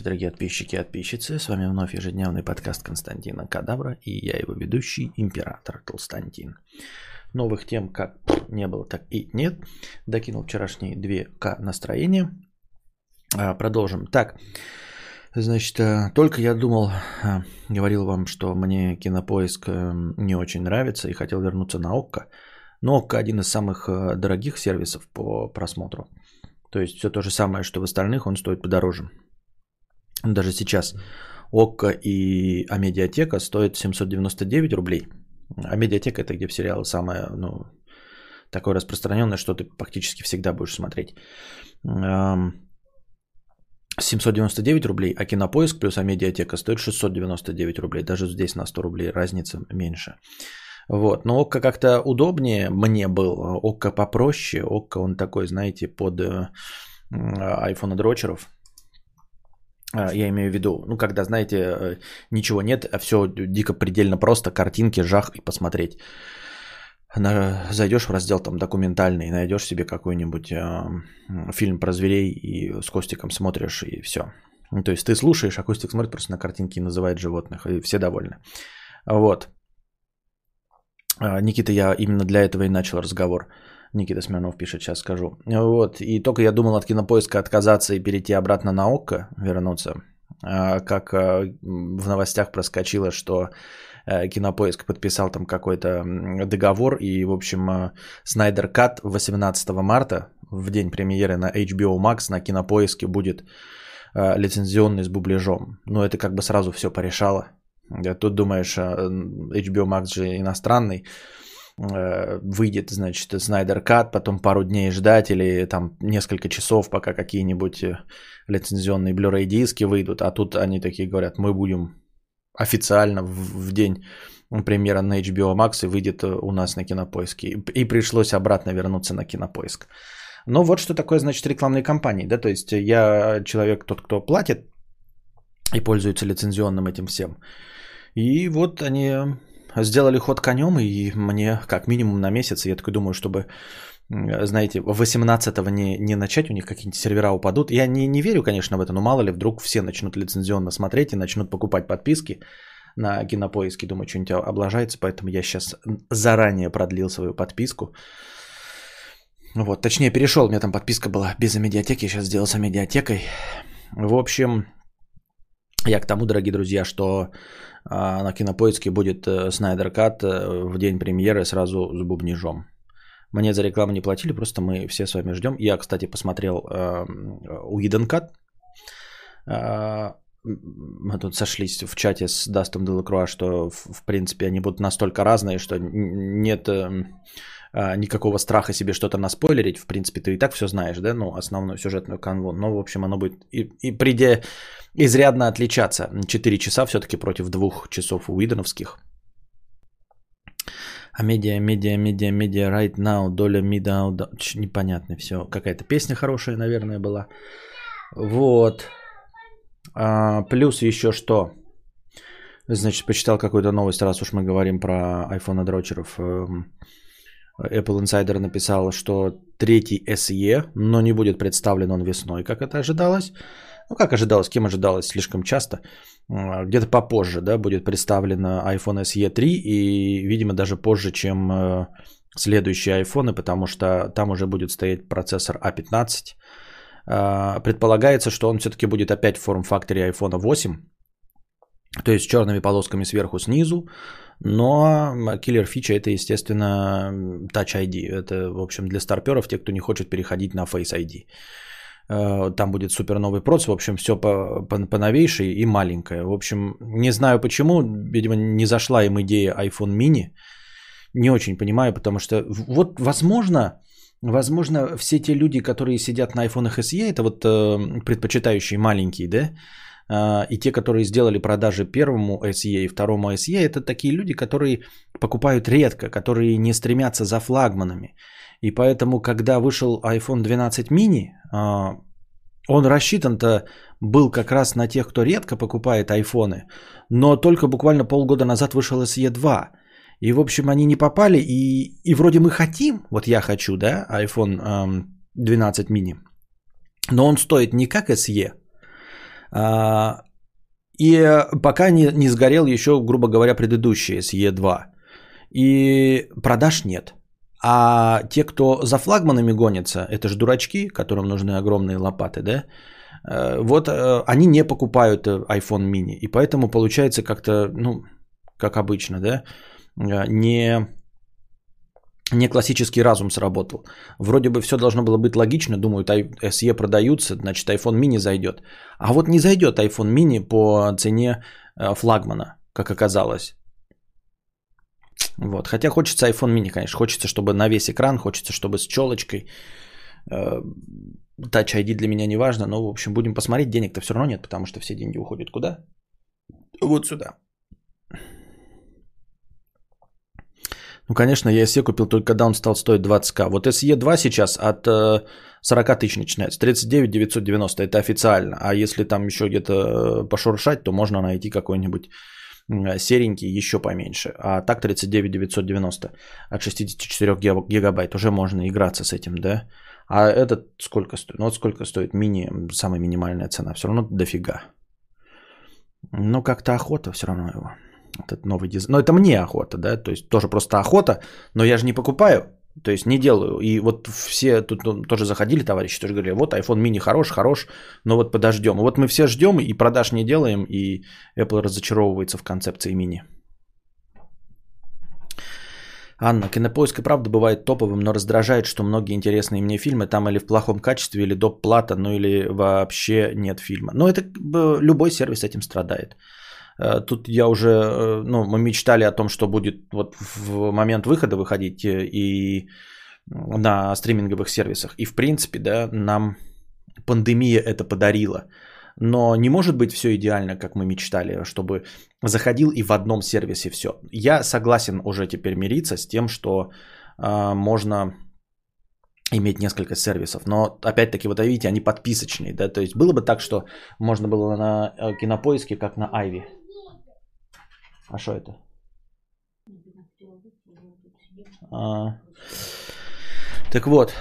Здравствуйте, дорогие подписчики и подписчицы. С вами вновь ежедневный подкаст Константина Кадавра и я его ведущий, император Толстантин. Новых тем как не было, так и нет. Докинул вчерашние 2К настроения. А, продолжим. Так, значит, э, только я думал, э, говорил вам, что мне кинопоиск э, не очень нравится и хотел вернуться на ОККО. Но ОККО один из самых дорогих сервисов по просмотру. То есть все то же самое, что в остальных, он стоит подороже. Даже сейчас ОККО и Амедиатека стоят 799 рублей. А медиатека это где сериалы самое, ну, такое распространенное, что ты практически всегда будешь смотреть. 799 рублей, а кинопоиск плюс Амедиатека стоит 699 рублей. Даже здесь на 100 рублей разница меньше. Вот. Но ОККО как-то удобнее мне был. ОККО попроще. ОККО он такой, знаете, под э, iPhone дрочеров. А, я имею в виду, ну, когда, знаете, э, ничего нет, а все дико предельно просто, картинки, жах и посмотреть. Зайдешь в раздел там документальный, найдешь себе какой-нибудь э, фильм про зверей и с Костиком смотришь и все. Ну, то есть ты слушаешь, а Костик смотрит просто на картинки и называет животных, и все довольны. Вот. А, Никита, я именно для этого и начал разговор. Никита Смирнов пишет, сейчас скажу. Вот, и только я думал от кинопоиска отказаться и перейти обратно на ОККО, вернуться, а, как а, в новостях проскочило, что э, Кинопоиск подписал там какой-то договор, и, в общем, Снайдер Кат 18 марта, в день премьеры на HBO Max на Кинопоиске будет лицензионный с бубляжом. Но это как бы сразу все порешало. Тут думаешь, HBO Max же иностранный, Э, выйдет, значит, Snyder Cut, потом пару дней ждать или там несколько часов, пока какие-нибудь э, лицензионные Blu-ray диски выйдут, а тут они такие говорят, мы будем официально в, в день премьера на HBO Max и выйдет э, у нас на Кинопоиске. И, пришлось обратно вернуться на Кинопоиск. Но вот что такое, значит, рекламные кампании, да, то есть я человек, тот, кто платит и пользуется лицензионным этим всем. И вот они сделали ход конем, и мне как минимум на месяц, я такой думаю, чтобы, знаете, 18-го не, не начать, у них какие-нибудь сервера упадут. Я не, не верю, конечно, в это, но мало ли, вдруг все начнут лицензионно смотреть и начнут покупать подписки на кинопоиске, думаю, что-нибудь облажается, поэтому я сейчас заранее продлил свою подписку. Вот, точнее, перешел, у меня там подписка была без медиатеки, сейчас сделал с медиатекой. В общем, я к тому, дорогие друзья, что а на кинопоиске будет Снайдер Кат э, в день премьеры сразу с бубнижом. Мне за рекламу не платили, просто мы все с вами ждем. Я, кстати, посмотрел э, Уиден Кат. Э, мы тут сошлись в чате с Дастом Делакруа, что, в принципе, они будут настолько разные, что нет никакого страха себе что-то наспойлерить. В принципе, ты и так все знаешь, да, ну, основную сюжетную канву. Но, в общем, оно будет и, и приде изрядно отличаться. 4 часа все-таки против двух часов уидоновских. А медиа, медиа, медиа, медиа, right now, доля мида, непонятно все. Какая-то песня хорошая, наверное, была. Вот. А, плюс еще что? Значит, почитал какую-то новость, раз уж мы говорим про iPhone дрочеров. Эм, Apple Insider написал, что третий SE, но не будет представлен он весной, как это ожидалось. Ну, как ожидалось, кем ожидалось слишком часто. Где-то попозже, да, будет представлена iPhone SE 3 и, видимо, даже позже, чем э, следующие iPhone, потому что там уже будет стоять процессор A15. А, предполагается, что он все-таки будет опять в форм-факторе iPhone 8, то есть с черными полосками сверху снизу, но киллер фича это, естественно, Touch ID. Это, в общем, для старперов, те, кто не хочет переходить на Face ID. Э, там будет супер новый проц, в общем, все по, по, новейшей и маленькое. В общем, не знаю почему, видимо, не зашла им идея iPhone mini. Не очень понимаю, потому что вот, возможно, возможно, все те люди, которые сидят на iPhone SE, это вот э, предпочитающие маленькие, да, и те, которые сделали продажи первому SE и второму SE, это такие люди, которые покупают редко, которые не стремятся за флагманами. И поэтому, когда вышел iPhone 12 mini, а, он рассчитан-то был как раз на тех, кто редко покупает айфоны, но только буквально полгода назад вышел SE 2. И, в общем, они не попали, и, и вроде мы хотим, вот я хочу, да, iPhone 12 mini, но он стоит не как SE, А, и пока не, не сгорел еще, грубо говоря, предыдущий SE2. И продаж нет. А те, кто за флагманами гонится, это же дурачки, которым нужны огромные лопаты, да? Э, вот э, они не покупают э, iPhone mini. И поэтому получается как-то, ну, как обычно, да, не, не классический разум сработал. Вроде бы все должно было быть логично. Думают, SE продаются, значит iPhone mini зайдет. А вот не зайдет iPhone mini по цене флагмана, как оказалось. Вот. Хотя хочется iPhone mini, конечно. Хочется, чтобы на весь экран, хочется, чтобы с челочкой. Э, Touch ID для меня не важно, но, в общем, будем посмотреть. Денег-то все равно нет, потому что все деньги уходят куда? Вот сюда. Ну, конечно, я SE купил только когда он стал стоить 20к. Вот SE 2 сейчас от 40 э, тысяч начинается. 39 990, это официально. А если там еще где-то пошуршать, то можно найти какой-нибудь серенький еще поменьше. А так 39 990 от 64 гигабайт. Уже можно играться с этим, да? А этот сколько стоит? Ну вот сколько стоит мини, самая минимальная цена. Все равно дофига. Но как-то охота все равно его. Этот новый дизайн. Но это мне охота, да? То есть тоже просто охота. Но я же не покупаю. То есть не делаю. И вот все тут ну, тоже заходили, товарищи, тоже говорили, вот iPhone mini хорош, хорош, но вот подождем. Вот мы все ждем и продаж не делаем, и Apple разочаровывается в концепции мини. Анна, кинопоиск и правда бывает топовым, но раздражает, что многие интересные мне фильмы там или в плохом качестве, или доп. плата, ну или вообще нет фильма. Но это любой сервис этим страдает. Э, тут я уже, э, ну, мы мечтали о том, что будет вот в момент выхода выходить э, и на стриминговых сервисах. И в принципе, да, нам пандемия это подарила. Но не может быть все идеально, как мы мечтали, чтобы заходил и в одном сервисе все. Я согласен уже теперь мириться с тем, что э, можно иметь несколько сервисов. Но опять-таки, вот видите, они подписочные. Да? То есть было бы так, что можно было на кинопоиске, как на Айви. А что это? А, так вот,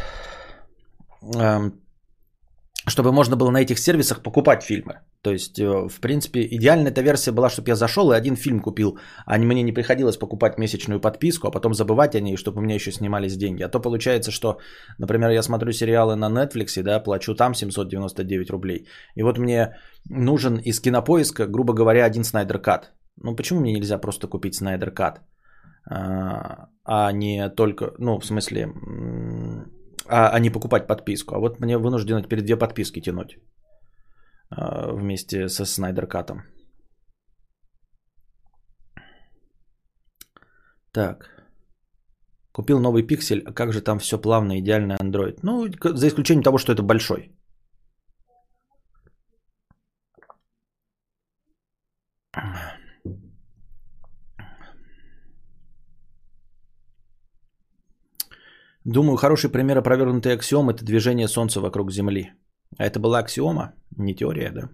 чтобы можно было на этих сервисах покупать фильмы. То есть, э, в принципе, идеальная эта версия была, чтобы я зашел и один фильм купил, а мне не приходилось покупать месячную подписку, а потом забывать о ней, чтобы у меня еще снимались деньги. А то получается, что, например, я смотрю сериалы на Netflix, да, плачу там 799 рублей. И вот мне нужен из кинопоиска, грубо говоря, один Снайдер Кат. Ну почему мне нельзя просто купить Снайдер Кат, а не только, ну в смысле, а, а не покупать подписку. А вот мне вынуждены теперь две подписки тянуть а, вместе со Снайдер Катом. Так. Купил новый пиксель, а как же там все плавно, идеально Android? Ну, за исключением того, что это большой. Думаю, хороший пример опровергнутой аксиомы – это движение Солнца вокруг Земли. А это была аксиома, не теория, да?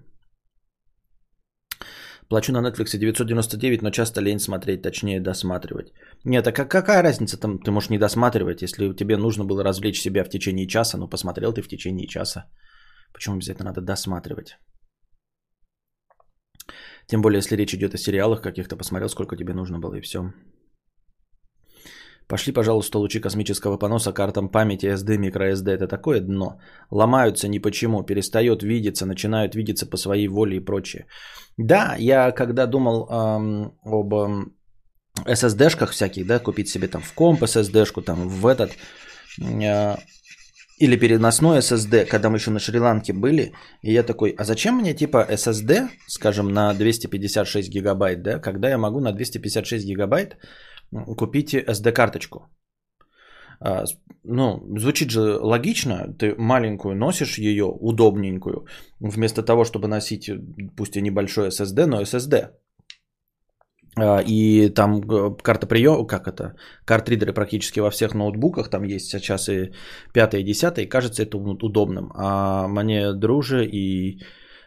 Плачу на Netflix 999, но часто лень смотреть, точнее досматривать. Нет, а какая разница там, ты можешь не досматривать, если тебе нужно было развлечь себя в течение часа, ну посмотрел ты в течение часа. Почему обязательно надо досматривать? Тем более, если речь идет о сериалах каких-то, посмотрел, сколько тебе нужно было и все. Пошли, пожалуйста, лучи космического поноса картам памяти SD, microSD. Это такое дно. Ломаются ни почему, перестает видеться, начинают видеться по своей воле и прочее. Да, я когда думал эм, об эм, SSD-шках всяких, да, купить себе там в комп SSD-шку, там в этот, э, или переносной SSD, когда мы еще на Шри-Ланке были, и я такой, а зачем мне типа SSD, скажем, на 256 гигабайт, да, когда я могу на 256 гигабайт купите SD-карточку. А, ну, звучит же логично, ты маленькую носишь ее, удобненькую, вместо того, чтобы носить, пусть и небольшой SSD, но SSD. А, и там э, карта приема, как это, картридеры практически во всех ноутбуках, там есть сейчас и 5 и 10, и кажется это удобным. А мне дружи и,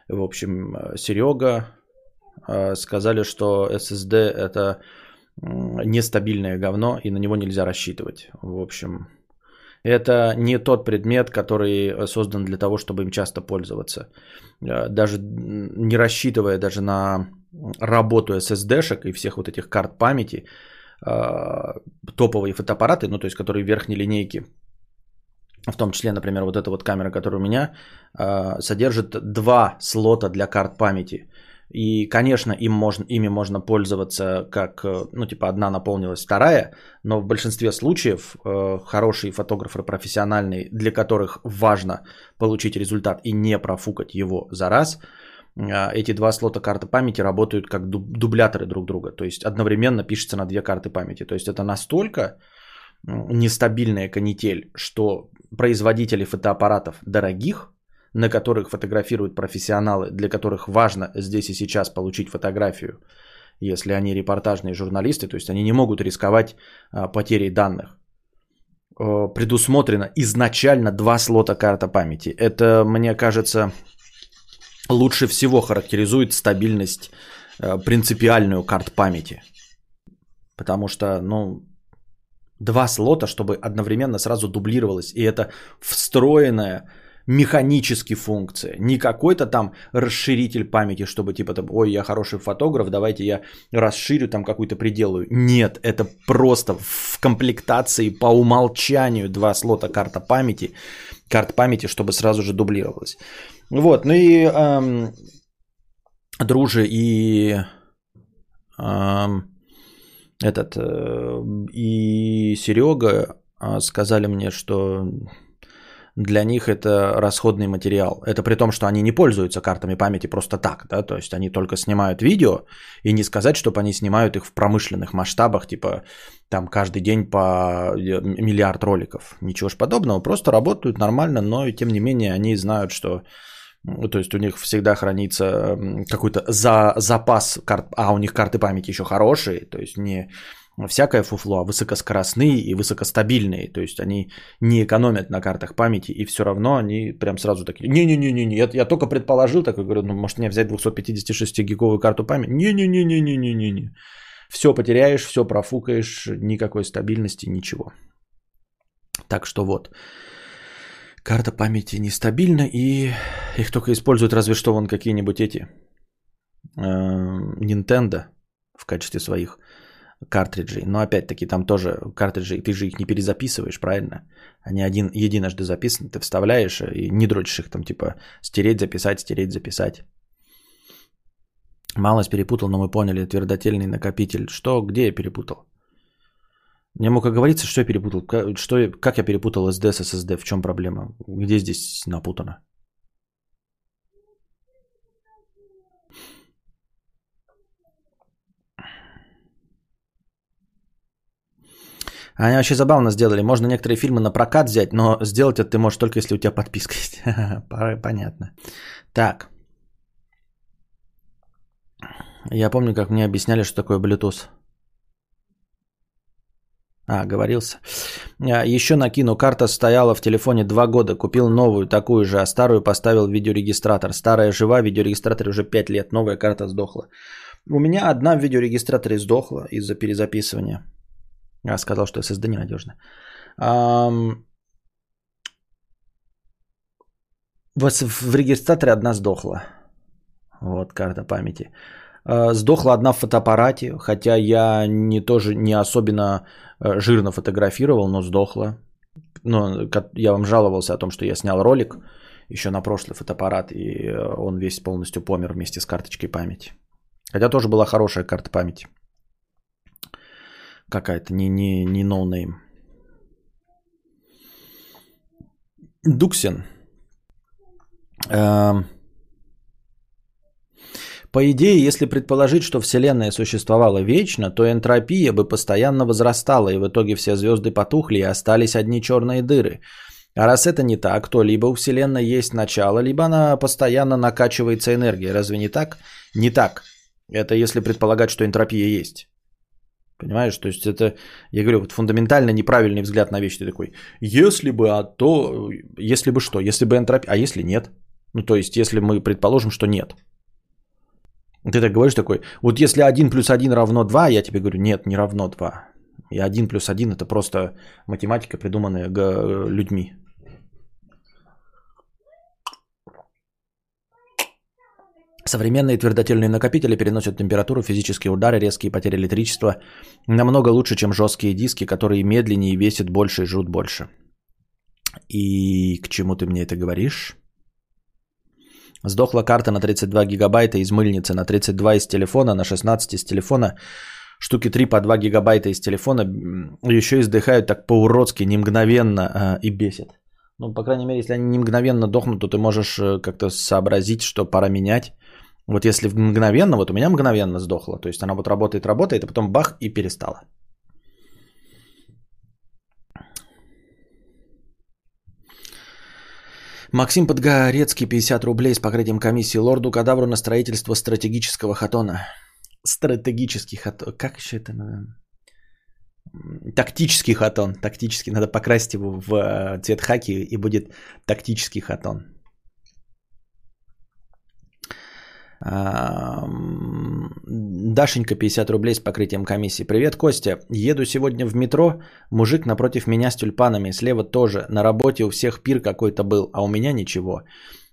в общем, Серега э, сказали, что SSD это нестабильное говно, и на него нельзя рассчитывать. В общем, Это не тот предмет, который создан для того, чтобы им часто пользоваться. Э, даже не рассчитывая даже на работу SSD-шек и всех вот этих карт памяти, э, топовые фотоаппараты, ну то есть которые верхней линейки, в том числе, например, вот эта вот камера, которая у меня, э, содержит два слота для карт памяти. И, конечно, им можно, ими можно пользоваться как, ну, типа, одна наполнилась, вторая, но в большинстве случаев э, хорошие фотографы профессиональные, для которых важно получить результат и не профукать его за раз, э, эти два слота карты памяти работают как дубляторы друг друга, то есть одновременно пишется на две карты памяти. То есть это настолько нестабильная канитель, что производители фотоаппаратов дорогих – на которых фотографируют профессионалы, для которых важно здесь и сейчас получить фотографию, если они репортажные журналисты, то есть они не могут рисковать а, потерей данных. Предусмотрено изначально два слота карта памяти. Это, мне кажется, лучше всего характеризует стабильность а, принципиальную карт памяти. Потому что, ну, два слота, чтобы одновременно сразу дублировалось. И это встроенная механически функция, не какой-то там расширитель памяти, чтобы типа там, ой, я хороший фотограф, давайте я расширю там какую-то пределаю. Нет, это просто в комплектации по умолчанию два слота карта памяти, карт памяти, чтобы сразу же дублировалось. Вот, ну и эм, друже и эм, этот э, и Серега э, сказали мне, что для них это расходный материал. Это при том, что они не пользуются картами памяти просто так, да, то есть они только снимают видео, и не сказать, чтобы они снимают их в промышленных масштабах, типа там каждый день по э, миллиард роликов. Ничего ж подобного, просто работают нормально, но и тем не менее они знают, что то есть у них всегда хранится какой-то за, запас карт, а у них карты памяти еще хорошие, то есть не всякое фуфло, а высокоскоростные и высокостабильные. То есть они не экономят на картах памяти, и все равно они прям сразу такие, не-не-не-не, я, я только предположил, такой говорю, ну может мне взять 256-гиговую карту памяти? Не-не-не-не-не-не-не. Все потеряешь, все профукаешь, никакой стабильности, ничего. Так что вот. Карта памяти нестабильна, и их только используют разве что вон какие-нибудь эти э, Nintendo в качестве своих картриджей. Но опять-таки там тоже картриджи, ты же их не перезаписываешь, правильно? Они один, единожды записаны, ты вставляешь и не дрочишь их там типа стереть, записать, стереть, записать. Малость перепутал, но мы поняли, твердотельный накопитель. Что, где я перепутал? Не мог оговориться, что я перепутал. Что, как я перепутал SD с SSD? В чем проблема? Где здесь напутано? Они вообще забавно сделали. Можно некоторые фильмы на прокат взять, но сделать это ты можешь только если у тебя подписка есть. Понятно. Так. Я помню, как мне объясняли, что такое Bluetooth. А, говорился. А, Еще накину. Карта стояла в телефоне два года. Купил новую такую же, а старую поставил в видеорегистратор. Старая жива, видеорегистратор уже пять лет. Новая карта сдохла. У меня одна в видеорегистраторе сдохла из-за перезаписывания. Я сказал, что SSD ненадежно. В регистраторе одна сдохла. Вот карта памяти. А, сдохла одна в фотоаппарате, хотя я не тоже не особенно э, жирно фотографировал, но сдохла. Но я вам жаловался о том, что я снял ролик еще на прошлый фотоаппарат, и э, он весь полностью помер вместе с карточкой памяти. Хотя тоже была хорошая карта памяти какая-то, не, не, не ноунейм. Дуксин. Эм... По идее, если предположить, что Вселенная существовала вечно, то энтропия бы постоянно возрастала, и в итоге все звезды потухли, и остались одни черные дыры. А раз это не так, то либо у Вселенной есть начало, либо она постоянно накачивается энергией. Разве не так? Не так. Это если предполагать, что энтропия есть. Понимаешь, то есть это, я говорю, вот фундаментально неправильный взгляд на вещи. Ты такой, если бы, а то, если бы что, если бы энтропия, а если нет? Ну, то есть, если мы предположим, что нет. Ты так говоришь такой, вот если 1 плюс 1 равно 2, я тебе говорю, нет, не равно 2. И один плюс один это просто математика, придуманная людьми. Современные твердотельные накопители переносят температуру, физические удары, резкие потери электричества намного лучше, чем жесткие диски, которые медленнее весят больше и жрут больше. И к чему ты мне это говоришь? Сдохла карта на 32 гигабайта из мыльницы, на 32 из телефона, на 16 из телефона. Штуки 3 по 2 гигабайта из телефона еще издыхают так по-уродски, не мгновенно э, и бесит. Ну, по крайней мере, если они не мгновенно дохнут, то ты можешь э, как-то сообразить, что пора менять. Вот если мгновенно, вот у меня мгновенно сдохла, то есть она вот работает, работает, а потом бах и перестала. Максим Подгорецкий, 50 рублей с покрытием комиссии лорду кадавру на строительство стратегического хатона. Стратегический хатон. Как еще это? Тактический хатон. Тактический. Надо покрасить его в э, цвет хаки и будет тактический хатон. Дашенька 50 рублей с покрытием комиссии. Привет, Костя. Еду сегодня в метро. Мужик напротив меня с тюльпанами. Слева тоже. На работе у всех пир какой-то был, а у меня ничего.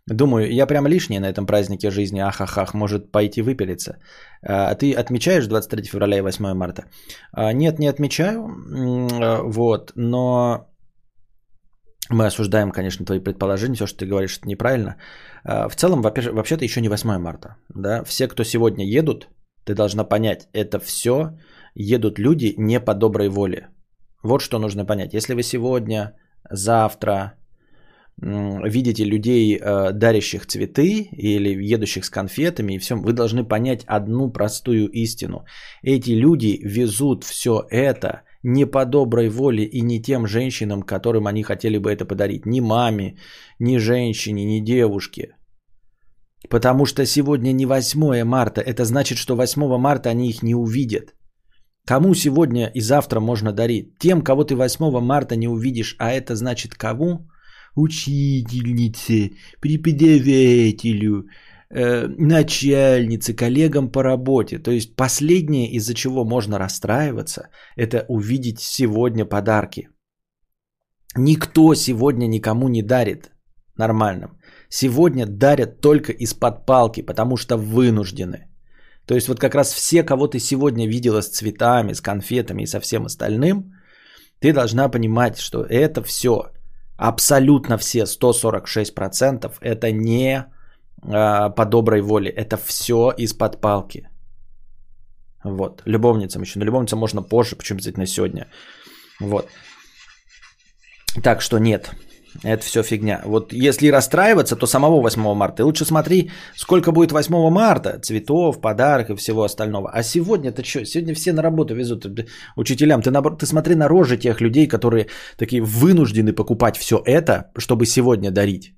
Думаю, я прям лишний на этом празднике жизни. Ахахах, может пойти выпилиться. А ты отмечаешь 23 февраля и 8 марта? А, нет, не отмечаю. Вот, но мы осуждаем, конечно, твои предположения, все, что ты говоришь, это неправильно. А, в целом, вообще-то еще не 8 марта. Да? Все, кто сегодня едут, ты должна понять, это все едут люди не по доброй воле. Вот что нужно понять. Если вы сегодня, завтра видите людей, э, дарящих цветы или едущих с конфетами и всем, вы должны понять одну простую истину. Эти люди везут все это – не по доброй воле и не тем женщинам, которым они хотели бы это подарить. Ни маме, ни женщине, ни девушке. Потому что сегодня не 8 марта. Это значит, что 8 марта они их не увидят. Кому сегодня и завтра можно дарить? Тем, кого ты 8 марта не увидишь. А это значит кому? Учительнице, преподавателю, э, начальнице, коллегам по работе. То есть последнее, из-за чего можно расстраиваться, это увидеть сегодня подарки. Никто сегодня никому не дарит нормальным. Сегодня дарят только из-под палки, потому что вынуждены. То есть вот как раз все, кого ты сегодня видела с цветами, с конфетами и со всем остальным, ты должна понимать, что это все, абсолютно все 146% это не а, по доброй воле. Это все из-под палки. Вот. Любовницам еще. Но любовницам можно позже, почему обязательно сегодня. Вот. Так что нет. Это все фигня. Вот если расстраиваться, то самого 8 марта. И лучше смотри, сколько будет 8 марта. Цветов, подарок и всего остального. А сегодня это что? Сегодня все на работу везут учителям. Ты, наоборот, ты смотри на рожи тех людей, которые такие вынуждены покупать все это, чтобы сегодня дарить.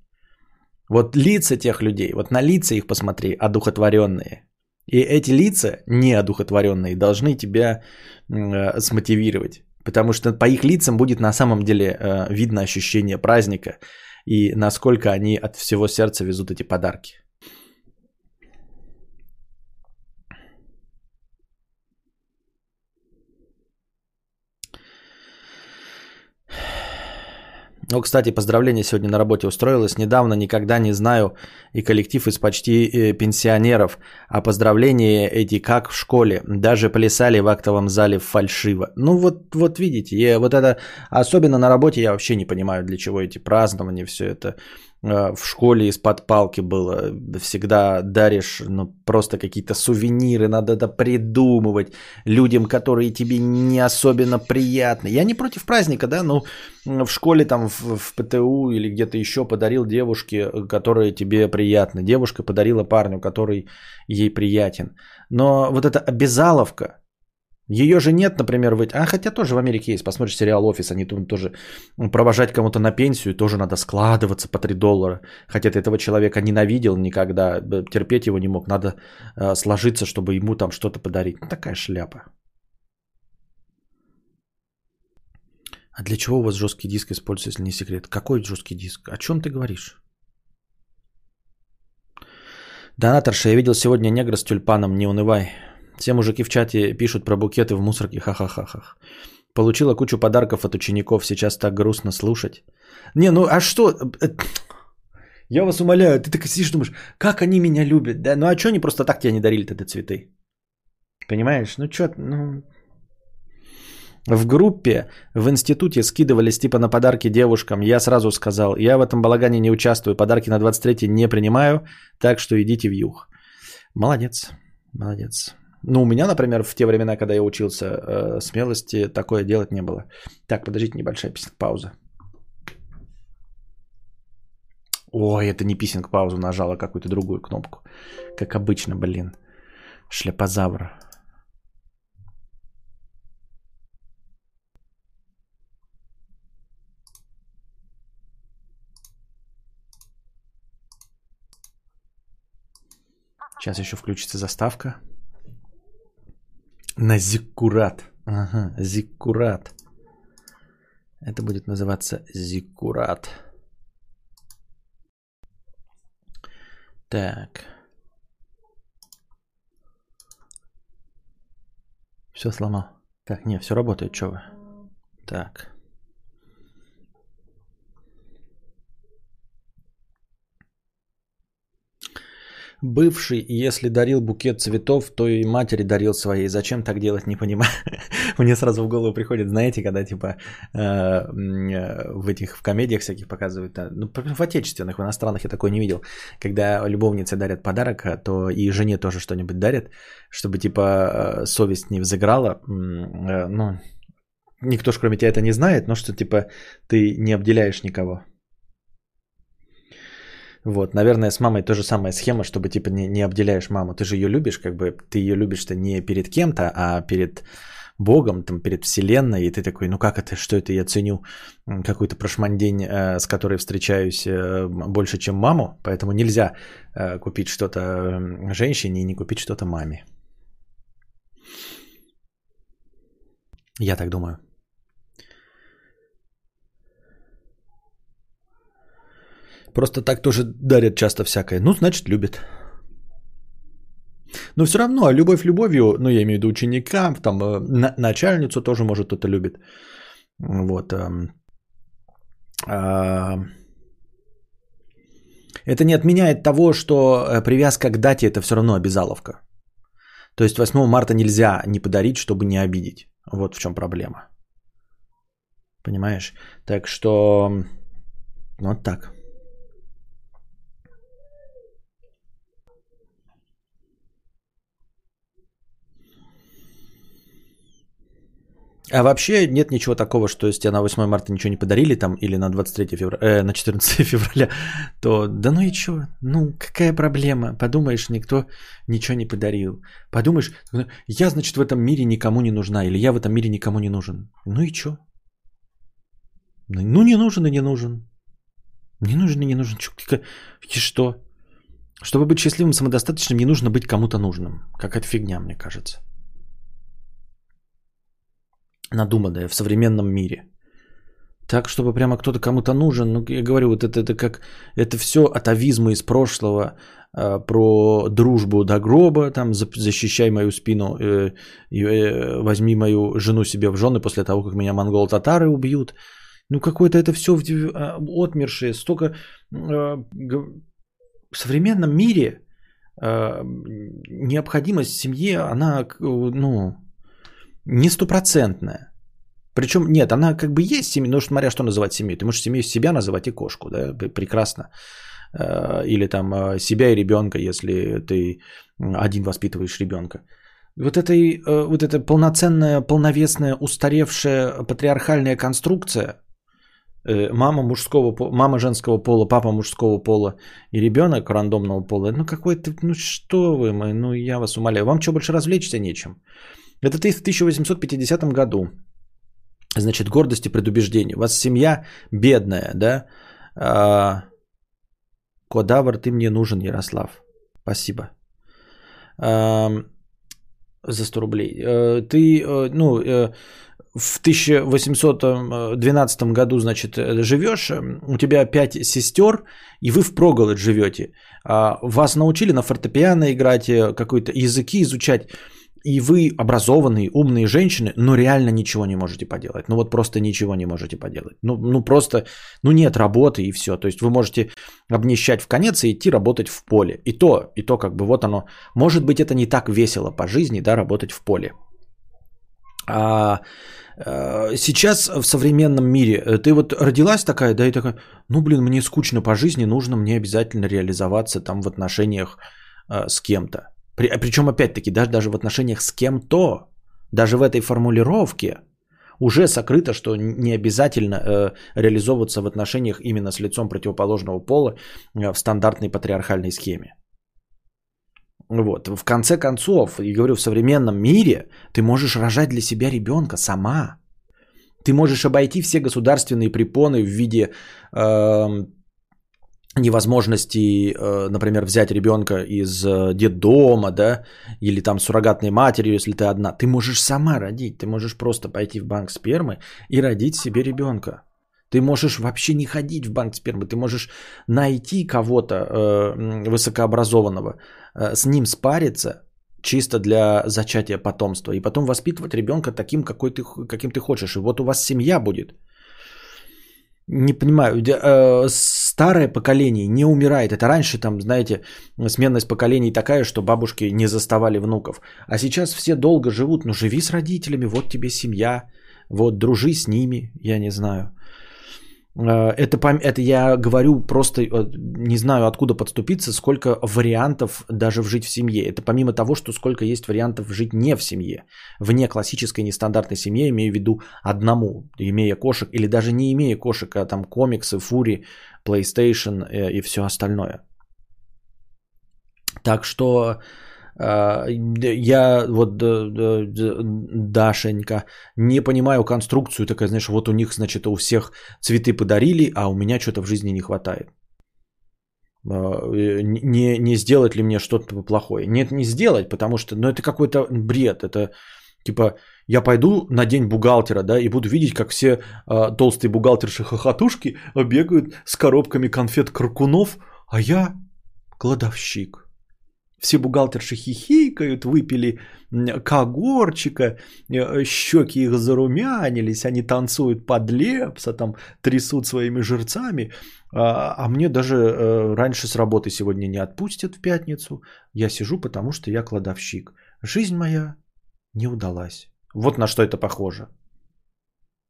Вот лица тех людей, вот на лица их посмотри, одухотворенные. И эти лица, неодухотворенные, должны тебя э, смотивировать. Потому что по их лицам будет на самом деле э, видно ощущение праздника и насколько они от всего сердца везут эти подарки. Ну, кстати, поздравление сегодня на работе устроилось. Недавно никогда не знаю и коллектив из почти э, пенсионеров. А поздравления эти как в школе. Даже плясали в актовом зале фальшиво. Ну вот, вот видите, я, вот это особенно на работе я вообще не понимаю, для чего эти празднования, все это. Э, в школе из-под палки было. Всегда даришь ну, просто какие-то сувениры, надо это придумывать людям, которые тебе не особенно приятны. Я не против праздника, да, но в школе там в, в ПТУ или где-то еще подарил девушке, которые тебе приятны. Девушка подарила парню, который ей приятен. Но вот эта обязаловка, ее же нет, например, в... А хотя тоже в Америке есть. Посмотришь сериал «Офис», они тут тоже провожать кому-то на пенсию, тоже надо складываться по 3 доллара. Хотя ты этого человека ненавидел никогда, терпеть его не мог. Надо э, сложиться, чтобы ему там что-то подарить. Ну, такая шляпа. А для чего у вас жесткий диск используется, если не секрет? Какой жесткий диск? О чем ты говоришь? Донаторша, я видел сегодня негра с тюльпаном, не унывай. Все мужики в чате пишут про букеты в мусорке, ха-ха-ха-ха. Получила кучу подарков от учеников, сейчас так грустно слушать. Не, ну а что? Э, я вас умоляю, ты так сидишь думаешь, как они меня любят, да? Ну а что они просто так тебе не дарили тогда цветы? Понимаешь? Ну что, ну... В группе в институте скидывались типа на подарки девушкам. Я сразу сказал, я в этом балагане не участвую, подарки на 23 не принимаю, так что идите в юг. Молодец, молодец. Ну, у меня, например, в те времена, когда я учился, э, смелости такое делать не было. Так, подождите, небольшая пауза. Ой, это не писинг паузу нажала, какую-то другую кнопку. Как обычно, блин. Шляпозавр. Сейчас еще включится заставка. На Зиккурат. Ага, Зиккурат. Это будет называться Зиккурат. Так. Все сломал. Так, не, все работает, что вы. Так. Бывший, если дарил букет цветов, то и матери дарил своей. Зачем так делать, не понимаю. Мне сразу в голову приходит, знаете, когда типа э, э, в этих в комедиях всяких показывают, ну, в отечественных, в иностранных я такое не видел, когда любовницы дарят подарок, а то и жене тоже что-нибудь дарят, чтобы типа э, совесть не взыграла. Ну, никто ж кроме тебя это не знает, но что типа ты не обделяешь никого. Вот, наверное, с мамой то же самая схема, чтобы типа не, не обделяешь маму. Ты же ее любишь, как бы ты ее любишь-то не перед кем-то, а перед Богом, там, перед Вселенной, и ты такой, ну как это, что это, я ценю какую-то прошмандень, э, с которой встречаюсь э, больше, чем маму, поэтому нельзя э, купить что-то женщине и не купить что-то маме. Я так думаю. Просто так тоже дарят часто всякое. Ну, значит, любит. Но все равно, а любовь любовью, ну, я имею в виду ученика, там, э, на, начальницу тоже, может, кто-то любит. Вот. Э, э, это не отменяет того, что э, привязка к дате это все равно обязаловка. То есть 8 марта нельзя не подарить, чтобы не обидеть. Вот в чем проблема. Понимаешь? Так что вот так. А вообще нет ничего такого, что если тебе на 8 марта ничего не подарили там или на 23 февраля, э, на 14 февраля, то да ну и что? Ну какая проблема? Подумаешь, никто ничего не подарил. Подумаешь, я, значит, в этом мире никому не нужна или я в этом мире никому не нужен. Ну и что? Ну, ну не нужен и не нужен. Не нужен и не нужен. И что? Чтобы быть счастливым, самодостаточным, не нужно быть кому-то нужным. Какая-то фигня, мне кажется надуманное в современном мире. Так, чтобы прямо кто-то кому-то нужен, ну, я говорю, вот это, это как, это все атовизмы из прошлого, э, про дружбу до гроба, там, защищай мою спину, э, э, возьми мою жену себе в жены после того, как меня монгол-татары убьют. Ну, какое-то это все а, отмершее, столько э, в современном мире э, необходимость семьи, она, ну, не стопроцентная. Причем нет, она как бы есть семья, ну смотря что называть семьей. Ты можешь семью себя называть и кошку, да, прекрасно. Э, или там э, себя и ребенка, если ты один воспитываешь ребенка. Вот, этой, э, вот эта полноценная, полновесная, устаревшая патриархальная конструкция, мама мужского, мама женского пола, папа мужского пола и ребенок рандомного пола, ну какой-то, ну что вы, мы, ну я вас умоляю, вам что больше развлечься нечем. Это ты в 1850 году. Значит, гордость и предубеждение. У вас семья бедная, да? А, Кодавр, ты мне нужен, Ярослав. Спасибо. А, за 100 рублей. А, ты, э, ну, э, в 1812 году, значит, живешь, у тебя пять сестер, и вы в проголодь живете. А, вас научили на фортепиано играть, э, какие-то языки изучать. И вы образованные, умные женщины, но реально ничего не можете поделать. Ну вот просто ничего не можете поделать. Ну, ну просто, ну нет работы и все. То есть вы можете обнищать в конец и идти работать в поле. И то, и то как бы вот оно. Может быть это не так весело по жизни, да, работать в поле. А э, сейчас в современном мире э, ты вот родилась такая, да, и такая, ну блин, мне скучно по жизни, нужно мне обязательно реализоваться там в отношениях э, с кем-то. При, причем, опять-таки, даже, даже в отношениях с кем-то, даже в этой формулировке уже сокрыто, что не обязательно э, реализовываться в отношениях именно с лицом противоположного пола э, в стандартной патриархальной схеме. Вот. В конце концов, и говорю, в современном мире ты можешь рожать для себя ребенка сама. Ты можешь обойти все государственные препоны в виде э, невозможности, э, например, взять ребенка из э, детдома, да, или там суррогатной матери, если ты одна, ты можешь сама родить, ты можешь просто пойти в банк спермы и родить себе ребенка. Ты можешь вообще не ходить в банк спермы, ты можешь найти кого-то э, высокообразованного, э, с ним спариться чисто для зачатия потомства и потом воспитывать ребенка таким, какой ты, каким ты хочешь. И вот у вас семья будет. Не понимаю, э, старое поколение не умирает. Это раньше там, знаете, сменность поколений такая, что бабушки не заставали внуков. А сейчас все долго живут. Ну, живи с родителями, вот тебе семья, вот дружи с ними, я не знаю. Э, это, это я говорю просто, э, не знаю откуда подступиться, сколько вариантов даже жить в семье. Это помимо того, что сколько есть вариантов жить не в семье. Вне классической нестандартной семье, имею в виду одному, имея кошек, или даже не имея кошек, а там комиксы, фури, PlayStation э, и все остальное. Так что я вот Дашенька не понимаю конструкцию такая, знаешь, вот у них, значит, у всех цветы подарили, а у меня что-то в жизни не хватает. Не, не сделать ли мне что-то плохое? Нет, не сделать, потому что, ну, это какой-то бред, это типа, я пойду на день бухгалтера, да, и буду видеть, как все э, толстые бухгалтерши-хохотушки бегают с коробками конфет Каркунов, а я кладовщик. Все бухгалтерши хихикают, выпили когорчика, э, щеки их зарумянились, они танцуют под лепса, там трясут своими жирцами. А, а мне даже э, раньше с работы сегодня не отпустят в пятницу. Я сижу, потому что я кладовщик. Жизнь моя не удалась. Вот на что это похоже.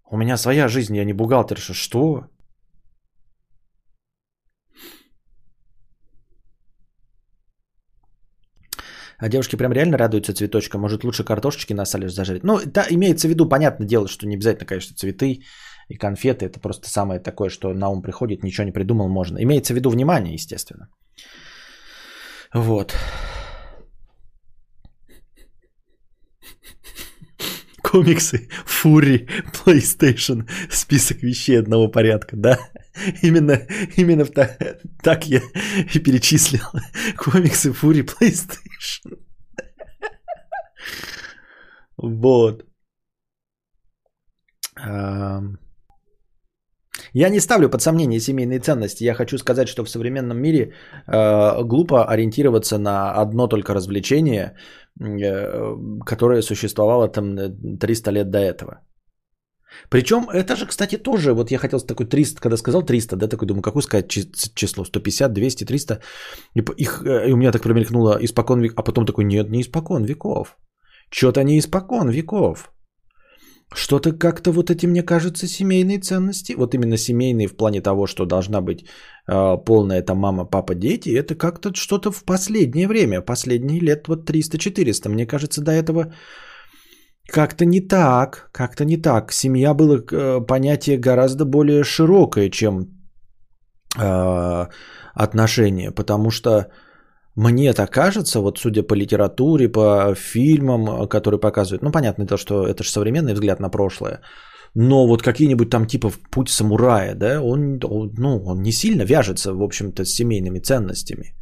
У меня своя жизнь, я не бухгалтерша. Что? А девушки прям реально радуются цветочкам. Может, лучше картошечки на сале зажарить. Ну, да, имеется в виду, понятное дело, что не обязательно, конечно, цветы и конфеты. Это просто самое такое, что на ум приходит, ничего не придумал, можно. Имеется в виду внимание, естественно. Вот. Комиксы, фури, PlayStation, список вещей одного порядка, да? Именно, именно так, так я и перечислил. Комиксы, фури, PlayStation. Вот. Я не ставлю под сомнение семейные ценности. Я хочу сказать, что в современном мире э, глупо ориентироваться на одно только развлечение, э, которое существовало там 300 лет до этого. Причем это же, кстати, тоже, вот я хотел такой 300, когда сказал 300, да, такой думаю, какое сказать число, 150, 200, 300, и, их, э, и у меня так промелькнуло испокон веков, а потом такой, нет, не испокон веков, что-то не испокон веков. Что-то как-то вот эти, мне кажется, семейные ценности, вот именно семейные в плане того, что должна быть э, полная там мама, папа, дети, это как-то что-то в последнее время, последние лет вот 300-400. Мне кажется, до этого как-то не так, как-то не так. Семья было э, понятие гораздо более широкое, чем э, отношения, потому что мне так кажется, вот судя по литературе, по фильмам, которые показывают, ну, понятно то, что это же современный взгляд на прошлое, но вот какие-нибудь там типа «Путь самурая», да, он, ну, он не сильно вяжется, в общем-то, с семейными ценностями.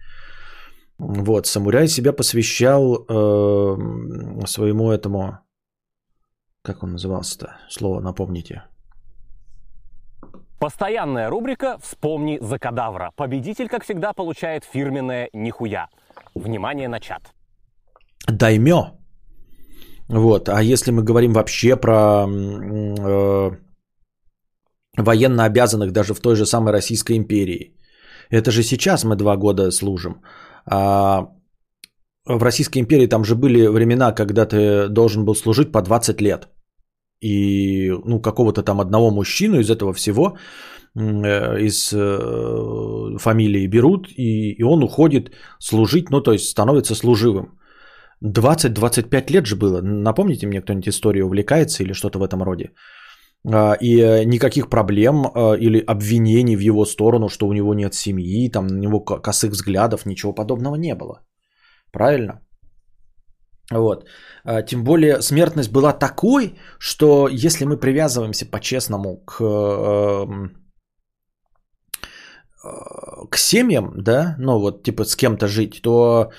Вот, самурай себя посвящал э, своему этому, как он назывался-то, слово напомните – Постоянная рубрика «Вспомни за кадавра». Победитель, как всегда, получает фирменное «Нихуя». Внимание на чат. Даймё. Вот. А если мы говорим вообще про э, военно обязанных даже в той же самой Российской империи, это же сейчас мы два года служим. А в Российской империи там же были времена, когда ты должен был служить по 20 лет. И ну, какого-то там одного мужчину из этого всего, э, из э, фамилии берут, и, и он уходит служить, ну то есть становится служивым. 20-25 лет же было. Напомните мне, кто-нибудь историей увлекается или что-то в этом роде. А, и э, никаких проблем или обвинений в его сторону, что у него нет семьи, там на него косых взглядов, ничего подобного не было. Правильно? Вот. А, тем более смертность была такой, что если мы привязываемся по-честному к, эм, э, к семьям, да, ну вот типа с кем-то жить, то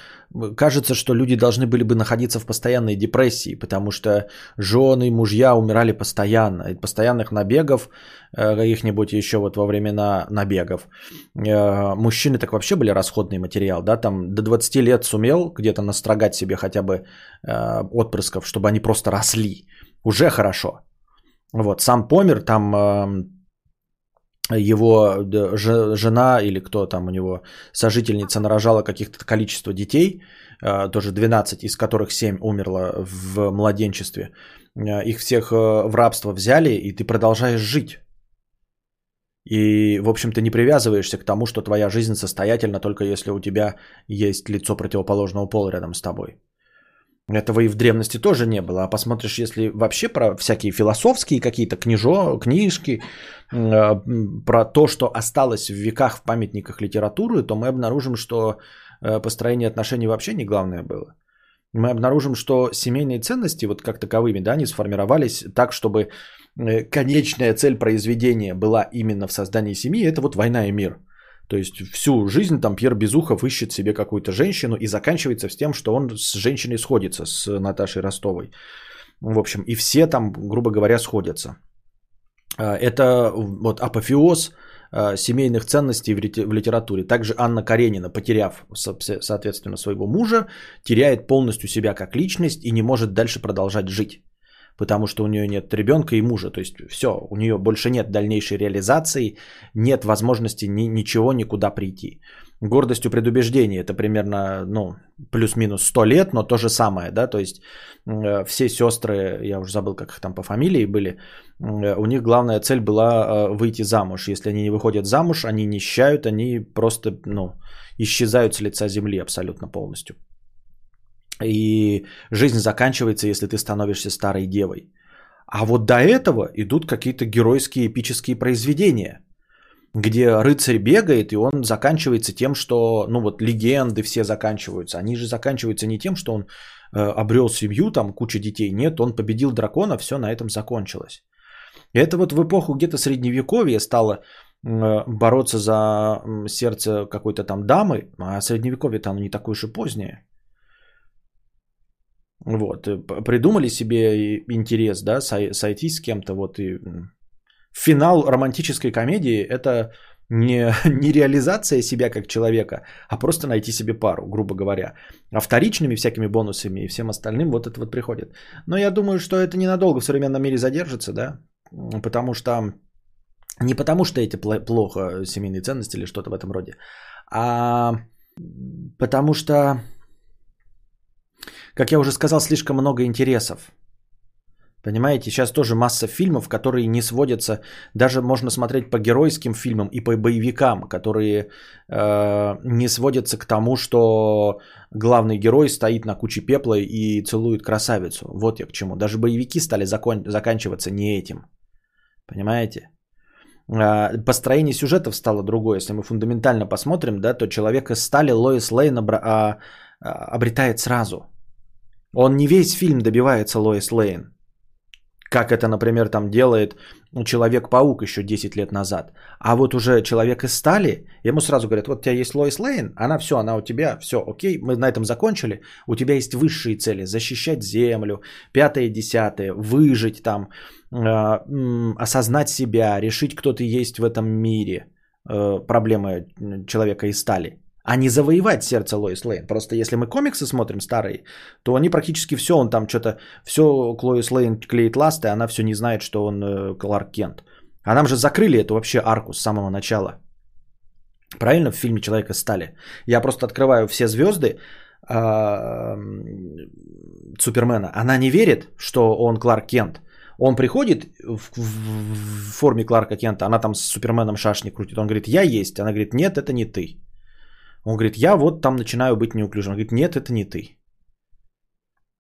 кажется, что люди должны были бы находиться в постоянной депрессии, потому что жены, мужья умирали постоянно. И постоянных набегов, э, каких-нибудь еще вот во времена набегов. Э, мужчины так вообще были расходный материал, да, там до 20 лет сумел где-то настрогать себе хотя бы э, отпрысков, чтобы они просто росли. Уже хорошо. Вот, сам помер, там его жена или кто там у него, сожительница нарожала каких-то количество детей, а, тоже 12, из которых 7 умерло в младенчестве. А, их всех э, в рабство взяли, и ты продолжаешь жить. И, в общем-то, не привязываешься к тому, что твоя жизнь состоятельна только если у тебя есть лицо противоположного пола рядом с тобой. Этого и в древности тоже не было. А посмотришь, если вообще про всякие философские какие-то книжо, книжки, э, про то, что осталось в веках в памятниках литературы, то мы обнаружим, что э, построение отношений вообще не главное было. Мы обнаружим, что семейные ценности, вот как таковыми, да, они сформировались так, чтобы э, конечная цель произведения была именно в создании семьи, это вот война и мир – то есть всю жизнь там Пьер Безухов ищет себе какую-то женщину и заканчивается с тем, что он с женщиной сходится, с Наташей Ростовой. В общем, и все там, грубо говоря, сходятся. А, это вот апофеоз а, семейных ценностей в литературе. Также Анна Каренина, потеряв, соответственно, своего мужа, теряет полностью себя как личность и не может дальше продолжать жить потому что у нее нет ребенка и мужа. То есть все, у нее больше нет дальнейшей реализации, нет возможности ни, ничего никуда прийти. Гордостью предубеждения это примерно ну, плюс-минус 100 лет, но то же самое, да, то есть э, все сестры, я уже забыл, как их там по фамилии были, э, у них главная цель была э, выйти замуж. Если они не выходят замуж, они нищают, они просто, ну, исчезают с лица земли абсолютно полностью. И жизнь заканчивается, если ты становишься старой девой. А вот до этого идут какие-то геройские эпические произведения, где рыцарь бегает, и он заканчивается тем, что, ну вот, легенды все заканчиваются. Они же заканчиваются не тем, что он э, обрел семью, там куча детей. Нет, он победил дракона, все на этом закончилось. И это вот в эпоху где-то средневековья стало э, бороться за сердце какой-то там дамы, а средневековье-то оно не такое уж и позднее. Вот, э, придумали себе интерес, да, сойти с кем-то, вот и финал романтической комедии это не, не реализация себя как человека, а просто найти себе пару, грубо говоря. А вторичными всякими бонусами и всем остальным вот это вот приходит. Но я думаю, что это ненадолго в современном мире задержится, да, потому что не потому что эти плохо семейные ценности или что-то в этом роде, а потому что как я уже сказал, слишком много интересов. Понимаете, сейчас тоже масса фильмов, которые не сводятся, даже можно смотреть по геройским фильмам и по боевикам, которые э, не сводятся к тому, что главный герой стоит на куче пепла и целует красавицу. Вот я к чему. Даже боевики стали закон- заканчиваться не этим. Понимаете? Э, построение сюжетов стало другое. Если мы фундаментально посмотрим, да, то человек из стали Лоис Лейн обра- а, а, обретает сразу – он не весь фильм добивается Лоис Лейн. Как это, например, там делает Человек-паук еще 10 лет назад. А вот уже Человек из стали, ему сразу говорят, вот у тебя есть Лоис Лейн, она все, она у тебя, все, окей, мы на этом закончили. У тебя есть высшие цели, защищать землю, пятое, десятое, выжить там, э, осознать себя, решить, кто ты есть в этом мире. Э, проблемы Человека из стали. А не завоевать сердце Лоис Лейн. Просто если мы комиксы смотрим старые, то они практически все, он там что-то, все Лоис Лейн клеит ласты, она все не знает, что он э, Кларк Кент. А нам же закрыли эту вообще арку с самого начала. Правильно, в фильме «Человека стали». Я просто открываю все звезды э, Супермена. Она не верит, что он Кларк Кент. Он приходит в, в, в форме Кларка Кента, она там с Суперменом шашни крутит. Он говорит, я есть. Она говорит, нет, это не ты. Он говорит, я вот там начинаю быть неуклюжим. Он говорит, нет, это не ты.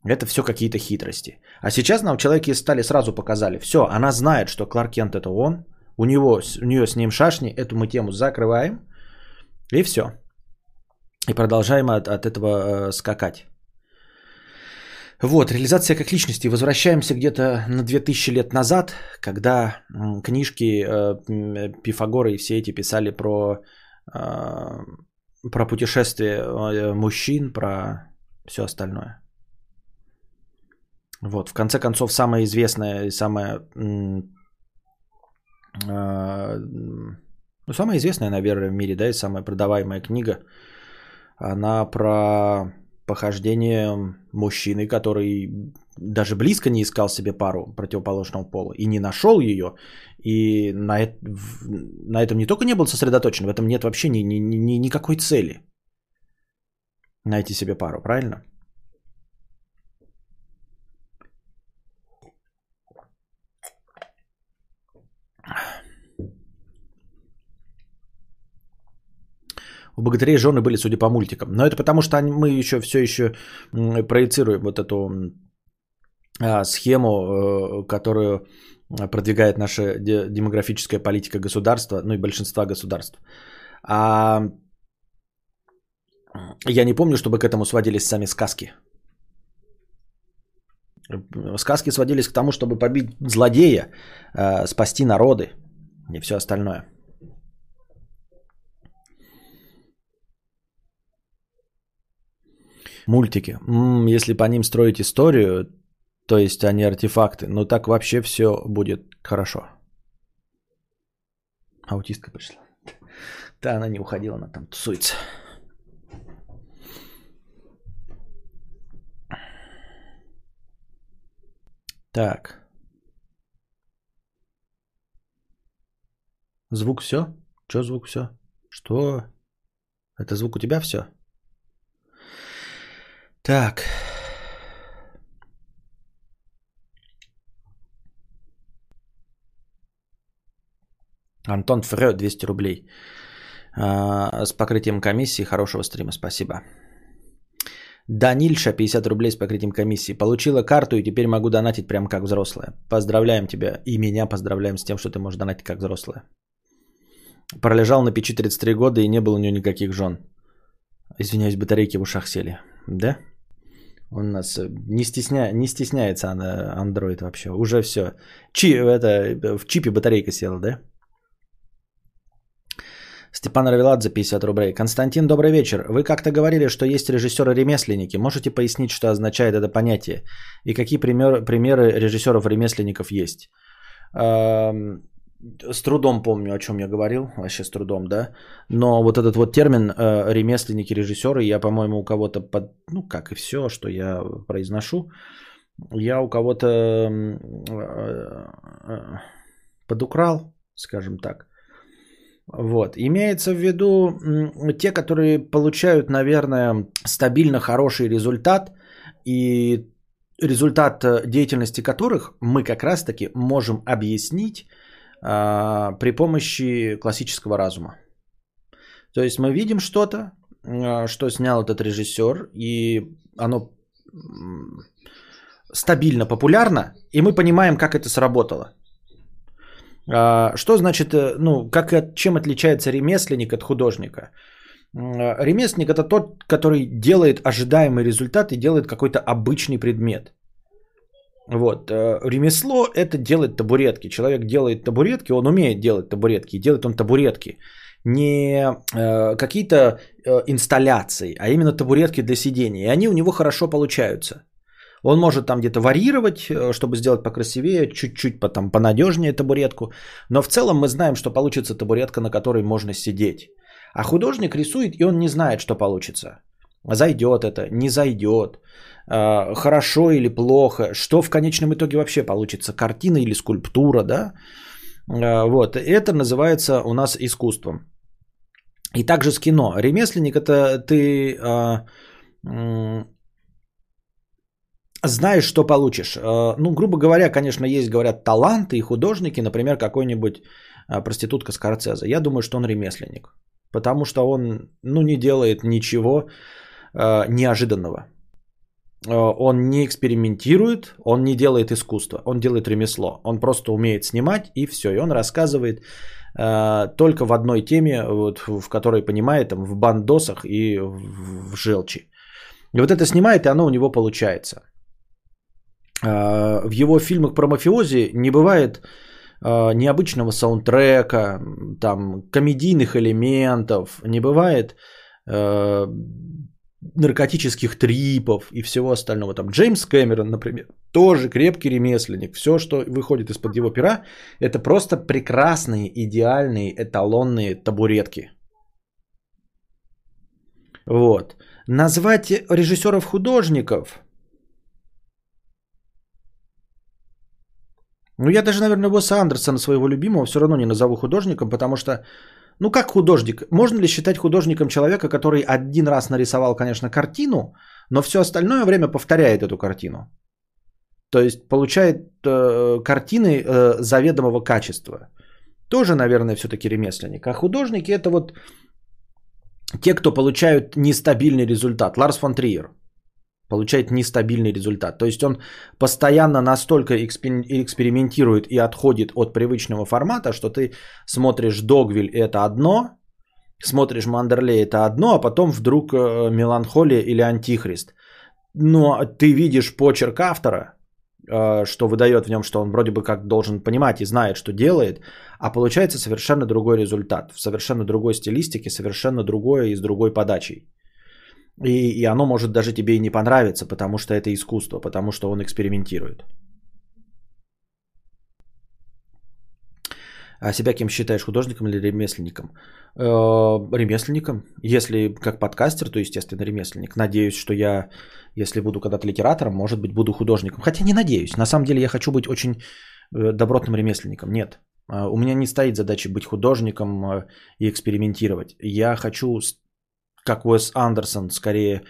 Это все какие-то хитрости. А сейчас нам человеки стали сразу показали. Все, она знает, что Кларк Кент это он. У, него, у нее с ним шашни. Эту мы тему закрываем. И все. И продолжаем от, от этого э, скакать. Вот, реализация как личности. Возвращаемся где-то на 2000 лет назад, когда книжки э, Пифагора и все эти писали про э, про путешествие э, мужчин, про все остальное. Вот, в конце концов, самая известная и самая... А, ну, самая известная, наверное, в мире, да, и самая продаваемая книга, она про похождение мужчины, который даже близко не искал себе пару противоположного пола и не нашел ее, и на, на этом не только не был сосредоточен, в этом нет вообще ни, ни, ни, никакой цели найти себе пару, правильно? У богатырей жены были, судя по мультикам. Но это потому, что мы еще все еще проецируем вот эту схему, э, которую продвигает наша демографическая политика государства, ну и большинства государств. А я не помню, чтобы к этому сводились сами сказки. Сказки сводились к тому, чтобы побить злодея, э, спасти народы и все остальное. Мультики. Если по ним строить историю, то есть они артефакты, ну так вообще все будет хорошо. Аутистка пришла. Да, она не уходила, она там тусуется. Так. Звук все? Че звук все? Что? Это звук у тебя все? Так. Антон Фрё, 200 рублей. А, с покрытием комиссии. Хорошего стрима, спасибо. Данильша, 50 рублей с покрытием комиссии. Получила карту и теперь могу донатить прямо как взрослая. Поздравляем тебя и меня поздравляем с тем, что ты можешь донатить как взрослая. Пролежал на печи 33 года и не было у нее никаких жен. Извиняюсь, батарейки в ушах сели. Да? Он нас э, не, стесня... не стесняется она, Android вообще. Уже все. Чи... Это... В чипе батарейка села, да? Степан Равеладзе, 50 рублей. Константин, добрый вечер. Вы как-то говорили, что есть режиссеры-ремесленники. Можете пояснить, что означает это понятие? И какие пример, примеры режиссеров-ремесленников есть? Эм, с трудом помню, о чем я говорил. Вообще с трудом, да. Но вот этот вот термин э, ремесленники, режиссеры, я, по-моему, у кого-то под... Ну, как и все, что я произношу, я у кого-то э, э, подукрал, скажем так. Вот. Имеется в виду те, которые получают, наверное, стабильно хороший результат, и результат э, деятельности которых мы как раз-таки можем объяснить а, при помощи классического разума. То есть мы видим что-то, а, что снял этот режиссер, и оно стабильно популярно, и мы понимаем, как это сработало. А, что значит, э, ну, как, чем отличается ремесленник от художника? Ремесленник это тот, который делает ожидаемый результат и делает какой-то обычный предмет. Вот. Э, ремесло это делать табуретки. Человек делает табуретки, он умеет делать табуретки, делает он табуретки. Не э, какие-то э, инсталляции, а именно табуретки для сидения. И они у него хорошо получаются. Он может там где-то варьировать, э, чтобы сделать покрасивее, чуть-чуть потом понадежнее табуретку. Но в целом мы знаем, что получится табуретка, на которой можно сидеть. А художник рисует, и он не знает, что получится. Зайдет это, не зайдет, э, хорошо или плохо, что в конечном итоге вообще получится, картина или скульптура, да? Э, вот, это называется у нас искусством. И также с кино. Ремесленник это ты знаешь, что получишь. Ну, грубо говоря, конечно, есть, говорят, таланты и художники, например, какой-нибудь проститутка Скорцезе. Я думаю, что он ремесленник. Потому что он, ну, не делает ничего э, неожиданного. Э, он не экспериментирует, он не делает искусство, он делает ремесло. Он просто умеет снимать и все. И он рассказывает э, только в одной теме, вот, в которой понимает, там, в бандосах и в желчи. И вот это снимает, и оно у него получается. Э, в его фильмах про мафиози не бывает э, необычного саундтрека, там, комедийных элементов, не бывает э, наркотических трипов и всего остального. Там Джеймс Кэмерон, например, тоже крепкий ремесленник. Все, что выходит из-под его пера, это просто прекрасные, идеальные, эталонные табуретки. Вот. Назвать режиссеров Ну, я даже, наверное, Уэса Андерсона, своего любимого, все равно не назову художником, потому что ну как художник? Можно ли считать художником человека, который один раз нарисовал, конечно, картину, но все остальное время повторяет эту картину? То есть получает э, картины э, заведомого качества. Тоже, наверное, все-таки ремесленник. А художники это вот те, кто получают нестабильный результат. Ларс фон Триер получает нестабильный результат. То есть он постоянно настолько экспериментирует и отходит от привычного формата, что ты смотришь Догвиль это одно, смотришь Мандерлей это одно, а потом вдруг э, Меланхолия или Антихрист. Но ты видишь почерк автора, э, что выдает в нем, что он вроде бы как должен понимать и знает, что делает, а получается совершенно другой результат, в совершенно другой стилистике, совершенно другое и с другой подачей. И, и оно может даже тебе и не понравиться, потому что это искусство, потому что он экспериментирует. А себя кем считаешь, художником или ремесленником? Э, ремесленником. Если как подкастер, то, естественно, ремесленник. Надеюсь, что я, если буду когда-то литератором, может быть, буду художником. Хотя не надеюсь. На самом деле я хочу быть очень э, добротным ремесленником. Нет. Э, у меня не стоит задача быть художником э, и экспериментировать. Я хочу как Уэс Андерсон, скорее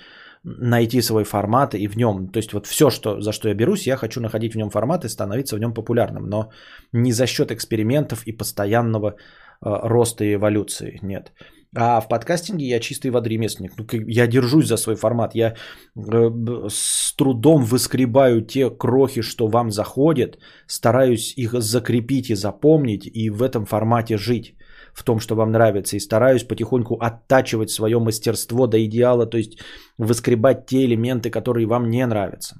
найти свой формат и в нем, то есть вот все, что, за что я берусь, я хочу находить в нем формат и становиться в нем популярным, но не за счет экспериментов и постоянного э, роста и эволюции, нет. А в подкастинге я чистый водоремесленник. Ну, я держусь за свой формат. Я э, с трудом выскребаю те крохи, что вам заходят, стараюсь их закрепить и запомнить и в этом формате жить в том, что вам нравится, и стараюсь потихоньку оттачивать свое мастерство до идеала, то есть выскребать те элементы, которые вам не нравятся.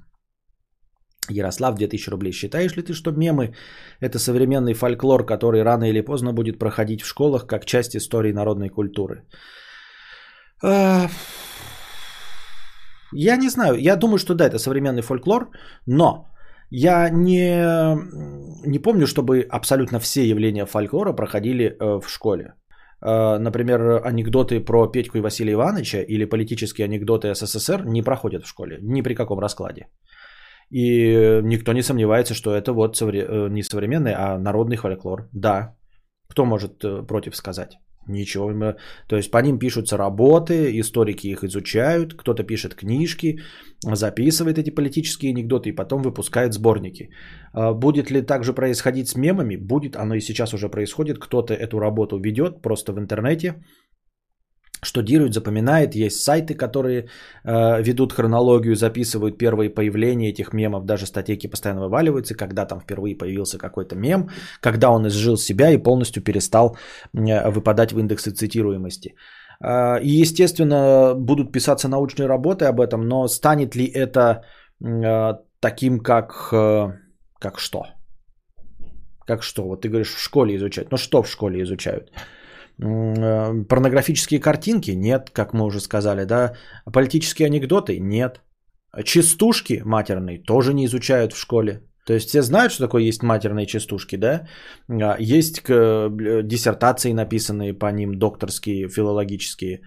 Ярослав, 2000 рублей. Считаешь ли ты, что мемы – это современный фольклор, который рано или поздно будет проходить в школах как часть истории народной культуры? А, я не знаю. Я думаю, что да, это современный фольклор, но я не, не помню, чтобы абсолютно все явления фольклора проходили э, в школе. Э, например, анекдоты про Петьку и Василия Ивановича или политические анекдоты СССР не проходят в школе ни при каком раскладе. И никто не сомневается, что это вот э, не современный, а народный фольклор. Да. Кто может против сказать? Ничего. То есть по ним пишутся работы, историки их изучают, кто-то пишет книжки, записывает эти политические анекдоты и потом выпускает сборники. А будет ли также происходить с мемами? Будет, оно и сейчас уже происходит. Кто-то эту работу ведет просто в интернете, штудирует, запоминает. Есть сайты, которые э, ведут хронологию, записывают первые появления этих мемов. Даже статейки постоянно вываливаются, когда там впервые появился какой-то мем, когда он изжил себя и полностью перестал э, выпадать в индексы цитируемости. Э, и, естественно, будут писаться научные работы об этом, но станет ли это э, таким, как, э, как что? Как что? Вот ты говоришь, в школе изучать. Ну что в школе изучают? Э, порнографические картинки? Нет, как мы уже сказали, да. Политические анекдоты? Нет. Частушки матерные тоже не изучают в школе. То есть все знают, что такое есть матерные частушки, да? А, есть диссертации написанные по ним, докторские, филологические,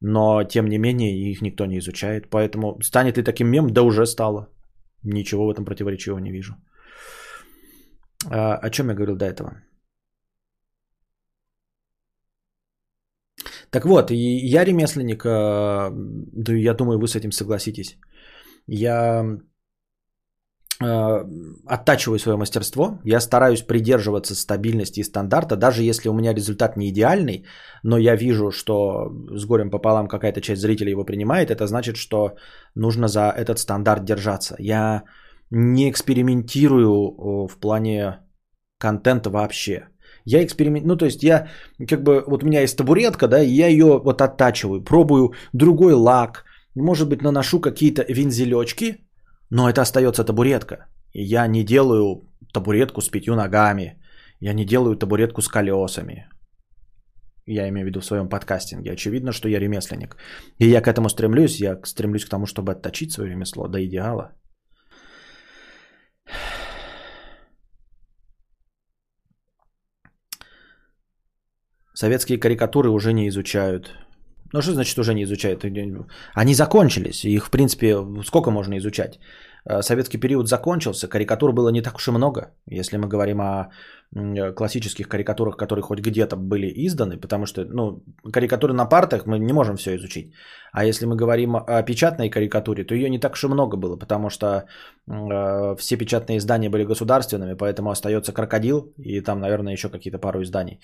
но тем не менее их никто не изучает. Поэтому станет ли таким мем? Да уже стало. Ничего в этом противоречивого не вижу. А, о чем я говорил до этого? Так вот, я ремесленник, а, да я думаю, вы с этим согласитесь. Я а, оттачиваю свое мастерство, я стараюсь придерживаться стабильности и стандарта, даже если у меня результат не идеальный, но я вижу, что с горем пополам какая-то часть зрителей его принимает, это значит, что нужно за этот стандарт держаться. Я не экспериментирую в плане контента вообще. Я эксперимент, ну то есть я как бы вот у меня есть табуретка, да, и я ее вот оттачиваю, пробую другой лак, может быть наношу какие-то вензелечки, но это остается табуретка. И я не делаю табуретку с пятью ногами, я не делаю табуретку с колесами. Я имею в виду в своем подкастинге. Очевидно, что я ремесленник. И я к этому стремлюсь. Я стремлюсь к тому, чтобы отточить свое ремесло до идеала. Советские карикатуры уже не изучают. Ну что значит уже не изучают? Они закончились. Их, в принципе, сколько можно изучать? Э, советский период закончился, карикатур было не так уж и много, если мы говорим о классических карикатурах, которые хоть где-то были изданы, потому что ну, карикатуры на партах мы не можем все изучить. А если мы говорим о печатной карикатуре, то ее не так уж и много было, потому что э, все печатные издания были государственными, поэтому остается крокодил и там, наверное, еще какие-то пару изданий.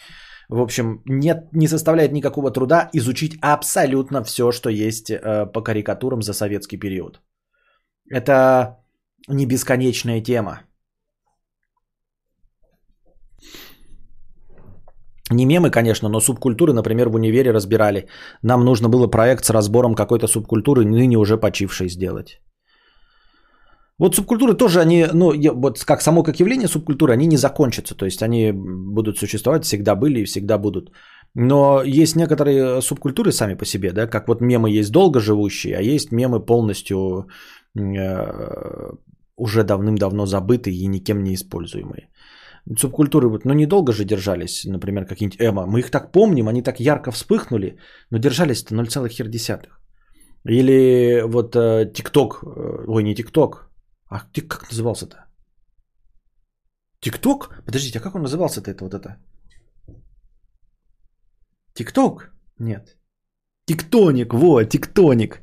В общем, нет, не составляет никакого труда изучить абсолютно все, что есть э, по карикатурам за советский период. Это не бесконечная тема. Не мемы, конечно, но субкультуры, например, в универе разбирали. Нам нужно было проект с разбором какой-то субкультуры, ныне уже почившей сделать. Вот субкультуры тоже, они, ну, вот как само как явление субкультуры, они не закончатся. То есть они будут существовать, всегда были и всегда будут. Но есть некоторые субкультуры сами по себе, да, как вот мемы есть долго живущие, а есть мемы полностью уже давным-давно забытые и никем не используемые. Субкультуры вот, ну, недолго же держались, например, какие-нибудь эмо. Мы их так помним, они так ярко вспыхнули, но держались-то 0,1. Или вот э, ТикТок, э, ой, не ТикТок, а ты как назывался-то? ТикТок? Подождите, а как он назывался-то это вот это? ТикТок? Нет. Тиктоник, вот, тиктоник.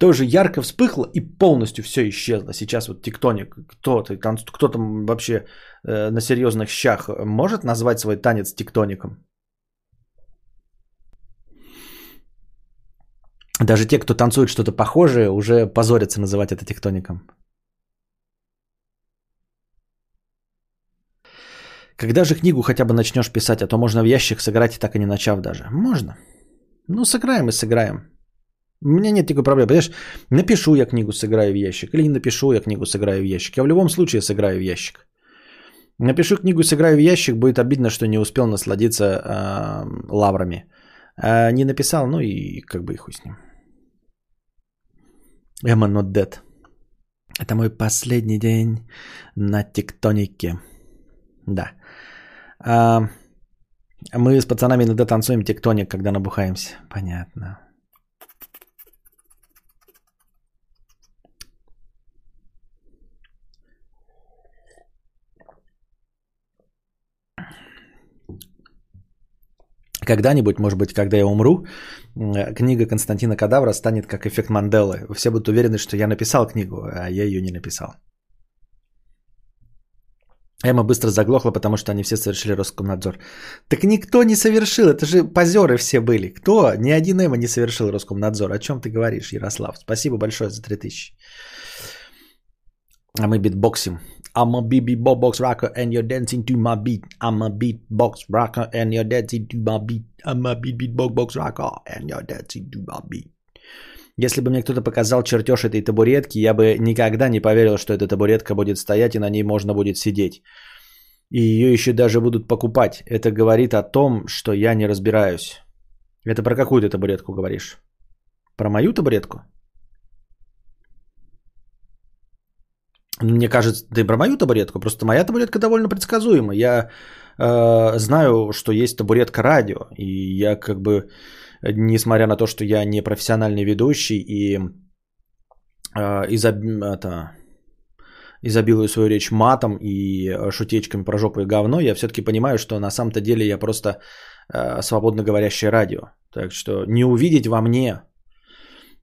Тоже ярко вспыхло и полностью все исчезло. Сейчас вот тиктоник, кто, там, кто там вообще э, на серьезных щах может назвать свой танец тиктоником? Даже те, кто танцует что-то похожее, уже позорятся называть это тектоником. Когда же книгу хотя бы начнешь писать, а то можно в ящик сыграть и так и не начав даже. Можно. Ну, сыграем и сыграем. У меня нет такой проблемы. Понимаешь, напишу я книгу, сыграю в ящик. Или не напишу я книгу, сыграю в ящик. Я в любом случае сыграю в ящик. Напишу книгу, сыграю в ящик, будет обидно, что не успел насладиться э, лаврами. А не написал, ну и как бы и хуй с ним. Emma Not Dead. Это мой последний день на тектонике. Да. А, мы с пацанами иногда танцуем тектоник, когда набухаемся. Понятно. Когда-нибудь, может быть, когда я умру, книга Константина Кадавра станет как эффект Манделы. Все будут уверены, что я написал книгу, а я ее не написал. Эма быстро заглохла, потому что они все совершили Роскомнадзор. Так никто не совершил, это же позеры все были. Кто? Ни один Эма не совершил Роскомнадзор. О чем ты говоришь, Ярослав? Спасибо большое за 3000. А мы битбоксим. I'm a beatbox rocker and you're dancing to my beat. I'm a beatbox rocker and you're dancing to my beat. I'm a beatbox rocker and you're dancing to my beat. Если бы мне кто-то показал чертеж этой табуретки, я бы никогда не поверил, что эта табуретка будет стоять и на ней можно будет сидеть. И ее еще даже будут покупать. Это говорит о том, что я не разбираюсь. Это про какую ты табуретку говоришь? Про мою табуретку? Мне кажется, ты про мою табуретку, просто моя табуретка довольно предсказуема. Я э, знаю, что есть табуретка радио, и я как бы, несмотря на то, что я не профессиональный ведущий и э, изоб... это, изобилую свою речь матом и шутечками про жопу и говно, я все-таки понимаю, что на самом-то деле я просто э, свободно говорящее радио. Так что не увидеть во мне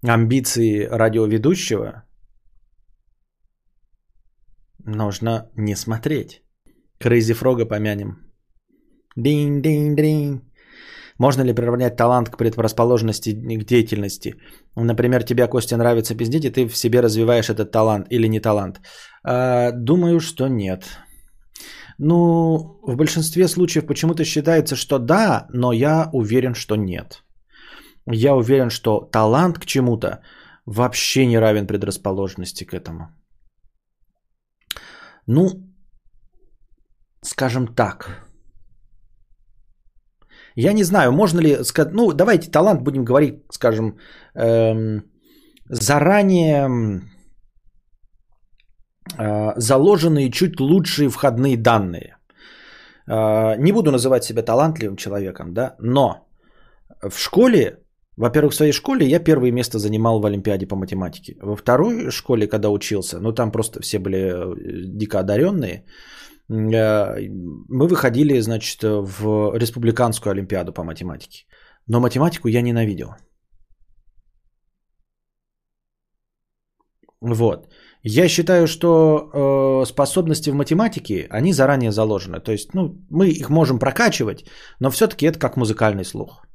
амбиции радиоведущего нужно не смотреть. Крейзи Фрога помянем. Динь-динь-динь. Можно ли приравнять талант к предрасположенности к деятельности? Например, тебе, Костя, нравится пиздеть, и ты в себе развиваешь этот талант или не талант? А, думаю, что нет. Ну, в большинстве случаев почему-то считается, что да, но я уверен, что нет. Я уверен, что талант к чему-то вообще не равен предрасположенности к этому. Ну, скажем так. Я не знаю, можно ли сказать, ну давайте талант будем говорить, скажем, эм, заранее э, заложенные чуть лучшие входные данные. Э, не буду называть себя талантливым человеком, да, но в школе, во-первых, в своей школе я первое место занимал в Олимпиаде по математике. Во второй школе, когда учился, ну там просто все были э, дико одаренные, Э, мы выходили, значит, в республиканскую олимпиаду по математике. Но математику я ненавидел. Вот. Я считаю, что э, способности в математике, они заранее заложены. То есть, ну, мы их можем прокачивать, но все-таки это как музыкальный слух.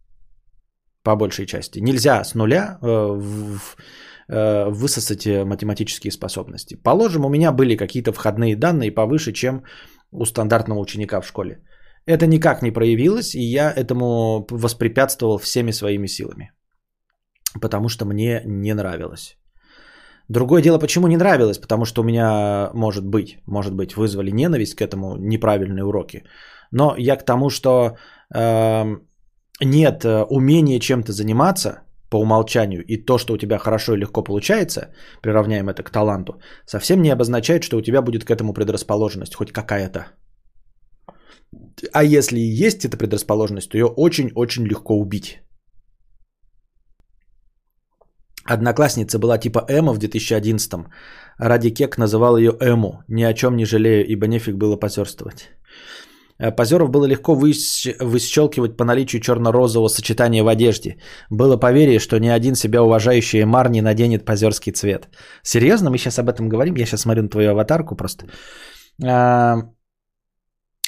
По большей части. Нельзя с нуля э, Э, высосать э, математические способности. Положим, у меня были какие-то входные данные повыше, чем у стандартного ученика в школе. Это никак не проявилось, и я этому воспрепятствовал всеми своими силами. Потому что мне не нравилось. Другое дело, почему не нравилось, потому что у меня, может быть, может быть, вызвали ненависть к этому неправильные уроки. Но я к тому, что э, нет э, умения чем-то заниматься, по умолчанию, и то, что у тебя хорошо и легко получается, приравняем это к таланту, совсем не обозначает, что у тебя будет к этому предрасположенность, хоть какая-то. А если и есть эта предрасположенность, то ее очень-очень легко убить. Одноклассница была типа Эма в 2011-м. Ради кек называл ее Эму. Ни о чем не жалею, ибо нефиг было позерствовать. Э, Позеров было легко выщелкивать по наличию черно-розового сочетания в одежде. Было поверие, что ни один себя уважающий Эмар не наденет позерский цвет. Серьезно? Мы сейчас об этом говорим? Я сейчас смотрю на твою аватарку просто. А,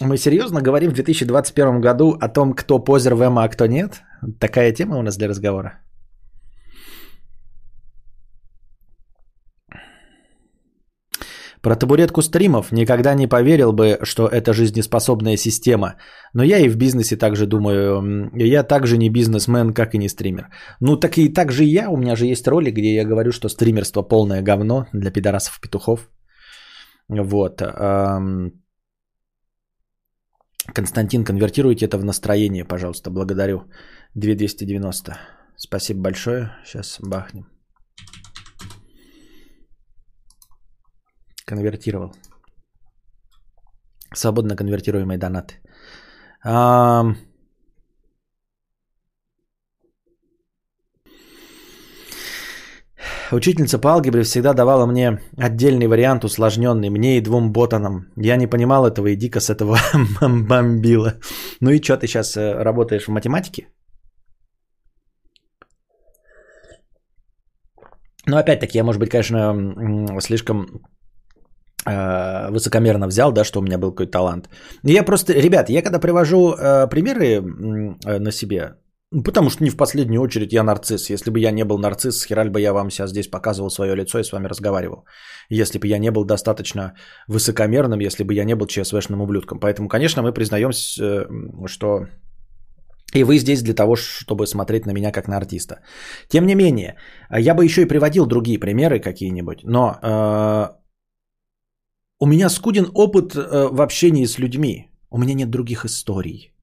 мы серьезно говорим в 2021 году о том, кто позер в Эма, а кто нет? Такая тема у нас для разговора. Про табуретку стримов никогда не поверил бы, что это жизнеспособная система. Но я и в бизнесе также думаю, я также не бизнесмен, как и не стример. Ну так и так же я, у меня же есть роли, где я говорю, что стримерство полное говно для пидорасов-петухов. Вот. Константин, конвертируйте это в настроение, пожалуйста, благодарю. 2290. Спасибо большое. Сейчас бахнем. Конвертировал. Свободно конвертируемые донаты. А... Учительница по алгебре всегда давала мне отдельный вариант, усложненный, мне и двум ботанам. Я не понимал этого и дико с этого бомбила. Ну и что, ты сейчас э, работаешь в математике? Ну, опять-таки, я, может быть, конечно, слишком Э, высокомерно взял, да, что у меня был какой-то талант. Я просто, ребят, я когда привожу э, примеры э, на себе, ну, потому что не в последнюю очередь я нарцисс. Если бы я не был нарцисс, хераль бы я вам сейчас здесь показывал свое лицо и с вами разговаривал. Если бы я не был достаточно высокомерным, если бы я не был ЧСВшным ублюдком. Поэтому, конечно, мы признаем, э, что и вы здесь для того, чтобы смотреть на меня как на артиста. Тем не менее, я бы еще и приводил другие примеры какие-нибудь, но э, у меня скуден опыт э, в общении с людьми. У меня нет других историй.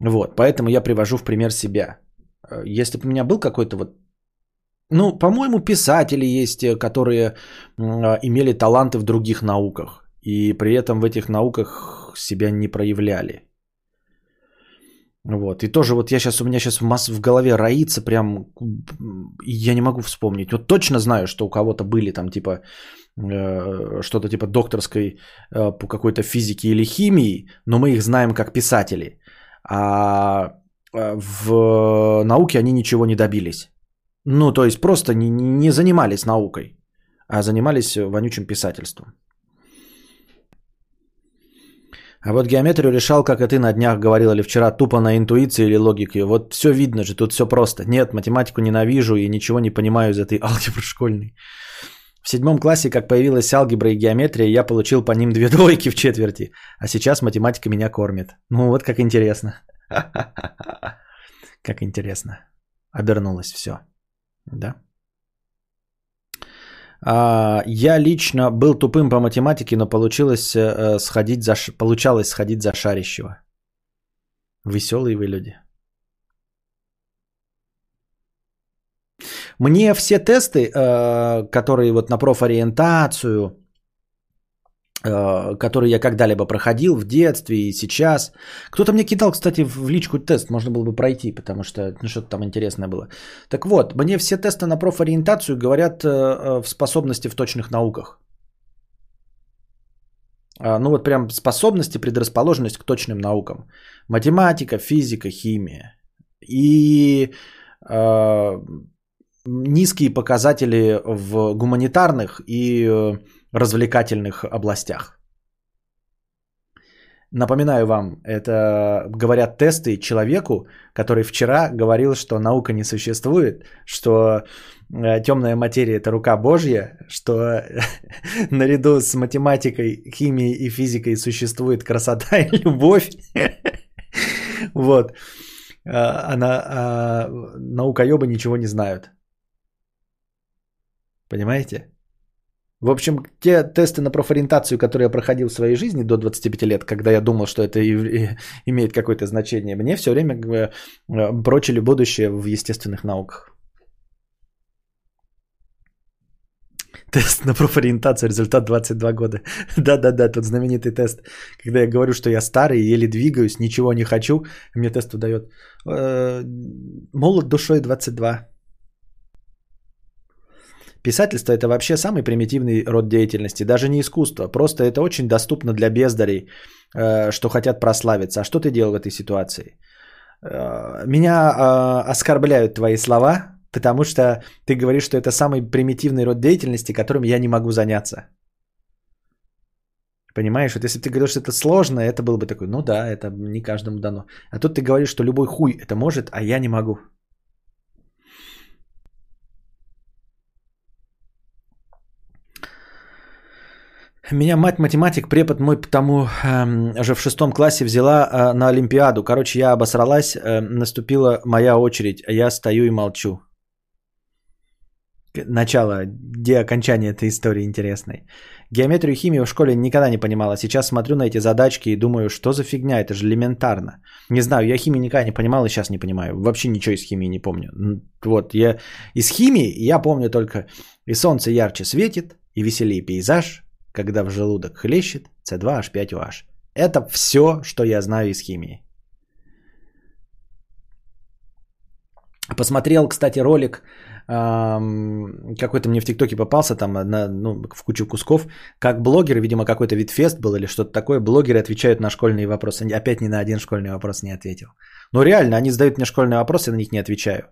Вот, поэтому я привожу в пример себя. Э, если бы у меня был какой-то вот Ну, по-моему, писатели есть, э, которые э, имели таланты в других науках. И при этом в этих науках себя не проявляли. Вот. И тоже вот я сейчас, у меня сейчас масс в голове роится прям, я не могу вспомнить. Вот точно знаю, что у кого-то были там типа что-то типа докторской э, по какой-то физике или химии, но мы их знаем как писатели. А э, в науке они ничего не добились. Ну, то есть просто не, не занимались наукой, а занимались вонючим писательством. А вот геометрию решал, как и ты на днях говорил или вчера, тупо на интуиции или логике. Вот все видно же, тут все просто. Нет, математику ненавижу и ничего не понимаю из этой алгебры школьной. В седьмом классе, как появилась алгебра и геометрия, я получил по ним две двойки в четверти. А сейчас математика меня кормит. Ну вот как интересно. Как интересно. Обернулось все. Да. А, я лично был тупым по математике, но получилось э, сходить за, получалось сходить за шарящего. Веселые вы люди. Мне все тесты, э, которые вот на профориентацию, Э, который я когда-либо проходил в детстве и сейчас. Кто-то мне кидал, кстати, в личку тест, можно было бы пройти, потому что ну, что-то там интересное было. Так вот, мне все тесты на профориентацию говорят э, в способности в точных науках. А, ну вот прям способности, предрасположенность к точным наукам. Математика, физика, химия. И низкие показатели в гуманитарных и развлекательных областях. Напоминаю вам, это говорят тесты человеку, который вчера говорил, что наука не существует, что э, темная материя это рука Божья, что наряду с математикой, химией и физикой существует красота и любовь. Вот. А, она, а наукоебы ничего не знают. Понимаете? В общем, те тесты на профориентацию, которые я проходил в своей жизни до 25 лет, когда я думал, что это имеет какое-то значение, мне все время э, прочили будущее в естественных науках. Тест на профориентацию, результат 22 года. Да-да-да, тот знаменитый тест. Когда я говорю, что я старый, еле двигаюсь, ничего не хочу, мне тест выдает. Э, молод душой 22. Писательство это вообще самый примитивный род деятельности, даже не искусство, просто это очень доступно для бездарей, э, что хотят прославиться. А что ты делал в этой ситуации? Э, меня э, оскорбляют твои слова, потому что ты говоришь, что это самый примитивный род деятельности, которым я не могу заняться. Понимаешь, вот если ты говорил, что это сложно, это было бы такой, ну да, это не каждому дано. А тут ты говоришь, что любой хуй это может, а я не могу. Меня мать математик, препод мой потому э, же в шестом классе взяла э, на Олимпиаду. Короче, я обосралась, э, наступила моя очередь, я стою и молчу. Начало, где окончание этой истории интересной. Геометрию и химию в школе никогда не понимала. Сейчас смотрю на эти задачки и думаю, что за фигня, это же элементарно. Не знаю, я химию никогда не понимал и сейчас не понимаю. Вообще ничего из химии не помню. Вот, я из химии я помню только и солнце ярче светит, и веселее пейзаж, когда в желудок хлещет C2H5OH. Это все, что я знаю из химии. Посмотрел, кстати, ролик, какой-то мне в ТикТоке попался, там на, ну, в кучу кусков, как блогеры, видимо, какой-то вид фест был или что-то такое, блогеры отвечают на школьные вопросы. Опять ни на один школьный вопрос не ответил. Но реально, они задают мне школьные вопросы, я на них не отвечаю.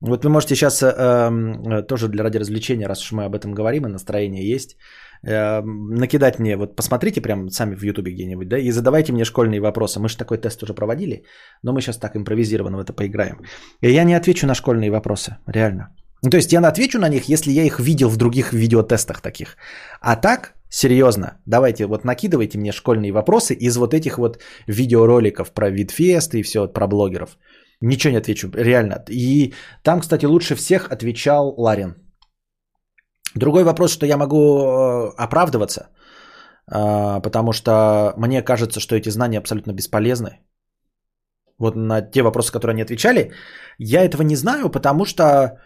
Вот вы можете сейчас э, э, тоже для ради развлечения, раз уж мы об этом говорим, и настроение есть, э, накидать мне, вот посмотрите прям сами в Ютубе где-нибудь, да, и задавайте мне школьные вопросы. Мы же такой тест уже проводили, но мы сейчас так импровизированно в это поиграем. И я не отвечу на школьные вопросы, реально. Ну, то есть я отвечу на них, если я их видел в других видеотестах таких. А так, серьезно, давайте вот накидывайте мне школьные вопросы из вот этих вот видеороликов про Витфест и все про блогеров. Ничего не отвечу, реально. И там, кстати, лучше всех отвечал Ларин. Другой вопрос, что я могу э, оправдываться, э, потому что мне кажется, что эти знания абсолютно бесполезны. Вот на те вопросы, которые они отвечали, я этого не знаю, потому что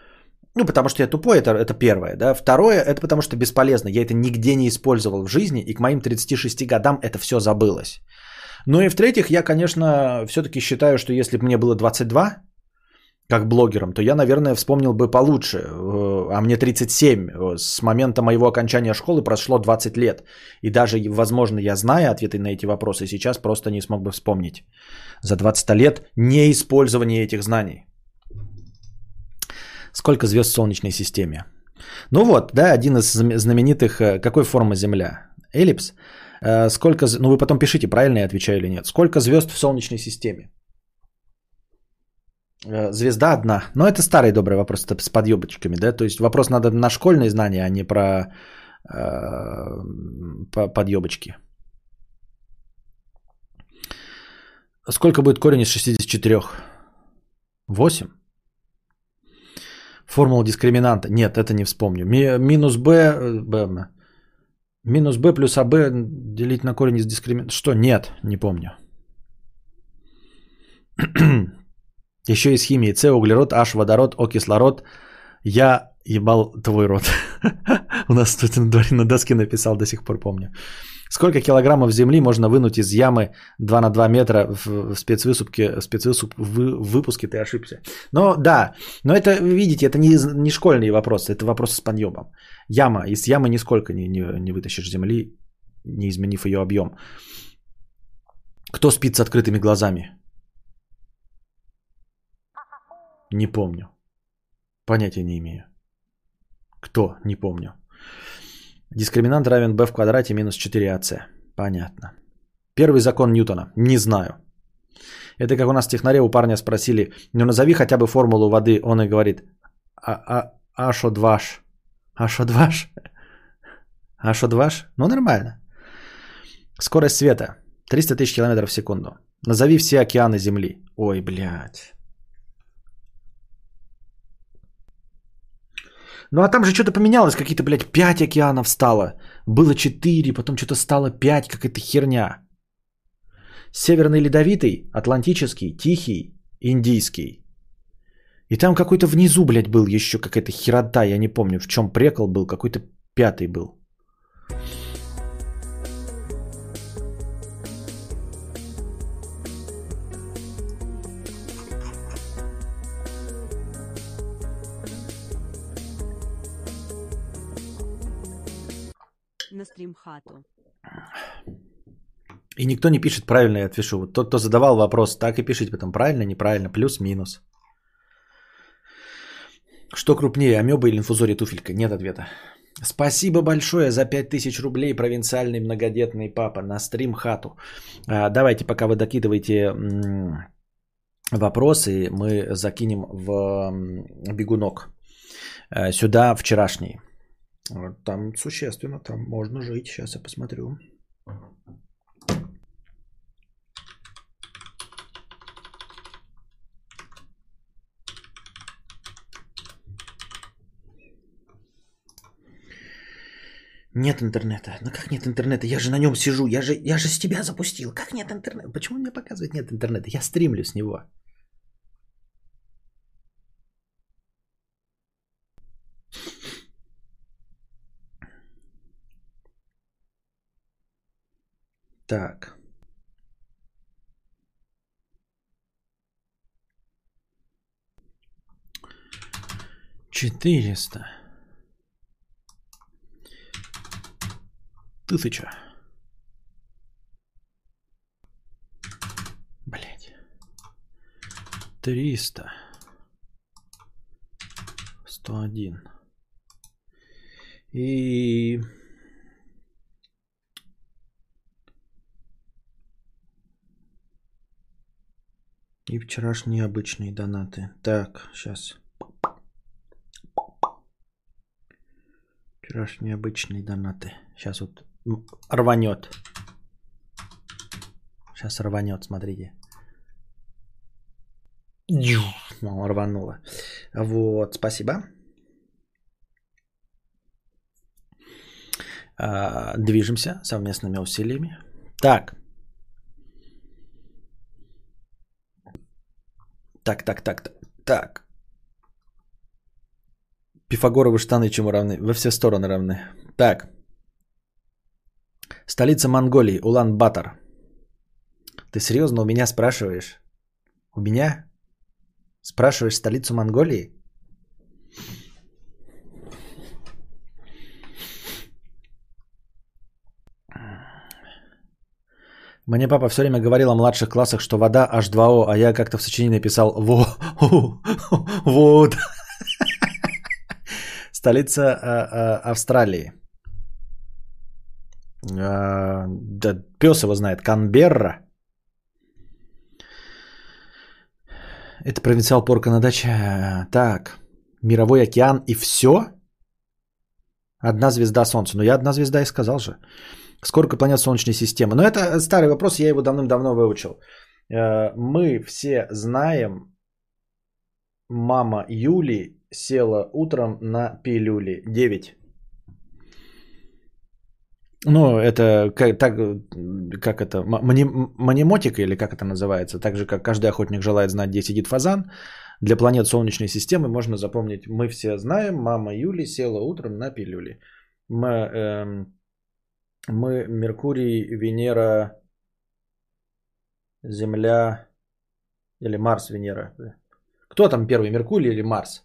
Ну, потому что я тупой, это, это первое. Да? Второе, это потому что бесполезно. Я это нигде не использовал в жизни, и к моим 36 годам это все забылось. Ну и в-третьих, я, конечно, все-таки считаю, что если бы мне было 22, как блогером, то я, наверное, вспомнил бы получше. Э, а мне 37. С момента моего окончания школы прошло 20 лет. И даже, возможно, я знаю ответы на эти вопросы, сейчас просто не смог бы вспомнить. За 20 лет неиспользования этих знаний. Сколько звезд в Солнечной системе? Ну вот, да, один из знаменитых... Э, какой формы Земля? Эллипс? Э, сколько... Ну вы потом пишите, правильно я отвечаю или нет. Сколько звезд в Солнечной системе? Э, звезда одна. Но это старый добрый вопрос, это с подъебочками, да? То есть вопрос надо на школьные знания, а не про э, подъебочки. Сколько будет корень из 64? 8? Формула дискриминанта. Нет, это не вспомню. Ми, минус b, b, минус b плюс ab делить на корень из дискриминанта. Что? Нет, не помню. Еще из химии. С, углерод, H, водород, О, кислород. Я ебал твой рот. У нас тут на доске написал, до сих пор помню. Сколько килограммов земли можно вынуть из ямы 2 на 2 метра в спецвысыпке, спецвысып, в выпуске ты ошибся. Но да, но это, видите, это не, не школьные вопросы, это вопросы с подъемом. Яма, из ямы нисколько не, не, не вытащишь земли, не изменив ее объем. Кто спит с открытыми глазами? Не помню. Понятия не имею. Кто? Не помню. Дискриминант равен b в квадрате минус 4ac. Понятно. Первый закон Ньютона. Не знаю. Это как у нас в технаре у парня спросили, ну назови хотя бы формулу воды. Он и говорит, а, а, а шо дваш? А шо дваш? А шо дваш? Ну нормально. Скорость света. 300 тысяч километров в секунду. Назови все океаны Земли. Ой, блядь. Ну а там же что-то поменялось, какие-то, блядь, 5 океанов стало. Было 4, потом что-то стало 5, какая-то херня. Северный ледовитый, Атлантический, Тихий, Индийский. И там какой-то внизу, блядь, был еще какая-то херота, я не помню, в чем прекол был, какой-то пятый был. На стримхату. И никто не пишет правильно, я отпишу. Вот тот, кто задавал вопрос, так и пишите потом правильно, неправильно, плюс-минус. Что крупнее, амеба или инфузория туфелька? Нет ответа. Спасибо большое за 5000 рублей, провинциальный многодетный папа, на стрим хату. А, давайте, пока вы докидываете вопросы, мы закинем в бегунок. А, сюда вчерашний. Там существенно, там можно жить. Сейчас я посмотрю. Нет интернета. Ну как нет интернета? Я же на нем сижу. Я же, я же с тебя запустил. Как нет интернета? Почему мне показывает нет интернета? Я стримлю с него. Так. Четыреста. Тысяча. Блять. Триста. Сто один. И И вчерашние обычные донаты. Так, сейчас. Вчерашние обычные донаты. Сейчас вот рванет. Сейчас рванет, смотрите. Рвануло. Вот, спасибо. А, движемся совместными усилиями. Так, Так, так, так, так. Пифагоровы штаны чему равны? Во все стороны равны. Так. Столица Монголии, Улан-Батор. Ты серьезно у меня спрашиваешь? У меня? Спрашиваешь столицу Монголии? Мне папа все время говорил о младших классах, что вода H2O, а я как-то в сочинении написал во, вот. Столица а, а, Австралии. А, да пес его знает. Канберра. Это провинциал порка на даче. Так. Мировой океан и все? Одна звезда Солнца. Ну, я одна звезда и сказал же. Сколько планет Солнечной системы? Но это старый вопрос, я его давным-давно выучил. Э, мы все знаем, мама Юли села утром на пилюли. 9. Ну, это как, так, как это, манимотика или как это называется, так же, как каждый охотник желает знать, где сидит фазан. Для планет Солнечной системы можно запомнить, мы все знаем, мама Юли села утром на пилюли. Мы, э, мы Меркурий, Венера, Земля или Марс, Венера. Кто там первый, Меркурий или Марс?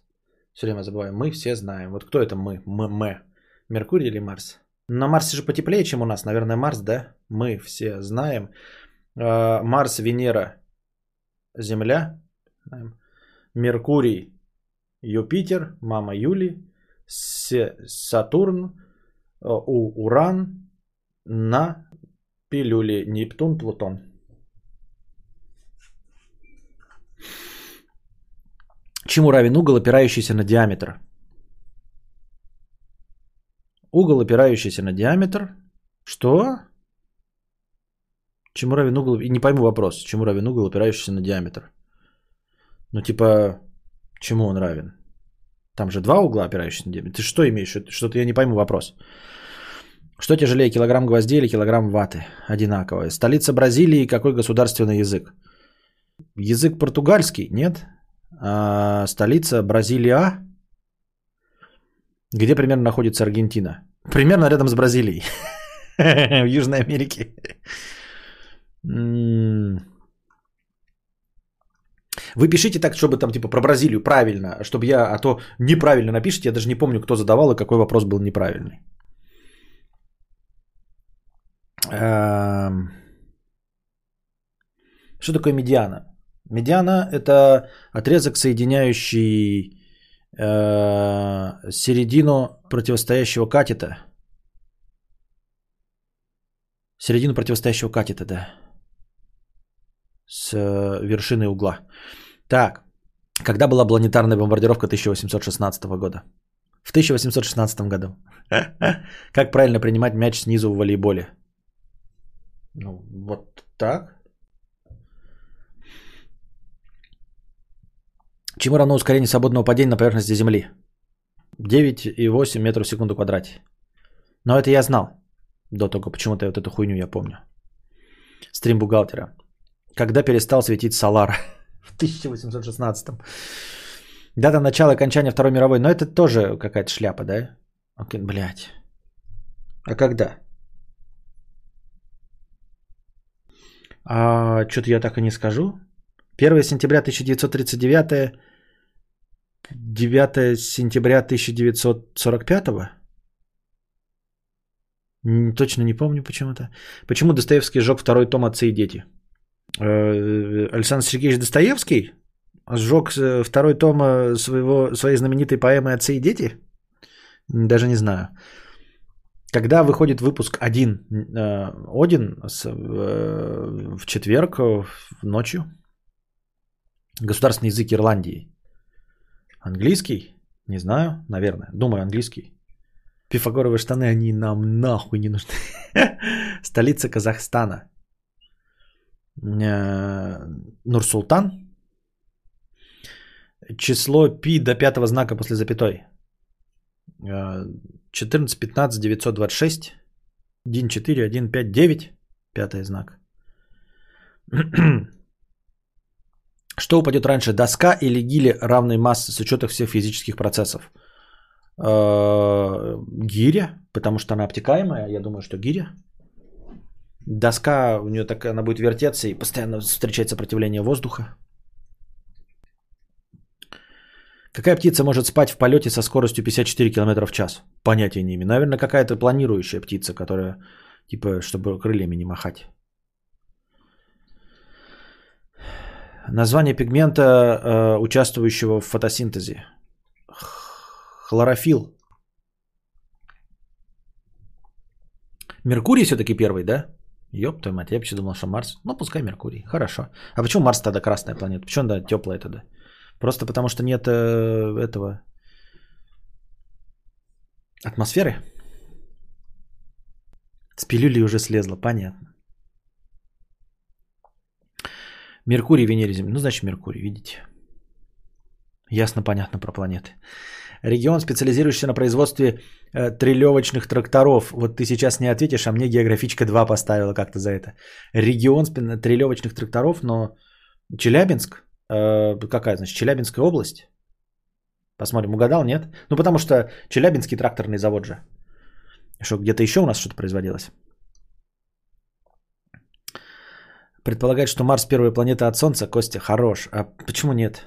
Все время забываем. Мы все знаем. Вот кто это мы? Мы. мы. Меркурий или Марс? На Марсе же потеплее, чем у нас. Наверное, Марс, да? Мы все знаем. А, Марс, Венера, Земля. Меркурий, Юпитер, мама Юли, Сатурн, у Уран, на пилюле Нептун, Плутон. Чему равен угол, опирающийся на диаметр? Угол, опирающийся на диаметр. Что? Чему равен угол? И не пойму вопрос. Чему равен угол, опирающийся на диаметр? Ну, типа, чему он равен? Там же два угла, опирающиеся на диаметр. Ты что имеешь? Что-то я не пойму вопрос. Что тяжелее, килограмм гвоздей или килограмм ваты? Одинаковое. Столица Бразилии, какой государственный язык? Язык португальский, нет? А, столица Бразилия. Где примерно находится Аргентина? Примерно рядом с Бразилией. В Южной Америке. Вы пишите так, чтобы там типа про Бразилию правильно, чтобы я, а то неправильно напишите, я даже не помню, кто задавал и какой вопрос был неправильный. Эм, что такое медиана? Медиана – это отрезок, соединяющий э, середину противостоящего катета. Середину противостоящего катета, да. С э, вершиной угла. Так, когда была планетарная бомбардировка 1816 года? В 1816 году. Как правильно принимать мяч снизу в волейболе? Ну, вот так. Чему равно ускорение свободного падения на поверхности Земли? 9,8 метров в секунду в квадрате. Но это я знал. До того, почему-то вот эту хуйню я помню. Стрим бухгалтера. Когда перестал светить Солар? в 1816. Дата начала и окончания Второй мировой. Но это тоже какая-то шляпа, да? Блядь. А когда? А, что-то я так и не скажу. 1 сентября 1939, 9 сентября 1945. Точно не помню почему-то. Почему Достоевский сжег второй том «Отцы и дети»? Э, Александр Сергеевич Достоевский сжег э, второй том э, своего, своей знаменитой поэмы «Отцы и дети»? Даже не знаю. Когда выходит выпуск один Один в четверг ночью? Государственный язык Ирландии. Английский? Не знаю, наверное. Думаю, английский. Пифагоровые штаны, они нам нахуй не нужны. Столица Казахстана. Э, Нурсултан. Число пи до пятого знака после запятой. 14, 15, 926. 1, 4, 1, 5, 9. Пятый знак. Что упадет раньше, доска или гили равной массы с учетом всех физических процессов? Э, гиря, потому что она обтекаемая. Я думаю, что гиря. Доска, у нее так, она будет вертеться и постоянно встречать сопротивление воздуха. Какая птица может спать в полете со скоростью 54 км в час? Понятия не имею. Наверное, какая-то планирующая птица, которая, типа, чтобы крыльями не махать. Название пигмента, э, участвующего в фотосинтезе. Хлорофилл. Меркурий все-таки первый, да? Ёб твою мать, я вообще думал, что Марс. Ну, пускай Меркурий. Хорошо. А почему Марс тогда красная планета? Почему она теплая тогда? Просто потому что нет э, этого атмосферы. С пилюли уже слезла, понятно. Меркурий, Венере, Земля. Ну, значит, Меркурий, видите. Ясно, понятно про планеты. Регион, специализирующийся на производстве э, трелевочных тракторов. Вот ты сейчас не ответишь, а мне географичка 2 поставила как-то за это. Регион трелевочных тракторов, но Челябинск, э, какая, значит, Челябинская область? Посмотрим, угадал, нет? Ну, потому что Челябинский тракторный завод же. Что, где-то еще у нас что-то производилось? Предполагает, что Марс первая планета от Солнца. Костя, хорош. А почему нет?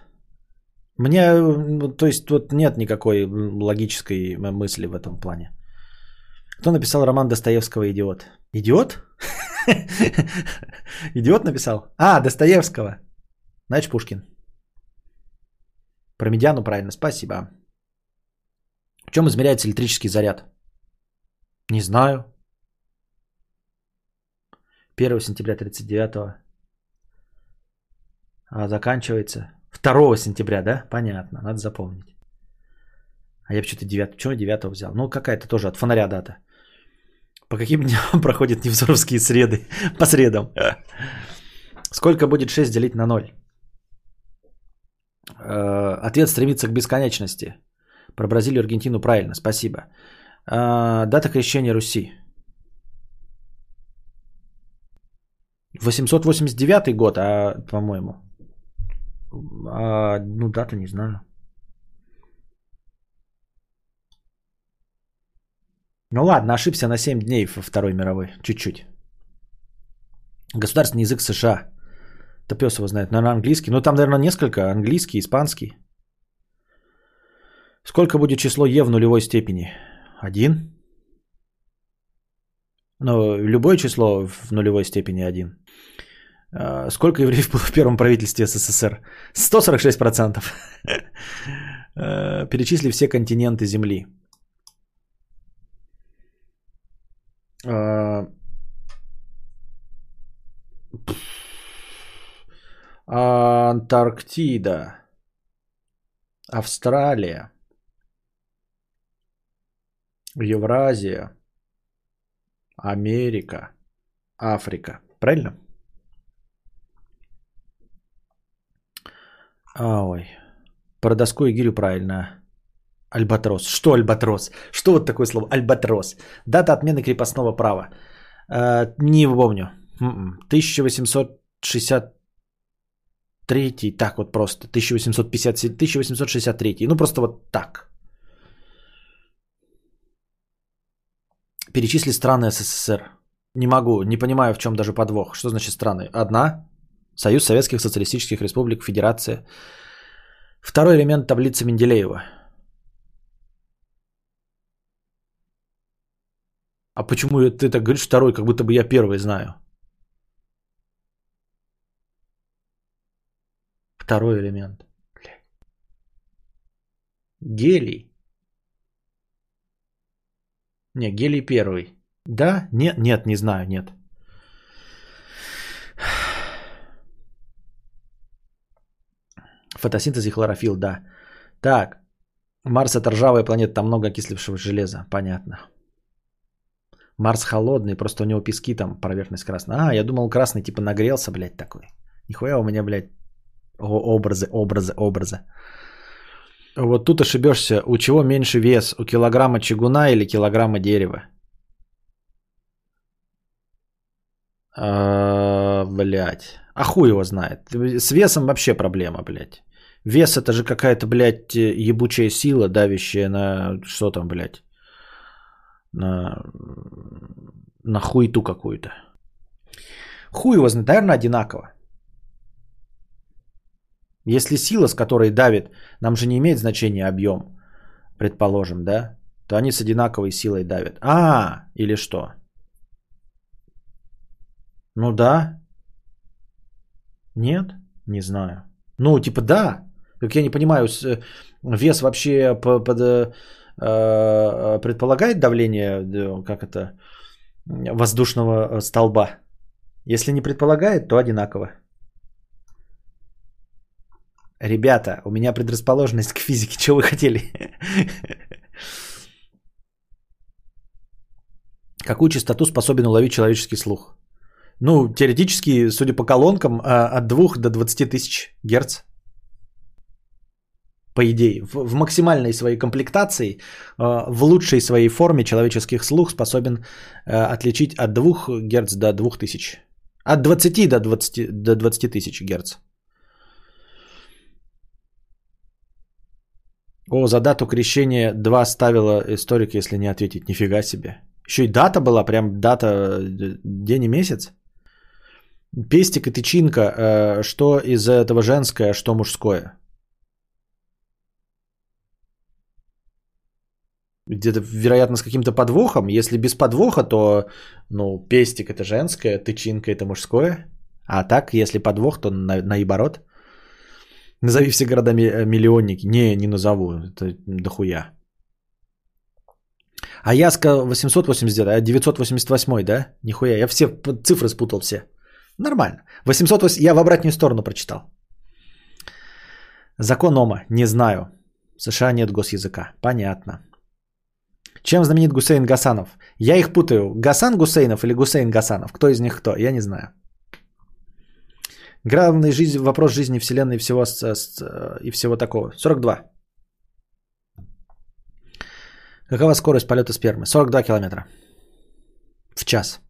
Мне, то есть, тут нет никакой логической мысли в этом плане. Кто написал роман Достоевского «Идиот»? Идиот? Идиот написал? А, Достоевского. Значит, Пушкин. Про медиану правильно, спасибо. В чем измеряется электрический заряд? Не знаю. 1 сентября 39 а заканчивается 2 сентября, да? Понятно, надо запомнить. А я почему-то 9, почему 9 взял? Ну, какая-то тоже от фонаря дата. По каким дням проходят невзоровские среды? По средам. Сколько будет 6 делить на 0? Э, ответ стремится к бесконечности. Про Бразилию и Аргентину правильно, спасибо. Э, дата крещения Руси. 889 год, а, по-моему. А, ну, дата не знаю. Ну ладно, ошибся на 7 дней во Второй мировой. Чуть-чуть. Государственный язык США. Да пес его знает. Наверное, английский. Ну, там, наверное, несколько. Английский, испанский. Сколько будет число Е в нулевой степени? Один. Ну, любое число в нулевой степени один. А, сколько евреев было в первом правительстве СССР? 146%. А, перечисли все континенты Земли. А, Антарктида. Австралия. Евразия. Америка. Африка. Правильно? А, ой. Про доску и гирю правильно. Альбатрос. Что альбатрос? Что вот такое слово? Альбатрос. Дата отмены крепостного права. Э, не помню. М-м. 1860 третий так вот просто, 1857, 1863, ну просто вот так. Перечисли страны СССР. Не могу, не понимаю, в чем даже подвох. Что значит страны? Одна, Союз Советских Социалистических Республик, Федерация. Второй элемент таблицы Менделеева. А почему ты так говоришь второй, как будто бы я первый знаю? Второй элемент. Гелий. Не, гелий первый. Да? Нет, нет, не знаю, нет. Фотосинтез и хлорофилл, да. Так, Марс это ржавая планета, там много окислившего железа, понятно. Марс холодный, просто у него пески там, поверхность красная. А, я думал красный типа нагрелся, блядь, такой. Нихуя у меня, блядь, образы, образы, образы. Вот тут ошибешься. У чего меньше вес? У килограмма чугуна или килограмма дерева? А, блядь. А хуй его знает. С весом вообще проблема, блядь. Вес это же какая-то, блядь, ебучая сила, давящая на... Что там, блядь? На, на хуйту какую-то. Хуй его знает, наверное, одинаково. Если сила, с которой давит, нам же не имеет значения объем, предположим, да, то они с одинаковой силой давят. А, или что? Ну да. Нет? Не знаю. Ну, типа да. Как я не понимаю, э, вес вообще под, э, э, предполагает давление, как это, воздушного столба. Если не предполагает, то одинаково. Ребята, у меня предрасположенность к физике. Что вы хотели? Какую частоту способен уловить человеческий слух? Ну, теоретически, судя по колонкам, а, от 2 до 20 тысяч герц. По идее, в, в максимальной своей комплектации, а, в лучшей своей форме человеческих слух способен а, отличить от 2 герц до 2000. От 20 до 20, до 20 тысяч герц. О, за дату крещения 2 ставила историк, если не ответить. Нифига себе. Еще и дата была, прям дата, день и месяц. Пестик и тычинка, э, что из этого женское, что мужское? Где-то, вероятно, с каким-то подвохом. Если без подвоха, то, ну, пестик это женское, тычинка это мужское. А так, если подвох, то на, наоборот. Назови все города э, миллионники. Не, не назову. Это дохуя. А Яска 889, а 988, да? Нихуя, я все цифры спутал все. Нормально. 808, я в обратную сторону прочитал. Закон Ома, не знаю. В США нет госязыка. Понятно. Чем знаменит Гусейн Гасанов? Я их путаю. Гасан Гусейнов или Гусейн Гасанов? Кто из них кто? Я не знаю. Главный жизнь, вопрос жизни Вселенной всего, и всего такого. 42. Какова скорость полета спермы? 42 километра в час.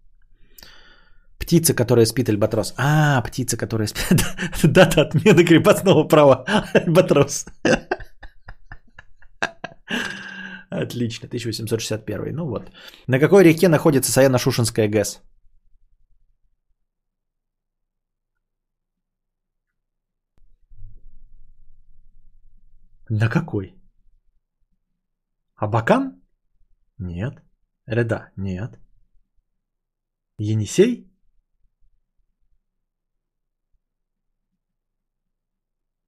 Птица, которая спит, альбатрос. А, птица, которая спит. Дата отмены крепостного права. Альбатрос. Отлично, 1861. Ну вот. На какой реке находится Саяно-Шушенская ГЭС? На какой? Абакан? Нет. Реда? Нет. Енисей?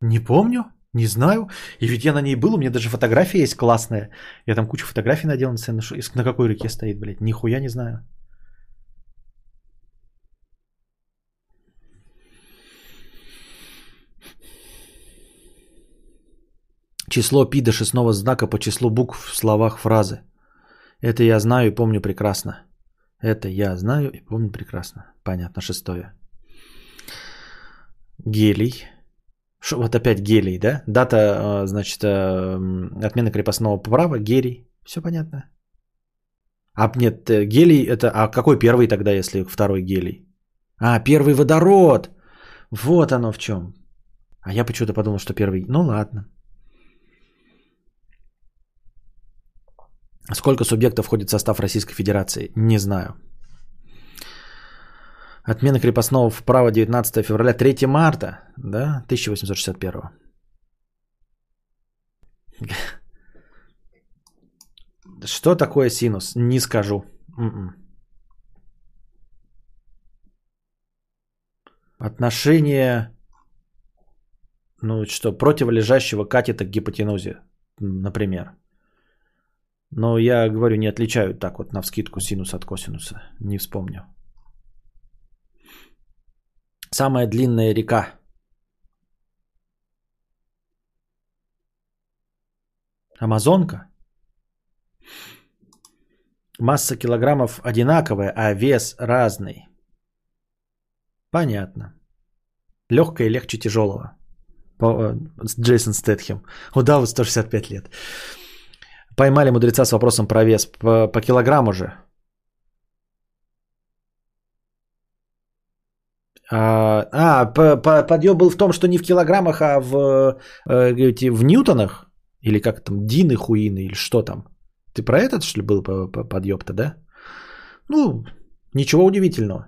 Не помню, не знаю. И ведь я на ней был, у меня даже фотография есть классная. Я там кучу фотографий надел на На какой реке стоит, блядь? Нихуя не знаю. Число пи до шестного знака по числу букв в словах фразы. Это я знаю и помню прекрасно. Это я знаю и помню прекрасно. Понятно, шестое. Гелий. Шо, вот опять гелий, да? Дата, а, значит, а, отмена крепостного права, гелий. Все понятно. А нет, э, гелий это... А какой первый тогда, если второй гелий? А, первый водород. Вот оно в чем. А я почему-то подумал, что первый... Ну ладно. Сколько субъектов входит в состав Российской Федерации? Не знаю. Отмена крепостного права 19 февраля, 3 марта, да, 1861. Что такое синус? Не скажу. М-м. Отношение, ну что, противолежащего катета к гипотенузе, например. Но я говорю, не отличают так вот на вскидку синус от косинуса. Не вспомню. Самая длинная река. Амазонка. Масса килограммов одинаковая, а вес разный. Понятно. Легкое легче тяжелого. Э, Джейсон Стэтхем. Удаву 165 лет. Поймали мудреца с вопросом про вес. По, по килограмму же. А, а подъем был в том, что не в килограммах, а в, э, в ньютонах? Или как там, дины, хуины, или что там? Ты про этот, что ли, был подъеб-то, да? Ну, ничего удивительного.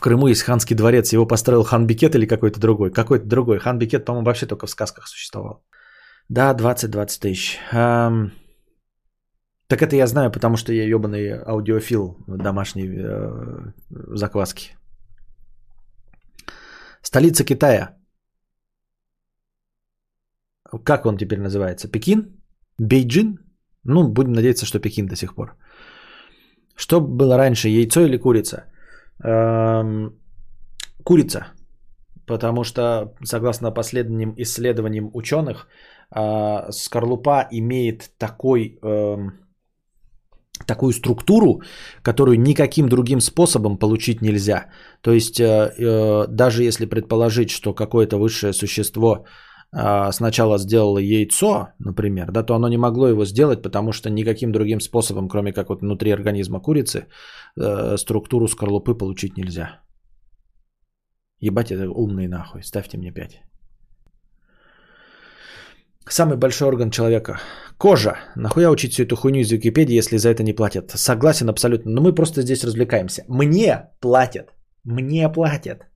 В Крыму есть ханский дворец, его построил хан Бикет или какой-то другой? Какой-то другой. Хан Бикет, по-моему, вообще только в сказках существовал. Да, 20-20 тысяч. Эм... Так это я знаю, потому что я ебаный аудиофил домашней э, закваски. Столица Китая. Как он теперь называется? Пекин? Бейджин? Ну, будем надеяться, что Пекин до сих пор. Что было раньше, яйцо или курица? Эм, курица. Потому что, согласно последним исследованиям ученых, э, скорлупа имеет такой, э, такую структуру, которую никаким другим способом получить нельзя. То есть, э, э, даже если предположить, что какое-то высшее существо а, сначала сделало яйцо, например, да, то оно не могло его сделать, потому что никаким другим способом, кроме как вот внутри организма курицы, э, структуру скорлупы получить нельзя. Ебать, это умный нахуй. Ставьте мне 5. Самый большой орган человека. Кожа. Нахуя учить всю эту хуйню из Википедии, если за это не платят? Согласен абсолютно. Но мы просто здесь развлекаемся. Мне платят. Мне платят.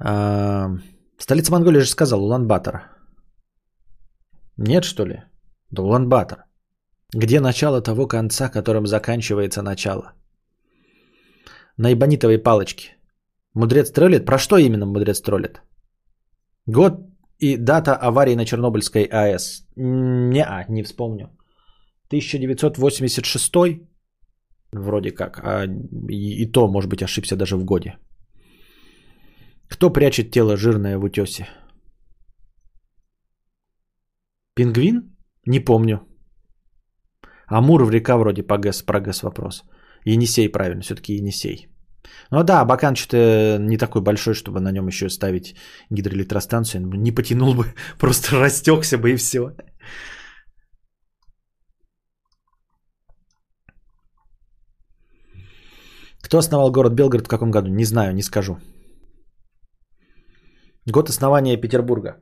А, столица Монголии же сказал, Улан-Батор. Нет, что ли? Да Улан-Батор. Где начало того конца, которым заканчивается начало? На ибонитовой палочке. Мудрец троллит? Про что именно мудрец троллит? Год и дата аварии на Чернобыльской АЭС. Не, а, не вспомню. 1986 вроде как, а и, и то, может быть, ошибся даже в годе. Кто прячет тело жирное в утесе? Пингвин? Не помню. Амур в река вроде по ГЭС, про ГЭС вопрос. Енисей, правильно, все-таки Енисей. Ну да, Бакан что-то не такой большой, чтобы на нем еще ставить гидроэлектростанцию. Не потянул бы, просто растекся бы и все. Кто основал город Белгород в каком году? Не знаю, не скажу. Год основания Петербурга.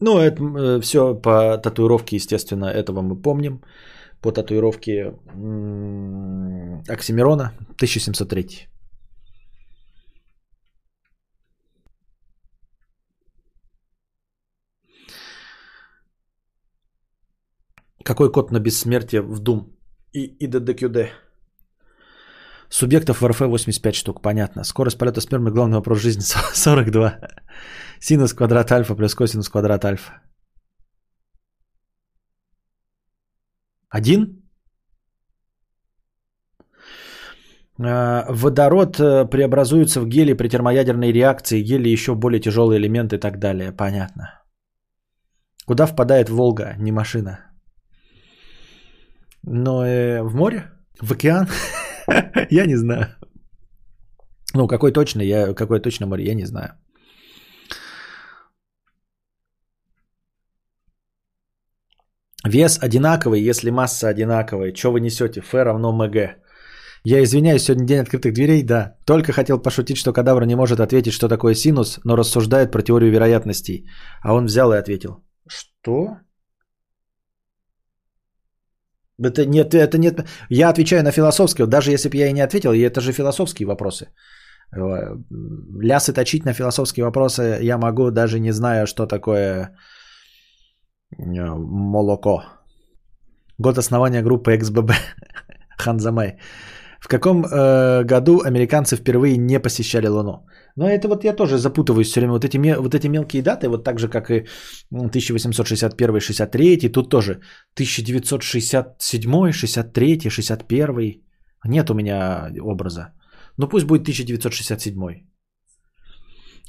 Ну, это э, все по татуировке, естественно, этого мы помним. По татуировке Оксимирона, 1703. Какой код на бессмертие в Doom и IDDQD? Субъектов в РФ 85 штук, понятно. Скорость полета спермы, главный вопрос жизни 42. Синус квадрат альфа плюс косинус квадрат альфа. Один? А, водород э, преобразуется в гелий при термоядерной реакции, гелий еще более тяжелый элемент и так далее. Понятно. Куда впадает Волга, не машина? Но э, в море? В океан? Я не знаю. Ну, какой точно, я, какое точно море, я не знаю. Вес одинаковый, если масса одинаковая. Что вы несете? Ф равно МГ. Я извиняюсь, сегодня день открытых дверей, да. Только хотел пошутить, что кадавр не может ответить, что такое синус, но рассуждает про теорию вероятностей. А он взял и ответил. Что? Это нет, это нет. Я отвечаю на философские, даже если бы я и не ответил, это же философские вопросы. Э, лясы точить на философские вопросы я могу, даже не зная, что такое э, молоко. Год основания группы XBB. Ханзамай. В каком э, году американцы впервые не посещали Луну? Но это вот я тоже запутываюсь все время. Вот эти, вот эти мелкие даты, вот так же, как и 1861-63, тут тоже 1967, 63, 61. Нет у меня образа. Ну пусть будет 1967.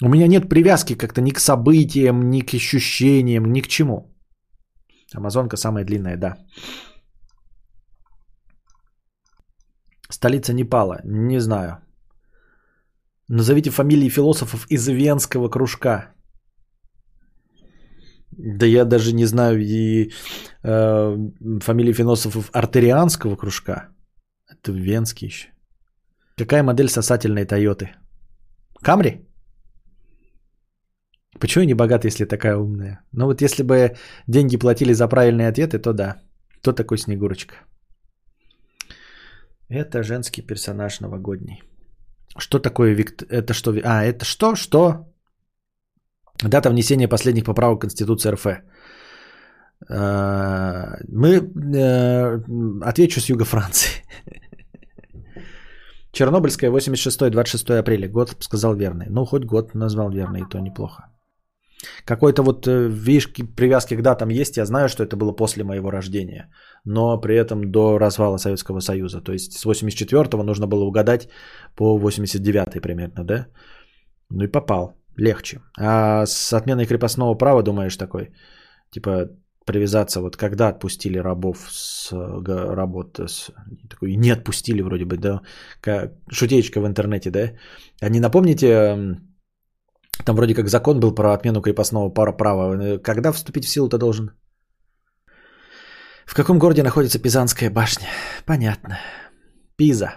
У меня нет привязки как-то ни к событиям, ни к ощущениям, ни к чему. Амазонка самая длинная, да. Столица Непала, не знаю. Назовите фамилии философов из Венского кружка. Да я даже не знаю и э, фамилии философов артерианского кружка. Это венский еще. Какая модель сосательной Тойоты? Камри? Почему я не богат, если такая умная? Ну вот если бы деньги платили за правильные ответы, то да. Кто такой Снегурочка? Это женский персонаж новогодний. Что такое Викт... Это что? А, это что? Что? Дата внесения последних поправок в Конституции РФ. А, мы... Э, отвечу с юга Франции. Чернобыльская, 86 26 апреля. Год сказал верный. Ну, хоть год назвал верный, и то неплохо. Какой-то вот, э, видишь, привязки к датам есть. Я знаю, что это было после моего рождения. Но при этом до развала Советского Союза. То есть с 84-го нужно было угадать по 89-й примерно, да? Ну и попал. Легче. А с отменой крепостного права думаешь такой, типа, привязаться, вот когда отпустили рабов с работы, с, такой, не отпустили вроде бы, да, шутеечка в интернете, да, а не напомните, там вроде как закон был про отмену крепостного права, когда вступить в силу-то должен? В каком городе находится Пизанская башня? Понятно. Пиза.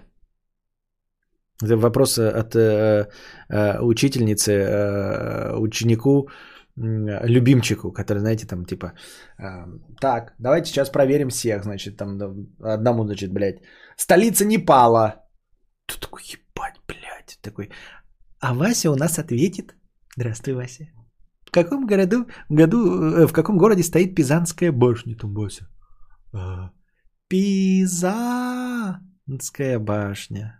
Это вопрос от э, э, учительницы э, ученику, любимчику, который, знаете, там типа, э, так, давайте сейчас проверим всех, значит, там одному, значит, блядь, столица Непала. Тут такой, ебать, блядь, такой, а Вася у нас ответит, здравствуй, Вася. В каком городу, году, э, в каком городе стоит Пизанская башня, там Вася? Пизанская башня.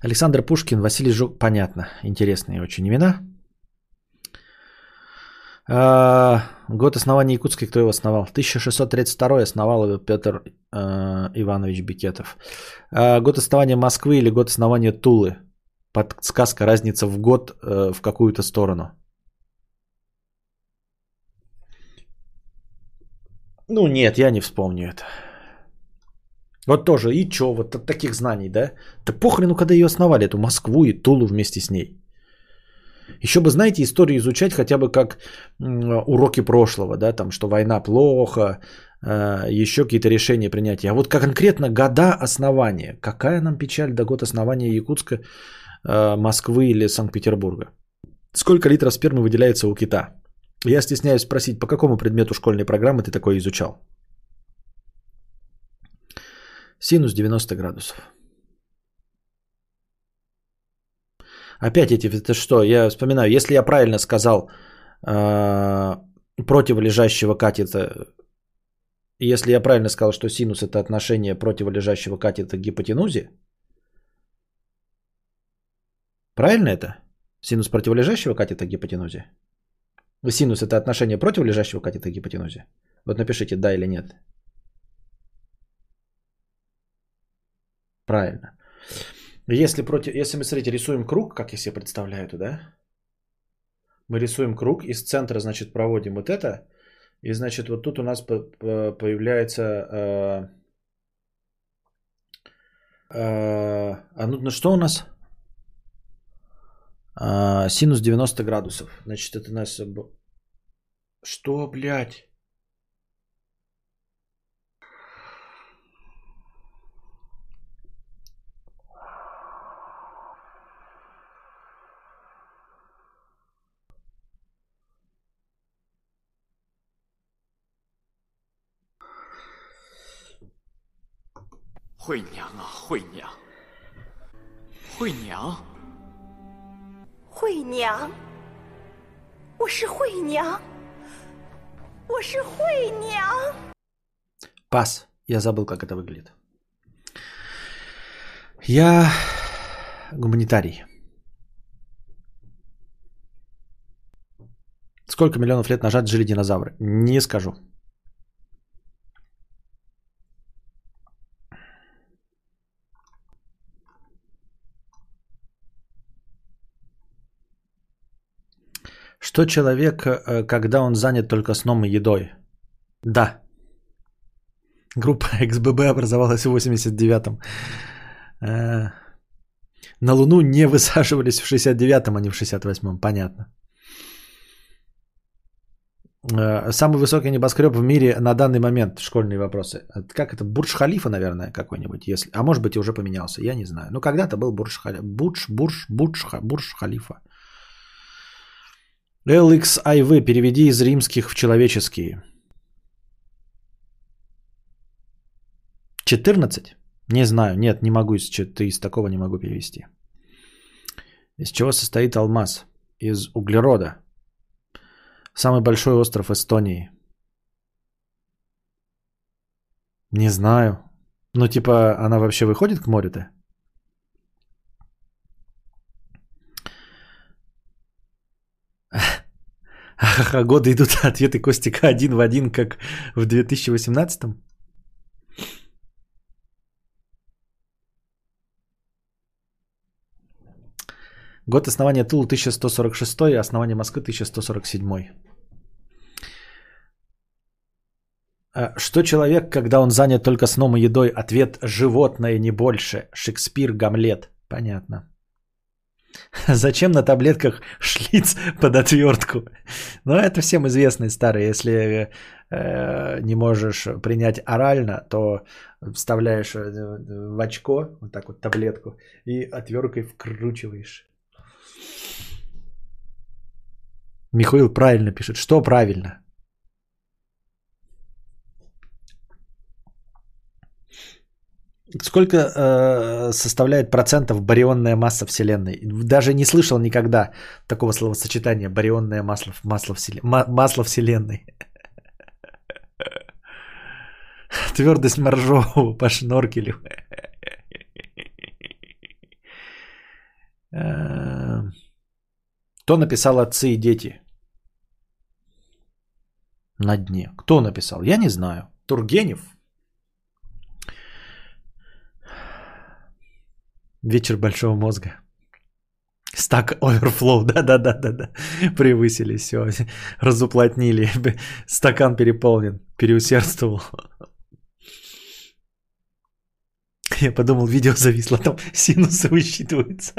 Александр Пушкин, Василий Жук. Понятно. Интересные очень имена. А, год основания Якутской, кто его основал? 1632 основал его Петр а, Иванович Бикетов. А, год основания Москвы или год основания Тулы? Подсказка, разница в год а, в какую-то сторону. Ну нет, я не вспомню это. Вот тоже, и чё, вот от таких знаний, да? Да похрену, когда ее основали, эту Москву и Тулу вместе с ней. Еще бы, знаете, историю изучать хотя бы как уроки прошлого, да, там, что война плохо, э, еще какие-то решения принятия. А вот как конкретно года основания. Какая нам печаль до год основания Якутска, э, Москвы или Санкт-Петербурга? Сколько литров спермы выделяется у кита? Я стесняюсь спросить, по какому предмету школьной программы ты такое изучал? Синус 90 градусов. Опять эти, это что? Я вспоминаю, если я правильно сказал э, противолежащего катета, если я правильно сказал, что синус это отношение противолежащего катета к гипотенузе, правильно это? Синус противолежащего катета к гипотенузе? Синус это отношение противолежащего катета к гипотенузе? Вот напишите да или нет. Правильно. Если, против, если мы, смотрите, рисуем круг, как я себе представляю это, да? Мы рисуем круг, из центра, значит, проводим вот это. И, значит, вот тут у нас появляется... Э, э, а ну, ну что у нас? Э, синус 90 градусов. Значит, это у нас... Что, блядь? «惠娘啊，惠娘，惠娘，惠娘，我是惠娘，我是惠娘。Пас. Я забыл, как это выглядит. Я гуманитарий. Сколько миллионов лет назад жили динозавры? Не скажу. Что человек, э, когда он занят только сном и едой? Да. Группа XBB образовалась в 89-м. Э, На Луну не высаживались в 69-м, а не в 68-м. Понятно. Э, Самый высокий небоскреб в мире на данный момент. Школьные вопросы. Как это? Бурдж Халифа, наверное, какой-нибудь. Если... А может быть и уже поменялся. Я не знаю. Ну, когда-то был Бурдж Халифа. Бурдж, Бурдж, Бурдж, Бурдж Халифа. LXIV переведи из римских в человеческие. 14? Не знаю. Нет, не могу. Из, ты из такого не могу перевести. Из чего состоит алмаз? Из углерода. Самый большой остров Эстонии. Не знаю. Ну, типа, она вообще выходит к морю-то? Ха-ха, годы идут, а ответы Костика один в один, как в 2018-м. Год основания Тула 1146, а основание Москвы 1147. А, Что человек, когда он занят только сном и едой? Ответ – животное, не больше. Шекспир, Гамлет. Понятно. Зачем на таблетках шлиц под отвертку? Ну, это всем известные старые. Если э, не можешь принять орально, то вставляешь э, в очко, вот так вот таблетку, и отверткой вкручиваешь. Михаил правильно пишет. Что правильно? Сколько э, составляет процентов барионная масса Вселенной? Даже не слышал никогда такого словосочетания барионное масло, масло, вселен... ма- масло Вселенной. Твердость моржового по шноркелю. Э, Кто написал отцы и дети? На дне. Кто написал? Я не знаю. Тургенев? Вечер большого мозга. Стак оверфлоу, да-да-да-да-да. Превысили все, разуплотнили. Стакан переполнен, переусердствовал. Я подумал, видео зависло, там синусы высчитываются.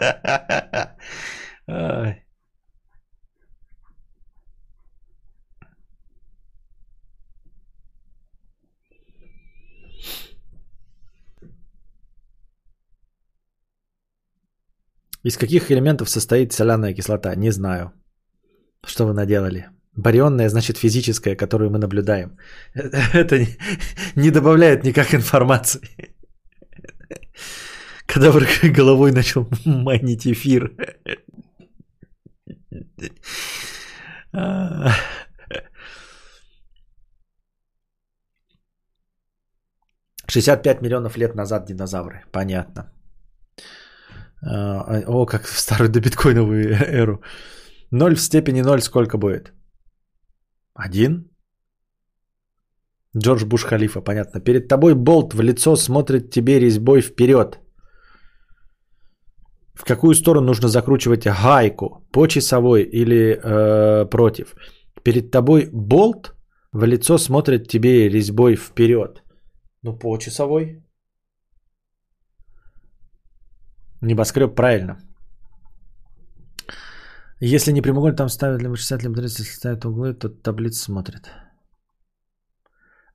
Из каких элементов состоит соляная кислота? Не знаю. Что вы наделали? Барионная, значит, физическая, которую мы наблюдаем. Это не- добавляет никак информации. Кадавр головой начал майнить эфир. А. Шестьдесят пять миллионов лет назад динозавры. Понятно. А, О, как в старую добиткоиновую эру. Ноль в степени ноль сколько будет? Один? Джордж Буш Халифа, понятно. Перед тобой болт в лицо смотрит тебе резьбой вперед. В какую сторону нужно закручивать гайку? По часовой или э, против? Перед тобой болт в лицо смотрит тебе резьбой вперед. Ну, по часовой. Небоскреб, правильно. Если не прямоугольник, там ставят либо 60, либо 30, если ставят углы, то таблица смотрит.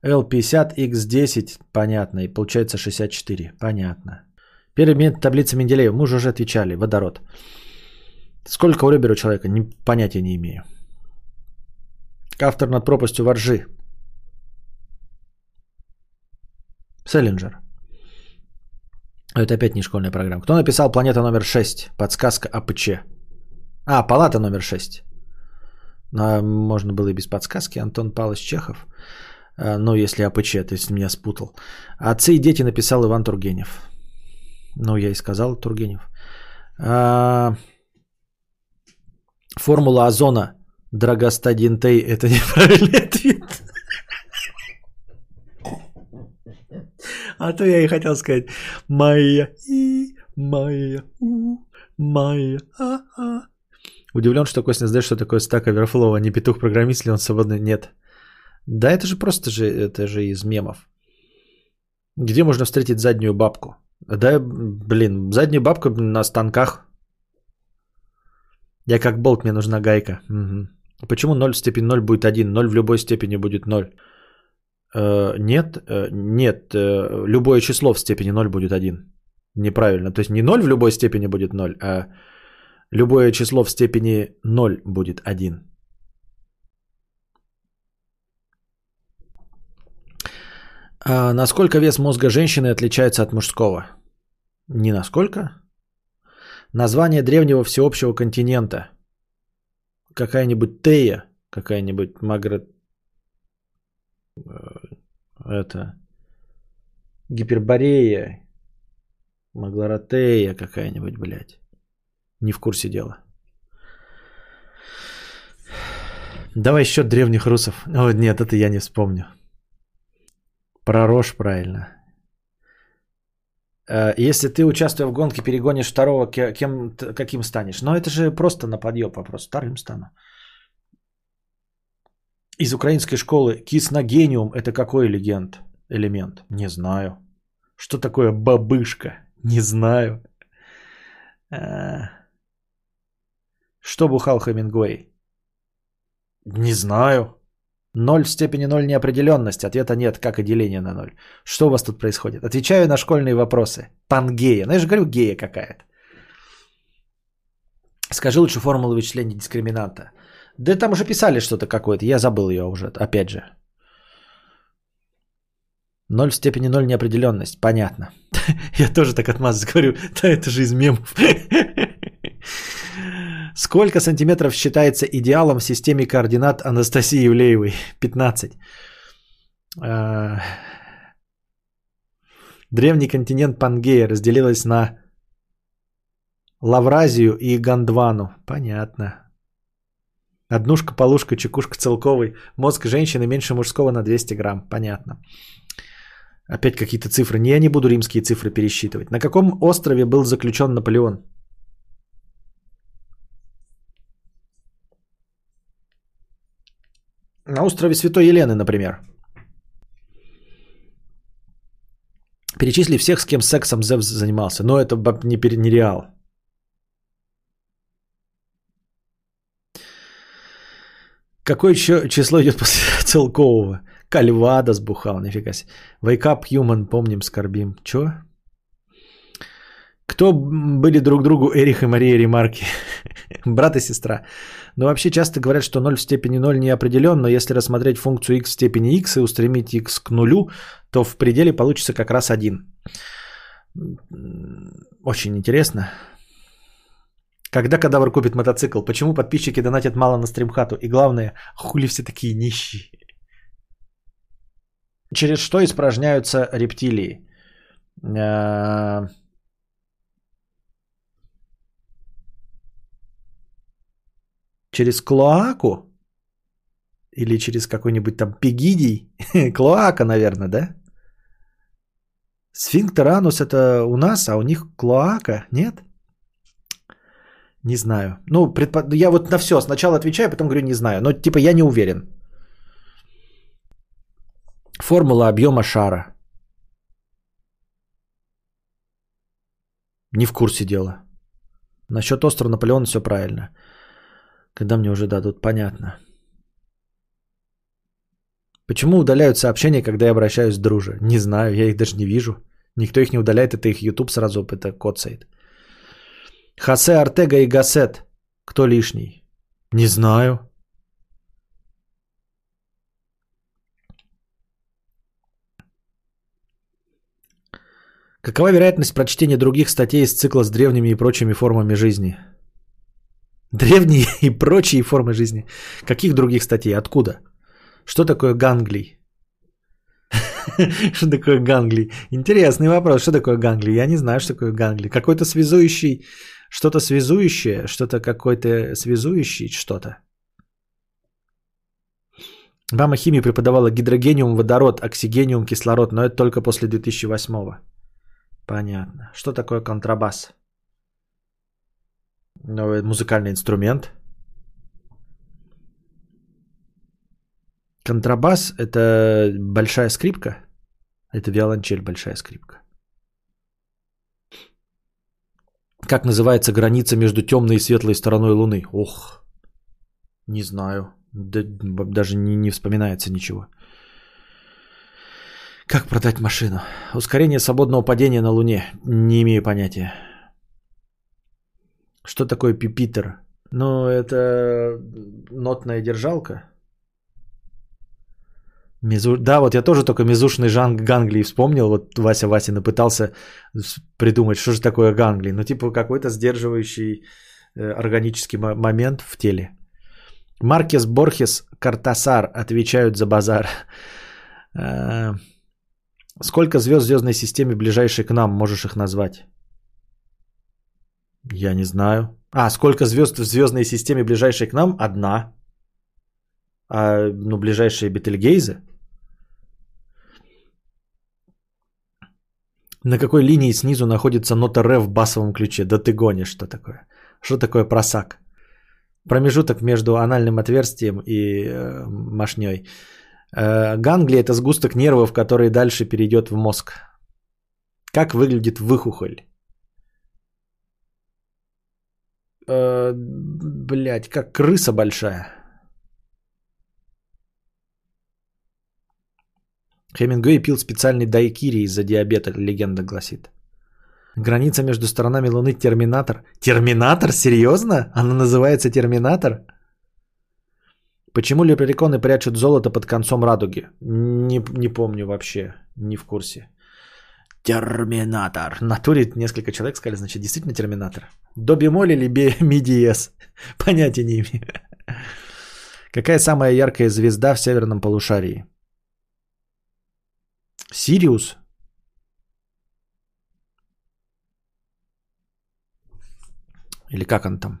L50, X10, понятно, и получается 64, понятно. Первый метод таблицы Менделеева, мы же уже отвечали, водород. Сколько у ребер у человека, не, понятия не имею. Автор над пропастью воржи. Селлинджер. Это опять не школьная программа. Кто написал «Планета номер 6»? Подсказка АПЧ. А, палата номер 6. Но можно было и без подсказки. Антон Павлович Чехов. А, Ну, если АПЧ, то есть меня спутал. Отцы и дети написал Иван Тургенев. Ну, я и сказал Тургенев. А, Формула озона Драгостадин-Тей – это неправильный ответ. А то я и хотел сказать Майя и Майя у Майя а а Удивлен, что Костя знает, что такое стак оверфлоу, а не петух-программист ли он свободный? Нет. Да это же просто же, это же из мемов. Где можно встретить заднюю бабку? Да, блин, задняя бабка на станках. Я как болт, мне нужна гайка. Угу. Почему 0 в степени 0 будет 1? 0 в любой степени будет 0. Э, нет, э, нет, э, любое число в степени 0 будет 1. Неправильно. То есть не 0 в любой степени будет 0, а любое число в степени 0 будет 1. А насколько вес мозга женщины отличается от мужского? Не насколько. Название древнего всеобщего континента. Какая-нибудь Тея, какая-нибудь Магрет... Это... Гиперборея, Магларатея какая-нибудь, блядь. Не в курсе дела. Давай счет древних русов. О, нет, это я не вспомню. Про рожь правильно. Э, если ты, участвуя в гонке, перегонишь второго, кем, каким станешь? Но это же просто на подъем вопрос. Вторым стану. Из украинской школы кисногениум – это какой легенд? Элемент? Не знаю. Что такое бабышка? Не знаю. Э, что бухал Хемингуэй? Не знаю. Ноль в степени ноль неопределенности. Ответа нет, как и деление на ноль. Что у вас тут происходит? Отвечаю на школьные вопросы. Пангея. Ну я же говорю, гея какая-то. Скажи лучше формулу вычисления дискриминанта. Да там уже писали что-то какое-то. Я забыл ее уже. Опять же. Ноль в степени ноль неопределенность. Понятно. Я тоже так отмазываюсь. Говорю, да это же из мемов. Сколько сантиметров считается идеалом в системе координат Анастасии Евлеевой? 15. А, древний континент Пангея разделилась на Лавразию и Гондвану. Понятно. Однушка, полушка, чекушка целковый. Мозг женщины меньше мужского на 200 грамм. Понятно. Опять какие-то цифры. Не, я не буду римские цифры пересчитывать. На каком острове был заключен Наполеон? На острове Святой Елены, например. Перечисли всех, с кем сексом Зевс занимался. Но это не, не Какое еще число идет после целкового? Кальвада сбухал, нифига себе. Wake up, human, помним, скорбим. Чё? Кто были друг другу Эрих и Мария Ремарки? Брат и сестра. Но вообще часто говорят, что 0 в степени 0 не определен, но если рассмотреть функцию x в степени x и устремить x к нулю, то в пределе получится как раз 1. Очень интересно. Когда кадавр купит мотоцикл? Почему подписчики донатят мало на стримхату? И главное, хули все такие нищие? Через что испражняются рептилии? Э, через клоаку? Или через какой-нибудь там пегидий? Клоака, наверное, да? Сфинктер анус это у нас, а у них клоака, нет? Не знаю. Ну, предпо... я вот на все сначала отвечаю, потом говорю не знаю. Но типа я не уверен. Формула объема шара. Не в курсе дела. Насчет острова Наполеона все правильно. Когда мне уже дадут, понятно. Почему удаляют сообщения, когда я обращаюсь к друже? Не знаю, я их даже не вижу. Никто их не удаляет, это их YouTube сразу это коцает. Хосе Артега и Гасет. Кто лишний? Не знаю. Какова вероятность прочтения других статей из цикла с древними и прочими формами жизни? Древние и прочие формы жизни. Каких других статей? Откуда? Что такое ганглий? Что такое ганглий? Интересный вопрос. Что такое ганглий? Я не знаю, что такое ганглий. Какой-то связующий, что-то связующее, что-то какой-то связующий что-то. Мама химии преподавала гидрогениум, водород, оксигениум, кислород, но это только после 2008 Понятно. Что такое контрабас? Новый музыкальный инструмент. Контрабас – это большая скрипка. Это виолончель, большая скрипка. Как называется граница между темной и светлой стороной Луны? Ох, не знаю. Да, даже не, не вспоминается ничего. Как продать машину? Ускорение свободного падения на Луне. Не имею понятия. Что такое пипитер? Ну, это нотная держалка. Мизу... Да, вот я тоже только мизушный жанг Ганглии вспомнил. Вот Вася Васина пытался придумать, что же такое Ганглии. Ну, типа какой-то сдерживающий э, органический момент в теле. Маркес Борхес Картасар отвечают за базар. Э, сколько звезд в звездной системе ближайшей к нам? Можешь их назвать? Я не знаю. А, сколько звезд в звездной системе ближайшей к нам? Одна. А, ну, ближайшие Бетельгейзы? На какой линии снизу находится нота ре в басовом ключе? Да ты гонишь, что такое? Что такое просак? Промежуток между анальным отверстием и э, мошней. Э, ганглия – это сгусток нервов, который дальше перейдет в мозг. Как выглядит выхухоль? Э, блять, как крыса большая. Хемингуэй пил специальный дайкири из-за диабета, легенда гласит. Граница между сторонами Луны Терминатор. Терминатор? Серьезно? Она называется Терминатор? Почему лепреконы прячут золото под концом радуги? Не, не помню вообще, не в курсе. Терминатор. В натуре несколько человек сказали, значит, действительно Терминатор. Доби Молли или Мидиес? Понятия не имею. Какая самая яркая звезда в северном полушарии? Сириус? Или как он там?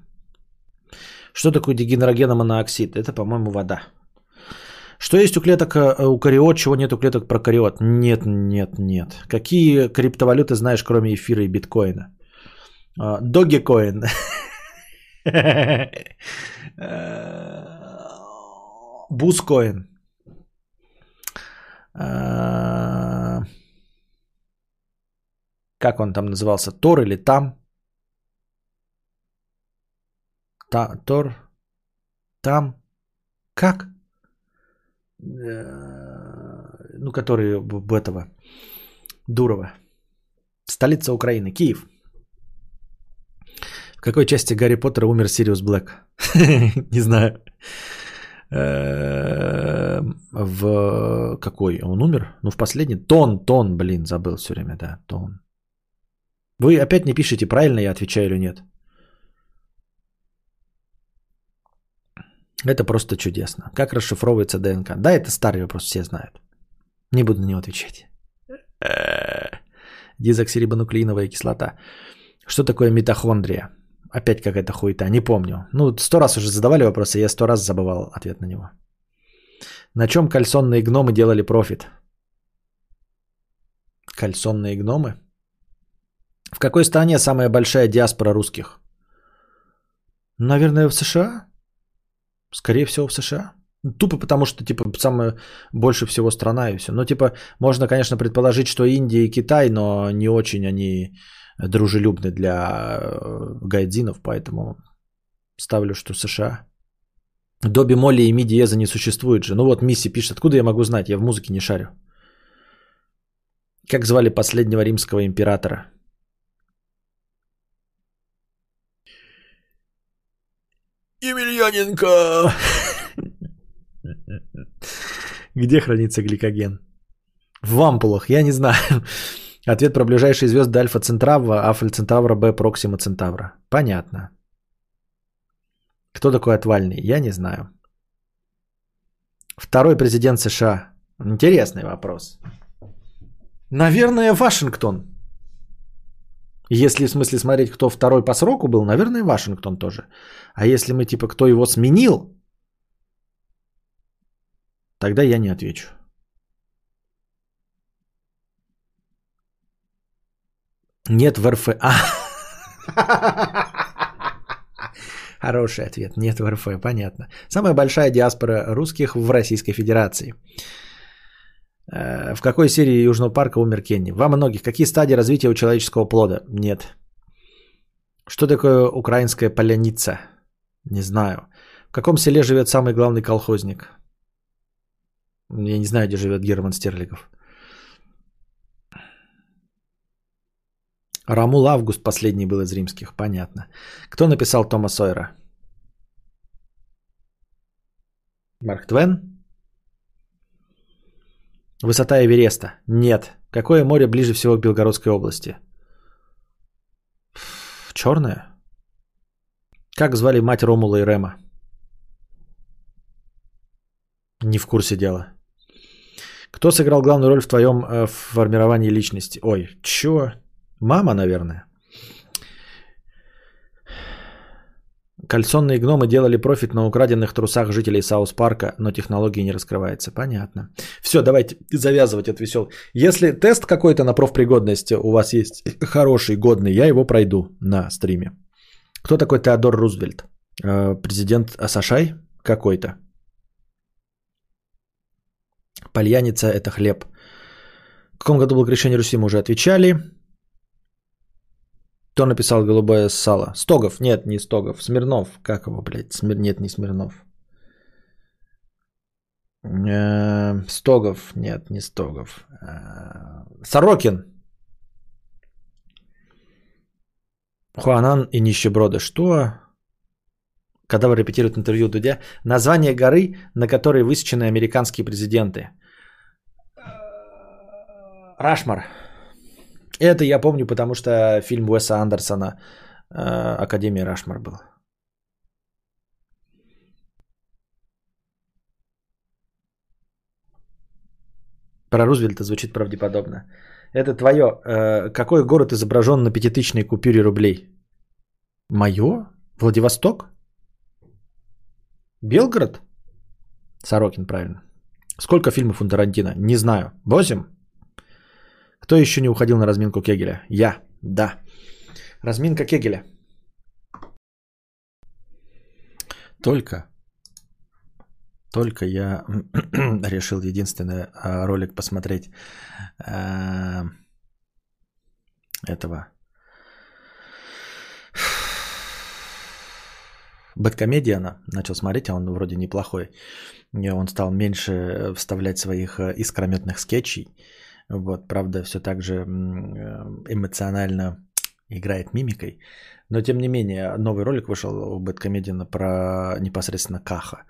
Что такое дегенерогеномонооксид? Это, по-моему, вода. Что есть у клеток э, эукариот, чего нет у клеток прокариот? Нет, нет, нет. Какие криптовалюты знаешь, кроме эфира и биткоина? Догикоин. Бускоин. А, как он там назывался? Тор или там? Та, Тор? Там? Как? Э, ну, который этого. Дурова. Столица Украины. Киев. В какой части Гарри Поттера умер Сириус Блэк? Не знаю. Эм, в какой? Он умер? Ну, в последний. Тон, тон, блин, забыл все время, да, тон. Вы опять не пишете, правильно я отвечаю или нет? Это просто чудесно. Как расшифровывается ДНК? Да, это старый вопрос, все знают. Не буду на него отвечать. Дезоксирибонуклеиновая кислота. Что такое митохондрия? Опять какая-то хуета, не помню. Ну, сто раз уже задавали вопросы, я сто раз забывал ответ на него. На чем кальсонные гномы делали профит? Кальсонные гномы? В какой стране самая большая диаспора русских? Наверное, в США? Скорее всего, в США. Тупо потому, что, типа, самая больше всего страна и все. Ну, типа, можно, конечно, предположить, что Индия и Китай, но не очень они дружелюбны для э, гайдзинов, поэтому ставлю, что США. Доби Молли и Миди Еза не существует же. Ну вот Мисси пишет, откуда я могу знать, я в музыке не шарю. Как звали последнего римского императора? Емельяненко! Где хранится гликоген? В ампулах, я не знаю. Ответ про ближайшие звезды Альфа Центавра, Альфа Центавра, Б Проксима Центавра. Понятно. Кто такой отвальный? Я не знаю. Второй президент США. Интересный вопрос. Наверное, Вашингтон. Если в смысле смотреть, кто второй по сроку был, наверное, Вашингтон тоже. А если мы типа, кто его сменил, тогда я не отвечу. Нет в РФ. А. Хороший ответ. Нет в РФ, понятно. Самая большая диаспора русских в Российской Федерации. Э, в какой серии Южного парка умер Кенни? Во многих. Какие стадии развития у человеческого плода? Нет. Что такое украинская поляница? Не знаю. В каком селе живет самый главный колхозник? Я не знаю, где живет Герман Стерлигов. Рамул Август последний был из римских, понятно. Кто написал Тома Сойера? Марк Твен? Высота Эвереста? Нет. Какое море ближе всего к Белгородской области? Черное? Как звали мать Ромула и Рема? Не в курсе дела. Кто сыграл главную роль в твоем э, формировании личности? Ой, чё? Мама, наверное. Кальсонные гномы делали профит на украденных трусах жителей South Парка, но технологии не раскрывается. Понятно. Все, давайте завязывать это веселый. Если тест какой-то на профпригодность у вас есть хороший, годный, я его пройду на стриме. Кто такой Теодор Рузвельт? Э, президент США какой-то. Пальяница – это хлеб. В каком году было крещение Руси, мы уже отвечали. Кто написал голубое сало? Стогов? Нет, не Стогов. Смирнов. Как его, блядь? Смир... Нет, не Смирнов. Э, Стогов. Нет, не Стогов. Э, Сорокин. Хуанан и нищеброды. Что? Когда репетируют интервью Дудя. Название горы, на которой высечены американские президенты. Рашмар. Это я помню, потому что фильм Уэса Андерсона э, «Академия Рашмар» был. Про Рузвельта звучит правдеподобно. Это твое. Э, какой город изображен на пятитысячной купюре рублей? Мое? Владивосток? Белгород? Сорокин, правильно. Сколько фильмов у Тарантино? Не знаю. Восемь? Кто еще не уходил на разминку Кегеля? Я, да. Разминка Кегеля. Только, только я решил единственный а, ролик посмотреть а, этого Бэткомедиана начал смотреть, а он вроде неплохой. Он стал меньше вставлять своих э, искрометных скетчей. Вот, правда, все так же э, эмоционально играет мимикой. Но, тем не менее, новый ролик вышел у Бэткомедиана про непосредственно Каха.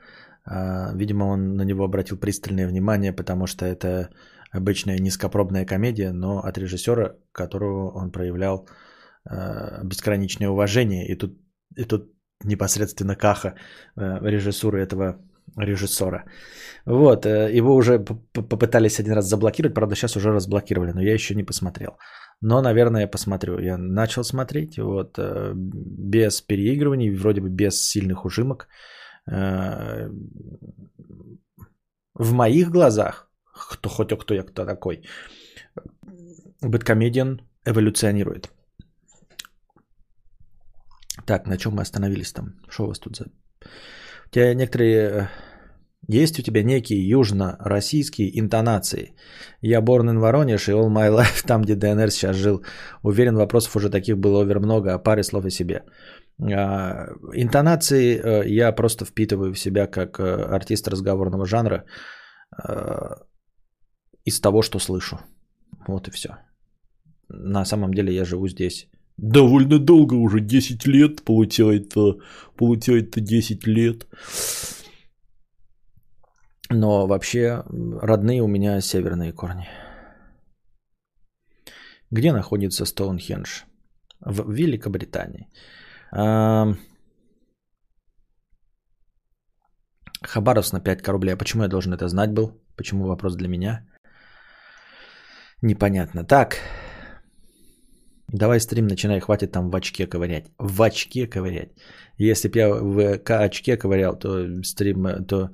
А, видимо, он на него обратил пристальное внимание, потому что это обычная низкопробная комедия, но от режиссера, которого он проявлял э, бесконечное уважение. И тут, и тут непосредственно Каха э, режиссуры этого режиссера. Вот, э, его уже попытались один раз заблокировать, правда, сейчас уже разблокировали, но я еще не посмотрел. Но, наверное, я посмотрю. Я начал смотреть, вот, э, без переигрываний, вроде бы без сильных ужимок. Э, в моих глазах, кто хоть кто я кто такой, Бэткомедиан эволюционирует. Так, на чем мы остановились там? Что у вас тут за тебя некоторые... Есть у тебя некие южно-российские интонации. Я born in Воронеж и all my life там, где ДНР сейчас жил. Уверен, вопросов уже таких было овер много, а паре слов о себе. А, интонации э, я просто впитываю в себя как э, артист разговорного жанра э, из того, что слышу. Вот и все. На самом деле я живу здесь довольно долго, уже 10 лет, получается, получается 10 лет. Но вообще родные у меня северные корни. Где находится Стоунхендж? В Великобритании. Хабаровск на 5 рублей. А почему я должен это знать был? Почему вопрос для меня? Непонятно. Так, Давай стрим начинай, хватит там в очке ковырять. В очке ковырять. Если бы я в очке ковырял, то стрим, то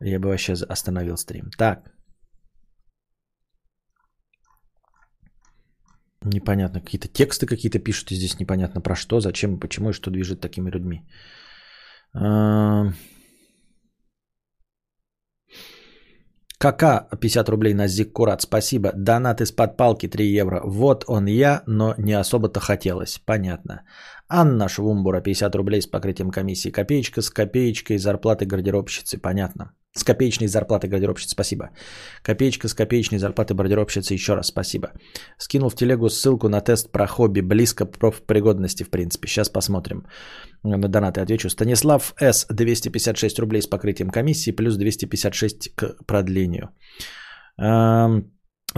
я бы вообще остановил стрим. Так. Непонятно, какие-то тексты какие-то пишут, и здесь непонятно про что, зачем, почему и что движет такими людьми. Кака 50 рублей на Зиккурат, спасибо. Донат из-под палки 3 евро. Вот он я, но не особо-то хотелось. Понятно. Анна Швумбура 50 рублей с покрытием комиссии. Копеечка с копеечкой зарплаты гардеробщицы. Понятно. С копеечной зарплаты гардеробщицы. Спасибо. Копеечка с копеечной зарплаты гардеробщицы. Еще раз спасибо. Скинул в телегу ссылку на тест про хобби. Близко профпригодности, в принципе. Сейчас посмотрим. На донаты отвечу. Станислав С. 256 рублей с покрытием комиссии. Плюс 256 к продлению. Эм,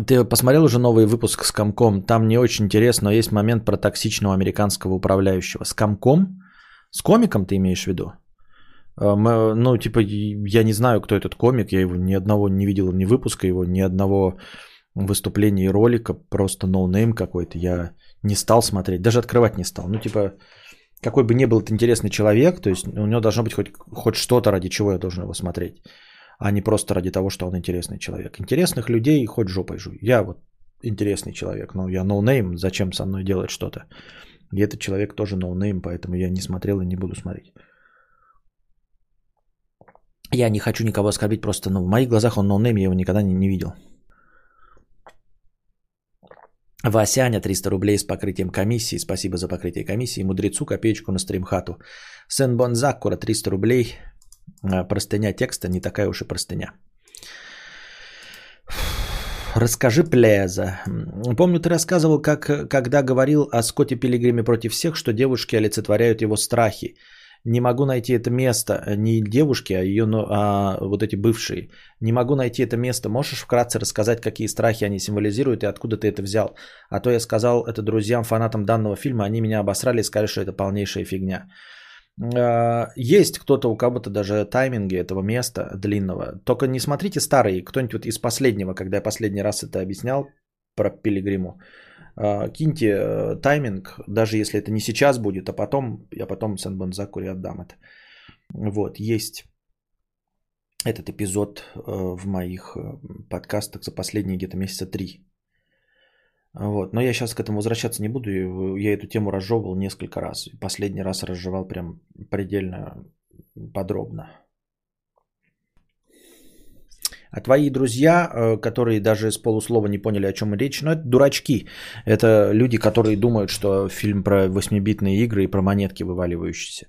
Ты посмотрел уже новый выпуск с Комком? Там не очень интересно, но есть момент про токсичного американского управляющего. С Комком? С комиком ты имеешь в виду? Э, Ну, типа, я не знаю, кто этот комик, я его ни одного не видел, ни выпуска его, ни одного выступления и ролика, просто ноунейм какой-то. Я не стал смотреть, даже открывать не стал. Ну, типа, какой бы ни был это интересный человек, то есть у него должно быть хоть, хоть что-то, ради чего я должен его смотреть, а не просто ради того, что он интересный человек. Интересных людей хоть жопой жуй. Я вот интересный человек, но я ноунейм, зачем со мной делать что-то? И этот человек тоже ноунейм, поэтому я не смотрел и не буду смотреть. Я не хочу никого оскорбить, просто ну, в моих глазах он ноунейм, я его никогда не, не видел. Васяня 300 рублей с покрытием комиссии. Спасибо за покрытие комиссии. Мудрецу копеечку на стримхату. Сенбонзакура 300 рублей. А, Простыня текста не такая уж и простыня. Расскажи, Плеза. Помню, ты рассказывал, как, когда говорил о Скотте Пилигриме против всех, что девушки олицетворяют его страхи. Не могу найти это место. Не девушки, а ее, а вот эти бывшие. Не могу найти это место. Можешь вкратце рассказать, какие страхи они символизируют и откуда ты это взял? А то я сказал это друзьям, фанатам данного фильма, они меня обосрали и сказали, что это полнейшая фигня. А, Есть кто-то, у кого-то даже тайминги этого места длинного. Только не смотрите старые, кто-нибудь вот из последнего, когда я последний раз это объяснял про Пилигриму. А, Киньте э, тайминг, даже если это не сейчас будет, а потом, я потом Сен-Бонзакури отдам это. Вот, есть этот эпизод э, в моих э, подкастах за последние где-то месяца три. Вот. Но я сейчас к этому возвращаться не буду. Я эту тему разжевывал несколько раз. Последний раз разжевал прям предельно подробно. А твои друзья, э, которые даже с полуслова не поняли, о чем речь, ну это дурачки. Это люди, которые думают, что фильм про 8-битные игры и про монетки вываливающиеся.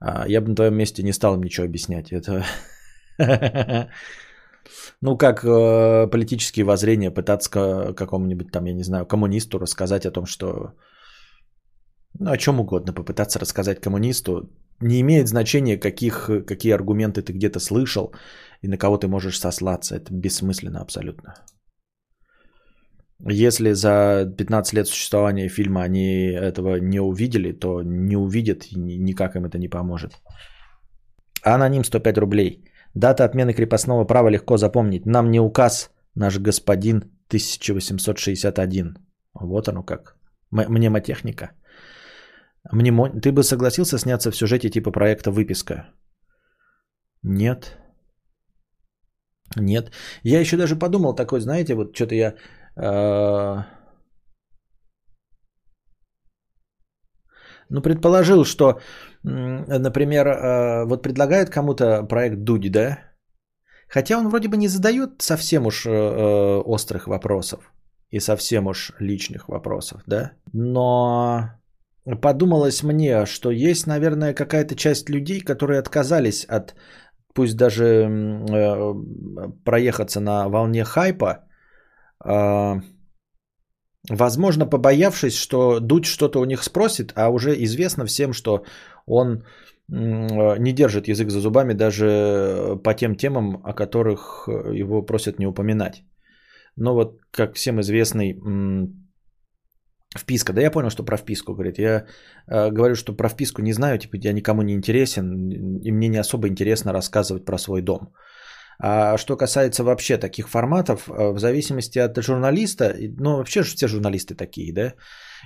А Я бы на твоем месте не стал им ничего объяснять. Это ну, как э, политические воззрения пытаться ка- какому-нибудь там, я не знаю, коммунисту рассказать о том, что... Ну, о чем угодно попытаться рассказать коммунисту. Не имеет значения, каких, какие аргументы ты где-то слышал и на кого ты можешь сослаться. Это бессмысленно абсолютно. Если за 15 лет существования фильма они этого не увидели, то не увидят и ни- никак им это не поможет. Аноним 105 рублей. Дата отмены крепостного права легко запомнить. Нам не указ, наш господин 1861. Вот оно как. М- мнемотехника. Мнемо... Ты бы согласился сняться в сюжете типа проекта «Выписка»? Нет. Нет. Я еще даже подумал такой, знаете, вот что-то я... э, Ну, предположил, что, например, э, вот предлагают кому-то проект Дуди, да? Хотя он вроде бы не задает совсем уж э, э, острых вопросов и совсем уж личных вопросов, да? Но подумалось мне, что есть, наверное, какая-то часть людей, которые отказались от, пусть даже э, проехаться на волне хайпа, э, Возможно, побоявшись, что Дудь что-то у них спросит, а уже известно всем, что он э, не держит язык за зубами даже по тем темам, о которых э, его просят не упоминать. Но вот, как всем известный вписка, да я понял, что про вписку говорит. Я э, говорю, что про вписку не знаю, типа я никому не интересен, и мне не особо интересно рассказывать про свой дом. А что касается вообще таких форматов, э, в зависимости от журналиста, ну вообще же все журналисты такие, да,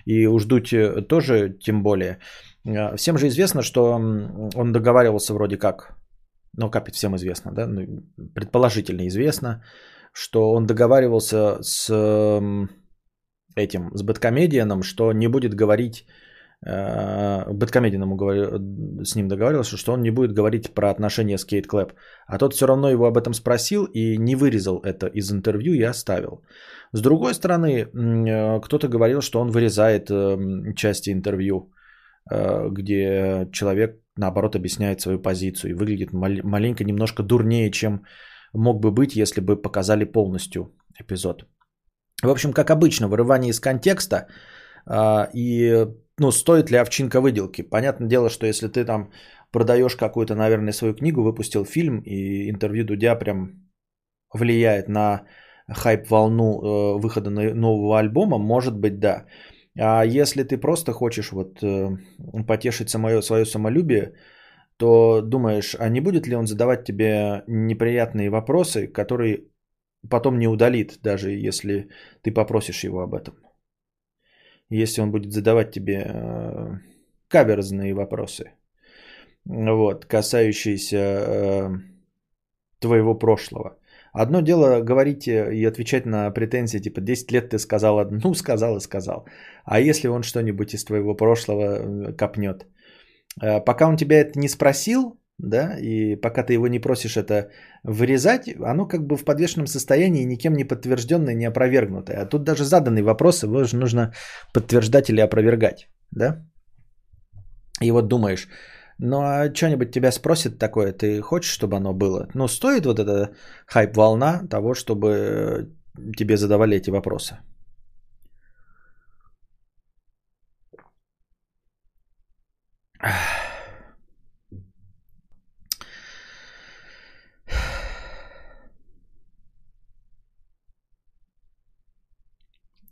и уж Дудь э, тоже тем более. Э, Всем же известно, что он договаривался вроде как, ну как всем известно, да, ну, предположительно известно, что он договаривался с этим, с Бэткомедианом, что не будет говорить э, Бэткомедиан ему говорил, с ним договаривался, что он не будет говорить про отношения с Кейт Клэп. А тот все равно его об этом спросил и не вырезал это из интервью и оставил. С другой стороны, э, кто-то говорил, что он вырезает э, части интервью, где человек, наоборот, объясняет свою позицию и выглядит мал- маленько немножко дурнее, чем мог бы быть, если бы показали полностью эпизод. В общем, как обычно, вырывание из контекста а, и ну, стоит ли овчинка выделки. Понятное дело, что если ты там продаешь какую-то, наверное, свою книгу, выпустил фильм, и интервью Дудя прям влияет на хайп-волну э, выхода нового альбома, может быть, да. А если ты просто хочешь вот э, потешить самое, свое самолюбие, то думаешь, а не будет ли он задавать тебе неприятные вопросы, которые потом не удалит, даже если ты попросишь его об этом. Если он будет задавать тебе э, каверзные вопросы, вот, касающиеся э, твоего прошлого. Одно дело говорить и отвечать на претензии, типа 10 лет ты сказал одно, ну сказал и сказал. А если он что-нибудь из твоего прошлого э, копнет? Пока он тебя это не спросил, да, и пока ты его не просишь это вырезать, оно как бы в подвешенном состоянии, никем не подтвержденное, не опровергнутое. А тут даже заданный вопрос, его же нужно подтверждать или опровергать, да? И вот думаешь, ну а что-нибудь тебя спросит такое, ты хочешь, чтобы оно было? Ну, стоит вот эта хайп-волна того, чтобы тебе задавали эти вопросы?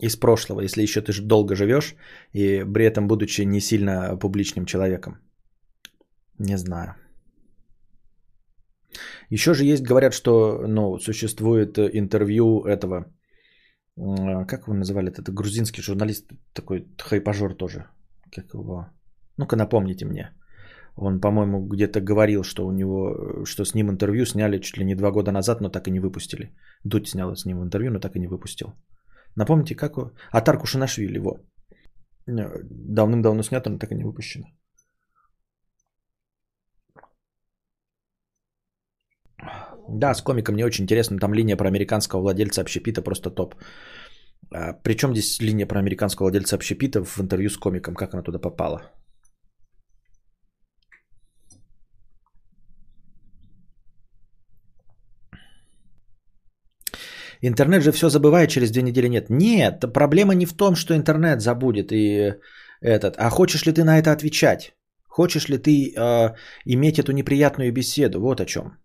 Из прошлого, если еще ты долго живешь и при этом будучи не сильно публичным человеком. Не знаю. Еще же есть, говорят, что ну, существует интервью этого, как его называли, это грузинский журналист, такой хайпажор тоже. Как его? Ну-ка напомните мне. Он, по-моему, где-то говорил, что у него, что с ним интервью сняли чуть ли не два года назад, но так и не выпустили. Дудь снял с ним интервью, но так и не выпустил. Напомните, как? Атар Кушанашвили, его. Э, Давным-давно снято, но так и не выпущено. Да, с комиком мне очень интересно. Там линия про американского владельца общепита просто топ. А, причем здесь линия про американского владельца общепита в интервью с комиком? Как она туда попала? Интернет же все забывает, через две недели нет. Нет, проблема не в том, что интернет забудет и этот, а хочешь ли ты на это отвечать? Хочешь ли ты э, иметь эту неприятную беседу? Вот о чем.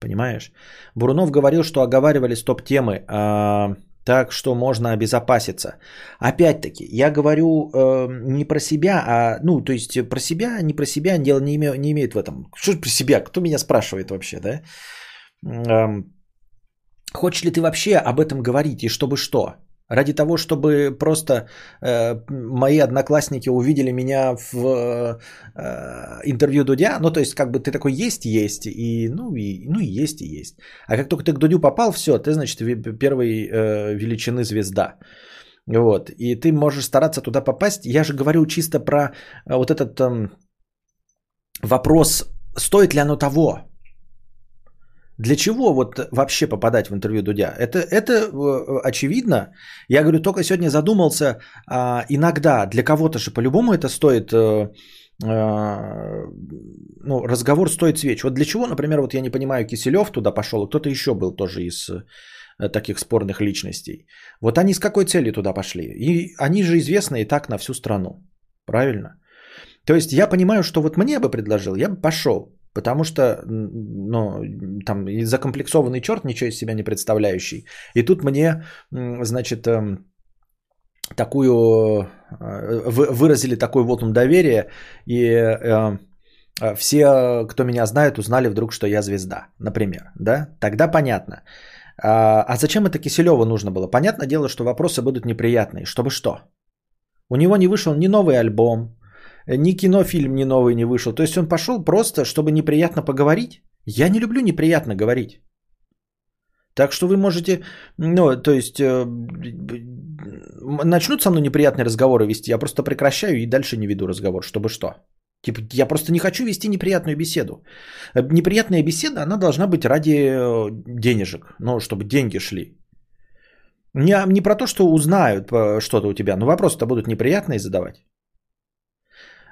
Понимаешь? Бурунов говорил, что оговаривали стоп-темы, а, так что можно обезопаситься. Опять-таки, я говорю э, не про себя, а, ну, то есть про себя, не про себя, дело не, име, не имеет в этом. Что про себя? Кто меня спрашивает вообще, да? Эм, хочешь ли ты вообще об этом говорить и чтобы что? Ради того, чтобы просто э, мои одноклассники увидели меня в э, интервью Дудя, ну то есть как бы ты такой есть, есть, и ну и, ну и есть, и есть. А как только ты к Дудю попал, все, ты, значит, первой э, величины звезда. Вот, и ты можешь стараться туда попасть. Я же говорю чисто про э, вот этот эм, вопрос, стоит ли оно того, для чего вот вообще попадать в интервью Дудя? Это, это э, очевидно. Я говорю, только сегодня задумался, а, иногда для кого-то же по-любому это стоит, э, э, ну, разговор стоит свеч. Вот для чего, например, вот я не понимаю, Киселев туда пошел, кто-то еще был тоже из таких спорных личностей. Вот они с какой целью туда пошли? И они же известны и так на всю страну. Правильно? То есть я понимаю, что вот мне бы предложил, я бы пошел. Потому что, ну, там, закомплексованный черт, ничего из себя не представляющий. И тут мне, значит, эм, такую, э, вы- выразили такой вот доверие, и э, э, все, кто меня знает, узнали вдруг, что я звезда, например, да? Тогда понятно. А, а зачем это Киселеву нужно было? Понятное дело, что вопросы будут неприятные. Чтобы что? У него не вышел ни новый альбом, ни кинофильм ни новый не вышел. То есть он пошел просто, чтобы неприятно поговорить. Я не люблю неприятно говорить. Так что вы можете, ну, то есть, э, начнут со мной неприятные разговоры вести, я просто прекращаю и дальше не веду разговор, чтобы что. Типа, я просто не хочу вести неприятную беседу. Э, Неприятная беседа, она должна быть ради э, денежек, ну, чтобы деньги шли. Не, не про то, что узнают э, что-то у тебя, но вопросы-то будут неприятные задавать.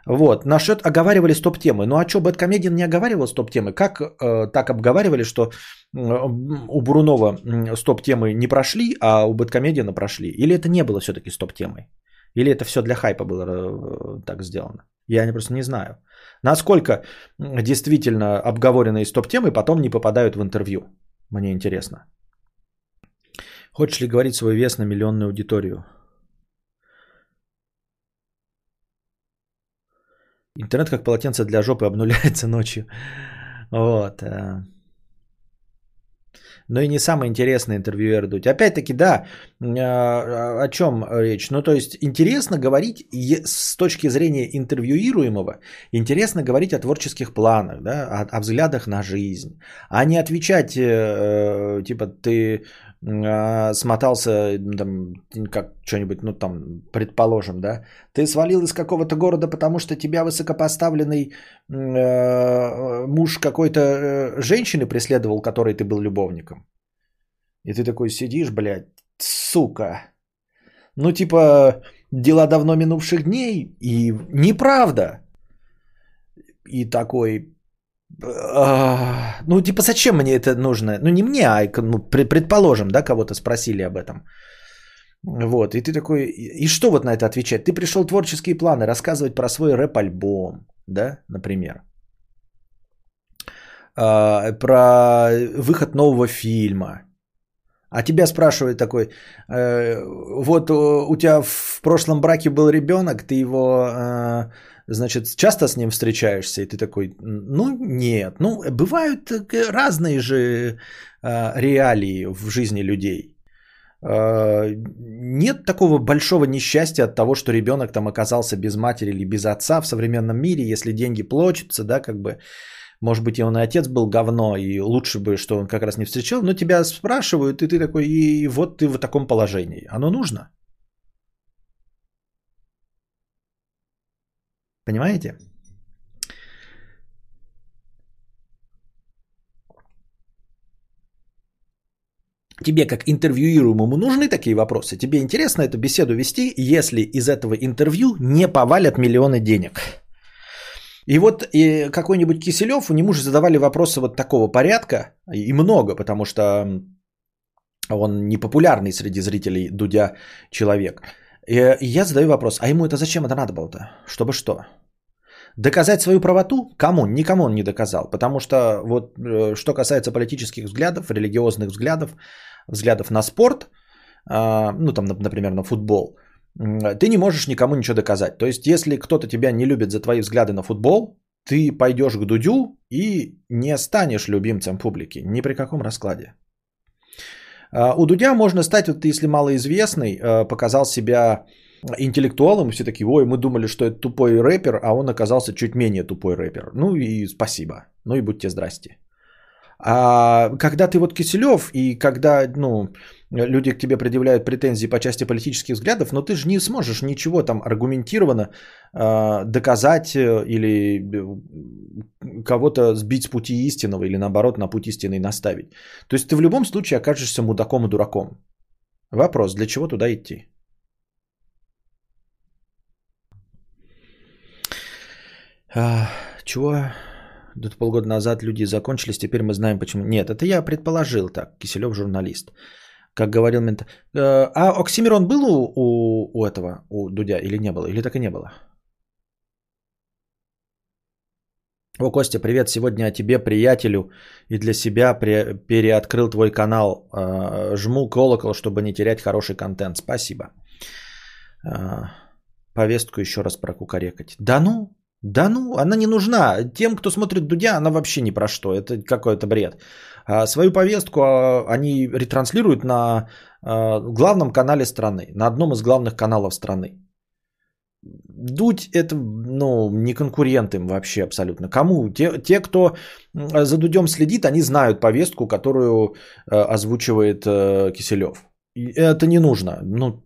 Вот, насчет оговаривали стоп-темы. Ну а что, Бэткомедиан не оговаривал стоп-темы? Как э, так обговаривали, что э, у Бурунова стоп-темы не прошли, а у Бэткомедиана прошли? Или это не было все-таки стоп-темой? Или это все для хайпа было э, так сделано? Я не, просто не знаю. Насколько действительно обговоренные стоп-темы потом не попадают в интервью? Мне интересно. Хочешь ли говорить свой вес на миллионную аудиторию? Интернет как полотенце для жопы обнуляется ночью. Вот. э. Но и не самый интересный интервьюер Дудь. Опять-таки, да, э, о чем речь? Ну, то есть, интересно говорить с точки зрения интервьюируемого, интересно говорить о творческих планах, да, о, о взглядах на жизнь, а не отвечать, э, типа, ты э, смотался, м, там, как что-нибудь, ну, там, предположим, да, ты свалил из какого-то города, потому что тебя высокопоставленный э, муж какой-то э, женщины преследовал, которой ты был любовником. И ты такой сидишь, блядь, сука. Ну, типа, дела давно минувших дней, и неправда. И такой, а, ну, типа, зачем мне это нужно? Ну, не мне, а ну, пре- предположим, да, кого-то спросили об этом. Вот, и ты такой, и что вот на это отвечать? Ты пришел творческие планы рассказывать про свой рэп-альбом, да, например. А, про выход нового фильма. А тебя спрашивает такой, э, вот у тебя в прошлом браке был ребенок, ты его, э, значит, часто с ним встречаешься, и ты такой, ну нет, ну бывают э, разные же э, реалии в жизни людей. Э, Нет такого большого несчастья от того, что ребенок там оказался без матери или без отца в современном мире, если деньги плачутся, да, как бы, может быть, и он и отец был говно, и лучше бы, что он как раз не встречал, но тебя спрашивают, и ты такой, и вот ты в таком положении. Оно нужно? Понимаете? Тебе как интервьюируемому нужны такие вопросы? Тебе интересно эту беседу вести, если из этого интервью не повалят миллионы денег? И вот и какой-нибудь Киселев, ему же задавали вопросы вот такого порядка, и много, потому что он непопулярный среди зрителей Дудя человек. И я задаю вопрос, а ему это зачем это надо было-то? Чтобы что? Доказать свою правоту? Кому? Никому он не доказал. Потому что вот э, что касается политических взглядов, религиозных взглядов, взглядов на спорт, а, ну там, нап- например, на футбол, ты не можешь никому ничего доказать. То есть, если кто-то тебя не любит за твои взгляды на футбол, ты пойдешь к Дудю и не станешь любимцем публики. Ни при каком раскладе. А, У Дудя можно стать, вот если малоизвестный, э, показал себя интеллектуалом, и все такие, ой, мы думали, что это тупой рэпер, а он оказался чуть менее тупой рэпер. Ну и спасибо. Ну и будьте здрасте. А когда ты вот Киселев, и когда, ну, люди к тебе предъявляют претензии по части политических взглядов, но ты же не сможешь ничего там аргументированно э, доказать или э, кого-то сбить с пути истинного или наоборот на путь истинный наставить. То есть ты в любом случае окажешься мудаком и дураком. Вопрос, для чего туда идти? А, чего? Тут полгода назад люди закончились, теперь мы знаем почему. Нет, это я предположил так. Киселев журналист. Как говорил мент... Э, А Оксимирон был у, у, у этого, у Дудя или не было? Или так и не было? О, Костя, привет. Сегодня о тебе, приятелю, и для себя пре- переоткрыл твой канал. Э, Жму колокол, чтобы не терять хороший контент. Спасибо. Э, Повестку еще раз прокукарекать. Да ну, да ну, она не нужна. Тем, кто смотрит Дудя, она вообще ни про что. Это какой-то бред. А Свою повестку а, они ретранслируют на а, главном канале страны, на одном из главных каналов страны. Дудь это, ну, не конкурент им вообще абсолютно. Кому? Те, те, кто за Дудем следит, они знают повестку, которую озвучивает э, Киселев. Это не нужно. Ну,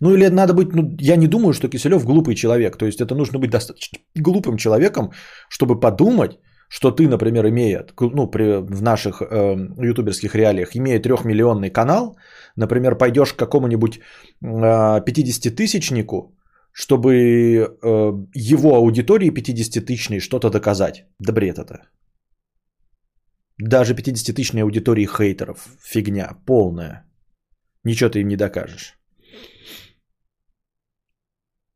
Ну или надо быть, ну я не думаю, что Киселев глупый человек. То есть это нужно быть достаточно глупым человеком, чтобы подумать, что ты, например, имея, ну, при, в наших э, ютуберских реалиях, имея трехмиллионный канал, например, пойдешь к какому-нибудь э, 50-тысячнику, чтобы э, его аудитории 50-тысячной что-то доказать. Да бред это. Даже 50-тысячной аудитории хейтеров. Фигня полная. Ничего ты им не докажешь.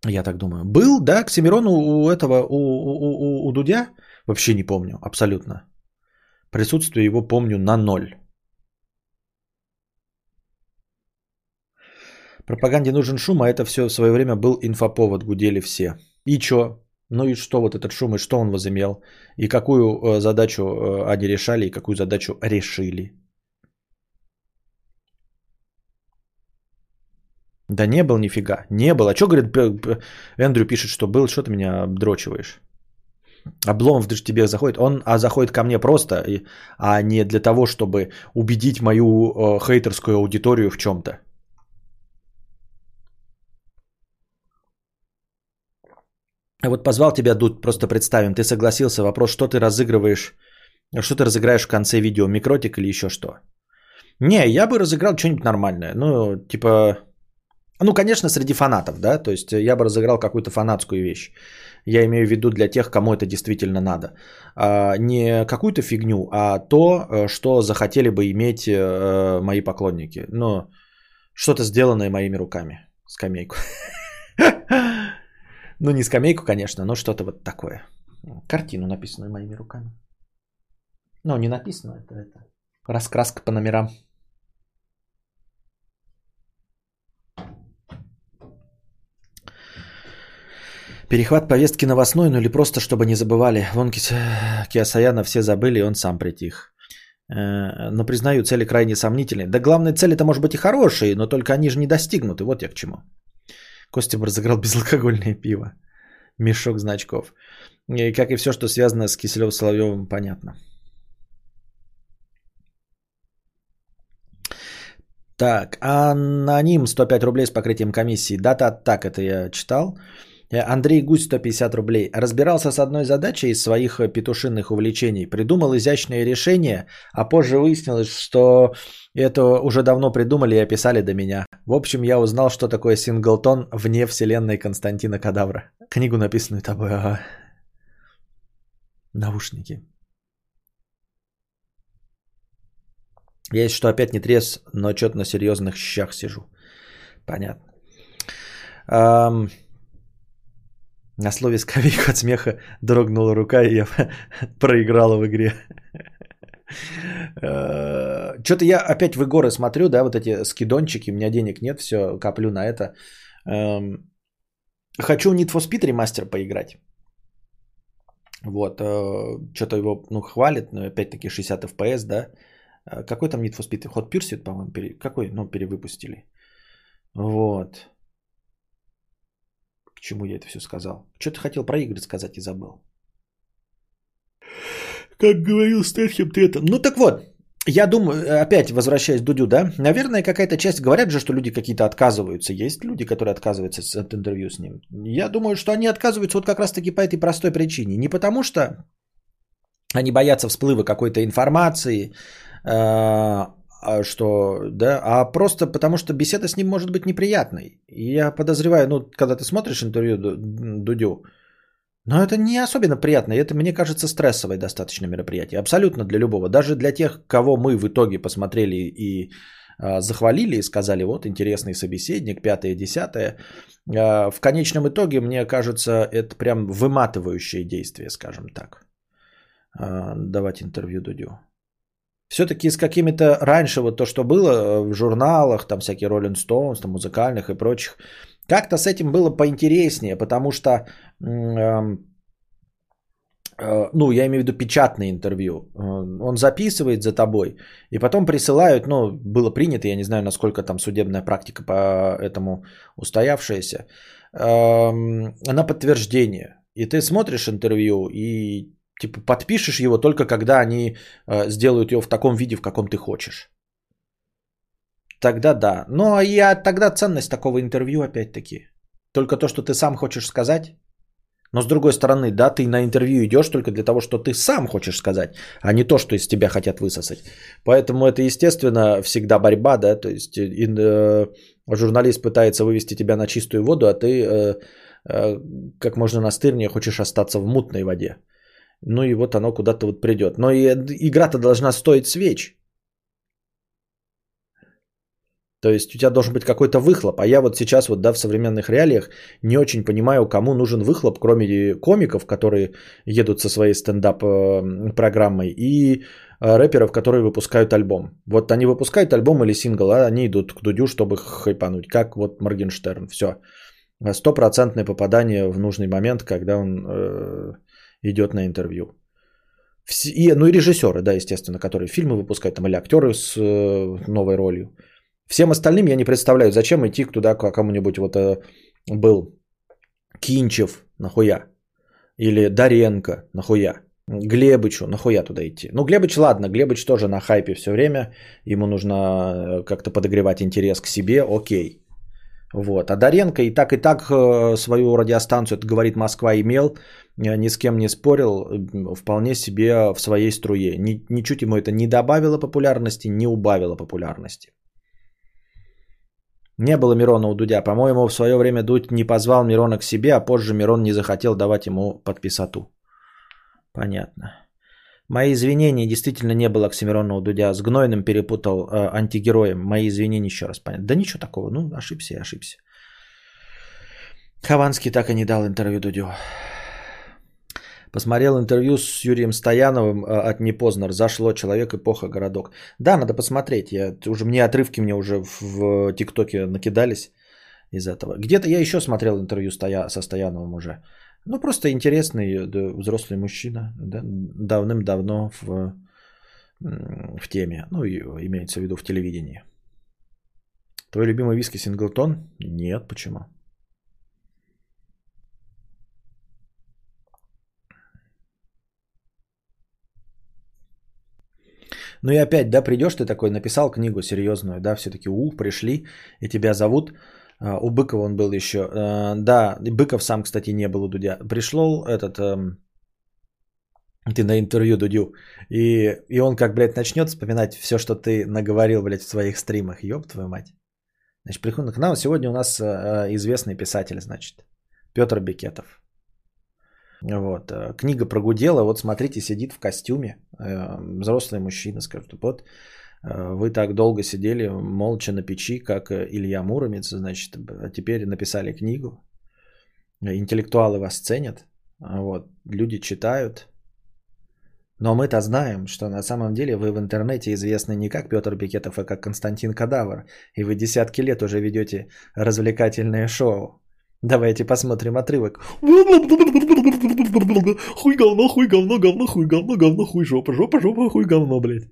Я так думаю. Был, да, Оксимирон у этого, у, у, у, у Дудя? Вообще не помню, абсолютно. Присутствие его помню на ноль. Пропаганде нужен шум, а это все в свое время был инфоповод, гудели все. И чё? Ну и что вот этот шум, и что он возымел? И какую э, задачу э, они решали, и какую задачу решили? Да не был нифига, не был. А что, говорит, Эндрю пишет, что был, что ты меня обдрочиваешь? Обломов даже тебе заходит. Он а заходит ко мне просто, а не для того, чтобы убедить мою э, хейтерскую аудиторию в чем-то. Вот позвал тебя, Дуд, просто представим. Ты согласился. Вопрос, что ты разыгрываешь, что ты разыграешь в конце видео, микротик или еще что? Не, я бы разыграл что-нибудь нормальное. Ну, типа, ну, конечно, среди фанатов, да, то есть я бы разыграл какую-то фанатскую вещь. Я имею в виду для тех, кому это действительно надо. А, не какую-то фигню, а то, э, что захотели бы иметь э, мои поклонники. Ну, что-то сделанное моими руками. Скамейку. Ну, не скамейку, конечно, но что-то вот такое. Картину, написанную моими руками. Ну, не написано, это, это раскраска по номерам. Перехват повестки новостной, ну или просто, чтобы не забывали. Вон Киасаяна все забыли, и он сам притих. Э, но признаю, цели крайне сомнительные. Да главные цели это может быть и хорошие, но только они же не достигнуты. Вот я к чему. Костя разыграл безалкогольное пиво. Мешок значков. И как и все, что связано с Киселевым Соловьевым, понятно. Так, аноним 105 рублей с покрытием комиссии. Дата так, это я читал. Э, Андрей Гусь 150 рублей. Разбирался с одной задачей из своих э, петушиных увлечений. Придумал изящное решение, а позже выяснилось, что это уже давно придумали и описали до меня. В общем, я узнал, что такое синглтон вне вселенной Константина Кадавра. Книгу, написанную тобой. Ага. Наушники. Есть что опять не трез, но что-то на серьезных щах сижу. Понятно. На слове скамейку от смеха дрогнула рука, и я проиграла в игре. Э, Что-то я опять в Егоры смотрю, да, вот эти скидончики, у меня денег нет, все, коплю на это. Эм, хочу Need for Speed ремастер поиграть. Вот, э, что-то его, ну, хвалит, но опять-таки 60 FPS, да. Э, какой там Need for Speed? Hot Pursuit, по-моему, пере... какой? Ну, перевыпустили. Вот. К чему я это все сказал? Что ты хотел про игры сказать и забыл? Как говорил Стэтхем, ты это... Ну так вот, я думаю, опять возвращаясь к Дудю, да, наверное, какая-то часть, говорят же, что люди какие-то отказываются. Есть люди, которые отказываются от интервью с ним. Я думаю, что они отказываются вот как раз-таки по этой простой причине. Не потому что они боятся всплыва какой-то информации, а, что, да, а просто потому что беседа с ним может быть неприятной. И я подозреваю, ну, когда ты смотришь интервью Дудю, но это не особенно приятно, это, мне кажется, стрессовое достаточно мероприятие. Абсолютно для любого. Даже для тех, кого мы в итоге посмотрели и э, захвалили и сказали, вот, интересный собеседник, пятое, десятое. Э, в конечном итоге, мне кажется, это прям выматывающее действие, скажем так. Давать интервью Дудю. Все-таки с какими-то раньше вот то, что было э, в журналах, там всякие Rolling Stones, там музыкальных и прочих, как-то с этим было поинтереснее, потому что, э, э, ну, я имею в виду печатное интервью. Э, он записывает за тобой, и потом присылают, ну, было принято, я не знаю, насколько там судебная практика по этому устоявшаяся, э, на подтверждение. И ты смотришь интервью, и Типа подпишешь его только когда они э, сделают его в таком виде, в каком ты хочешь. Тогда да. Но я тогда ценность такого интервью опять-таки. Только то, что ты сам хочешь сказать. Но с другой стороны, да, ты на интервью идешь только для того, что ты сам хочешь сказать, а не то, что из тебя хотят высосать. Поэтому это, естественно, всегда борьба, да, то есть и, э, журналист пытается вывести тебя на чистую воду, а ты э, э, как можно настырнее хочешь остаться в мутной воде. Ну и вот оно куда-то вот придет. Но и игра-то должна стоить свеч. То есть у тебя должен быть какой-то выхлоп. А я вот сейчас вот, да, в современных реалиях не очень понимаю, кому нужен выхлоп, кроме комиков, которые едут со своей стендап-программой, и э, рэперов, которые выпускают альбом. Вот они выпускают альбом или сингл, а они идут к Дудю, чтобы хайпануть, как вот Моргенштерн. Все. Стопроцентное попадание в нужный момент, когда он э, идет на интервью. И, ну и режиссеры, да, естественно, которые фильмы выпускают, там, или актеры с э, новой ролью. Всем остальным я не представляю, зачем идти туда к кому-нибудь вот э, был Кинчев, нахуя, или Даренко, нахуя, Глебычу, нахуя туда идти. Ну, Глебыч, ладно, Глебыч тоже на хайпе все время, ему нужно э, как-то подогревать интерес к себе, окей. Вот. А Даренко и так и так э, свою радиостанцию, это говорит Москва, имел, э, ни с кем не спорил, вполне себе в своей струе. Ничуть ему это не добавило популярности, не убавило популярности. Не было Мирона у Дудя. По-моему, в свое время Дудь не позвал Мирона к себе, а позже Мирон не захотел давать ему подписату. Понятно. Мои извинения, действительно не было Оксимирона у Дудя. С Гнойным перепутал э, антигероем. Мои извинения еще раз понятно. Да ничего такого. Ну, ошибся я, ошибся. Хованский так и не дал интервью Дудю. Посмотрел интервью с Юрием Стояновым э, от Непознер. Зашло человек, эпоха, городок. Да, надо посмотреть. Я, уже, мне отрывки мне уже в ТикТоке накидались из этого. Где-то я еще смотрел интервью стоя, со Стояновым уже. Ну, просто интересный да, взрослый мужчина. Да, давным-давно в, в теме. Ну, имеется в виду в телевидении. Твой любимый виски Синглтон? Нет, почему? Ну и опять, да, придешь ты такой, написал книгу серьезную, да, все-таки у, пришли, и тебя зовут. А, у Быкова он был еще. А, да, Быков сам, кстати, не был у Дудя. Пришло этот, эм, ты на интервью Дудю, и, и он как, блядь, начнет вспоминать все, что ты наговорил, блядь, в своих стримах. Ёб твою мать. Значит, приходит к нам. Сегодня у нас э, известный писатель, значит, Петр Бекетов. Вот. Э, книга прогудела, вот смотрите, сидит в костюме, э, взрослый мужчина, скажет, вот э, вы так долго сидели молча на печи, как Илья Муромец, значит, а теперь написали книгу, интеллектуалы вас ценят, вот, люди читают, но мы-то знаем, что на самом деле вы в интернете известны не как Петр Бекетов, а как Константин Кадавр, и вы десятки лет уже ведете развлекательное шоу. Давайте посмотрим отрывок. Хуй говно, хуй говно, говно, хуй говно, говно, хуй жопа, жопа, жопа, хуй говно, блядь.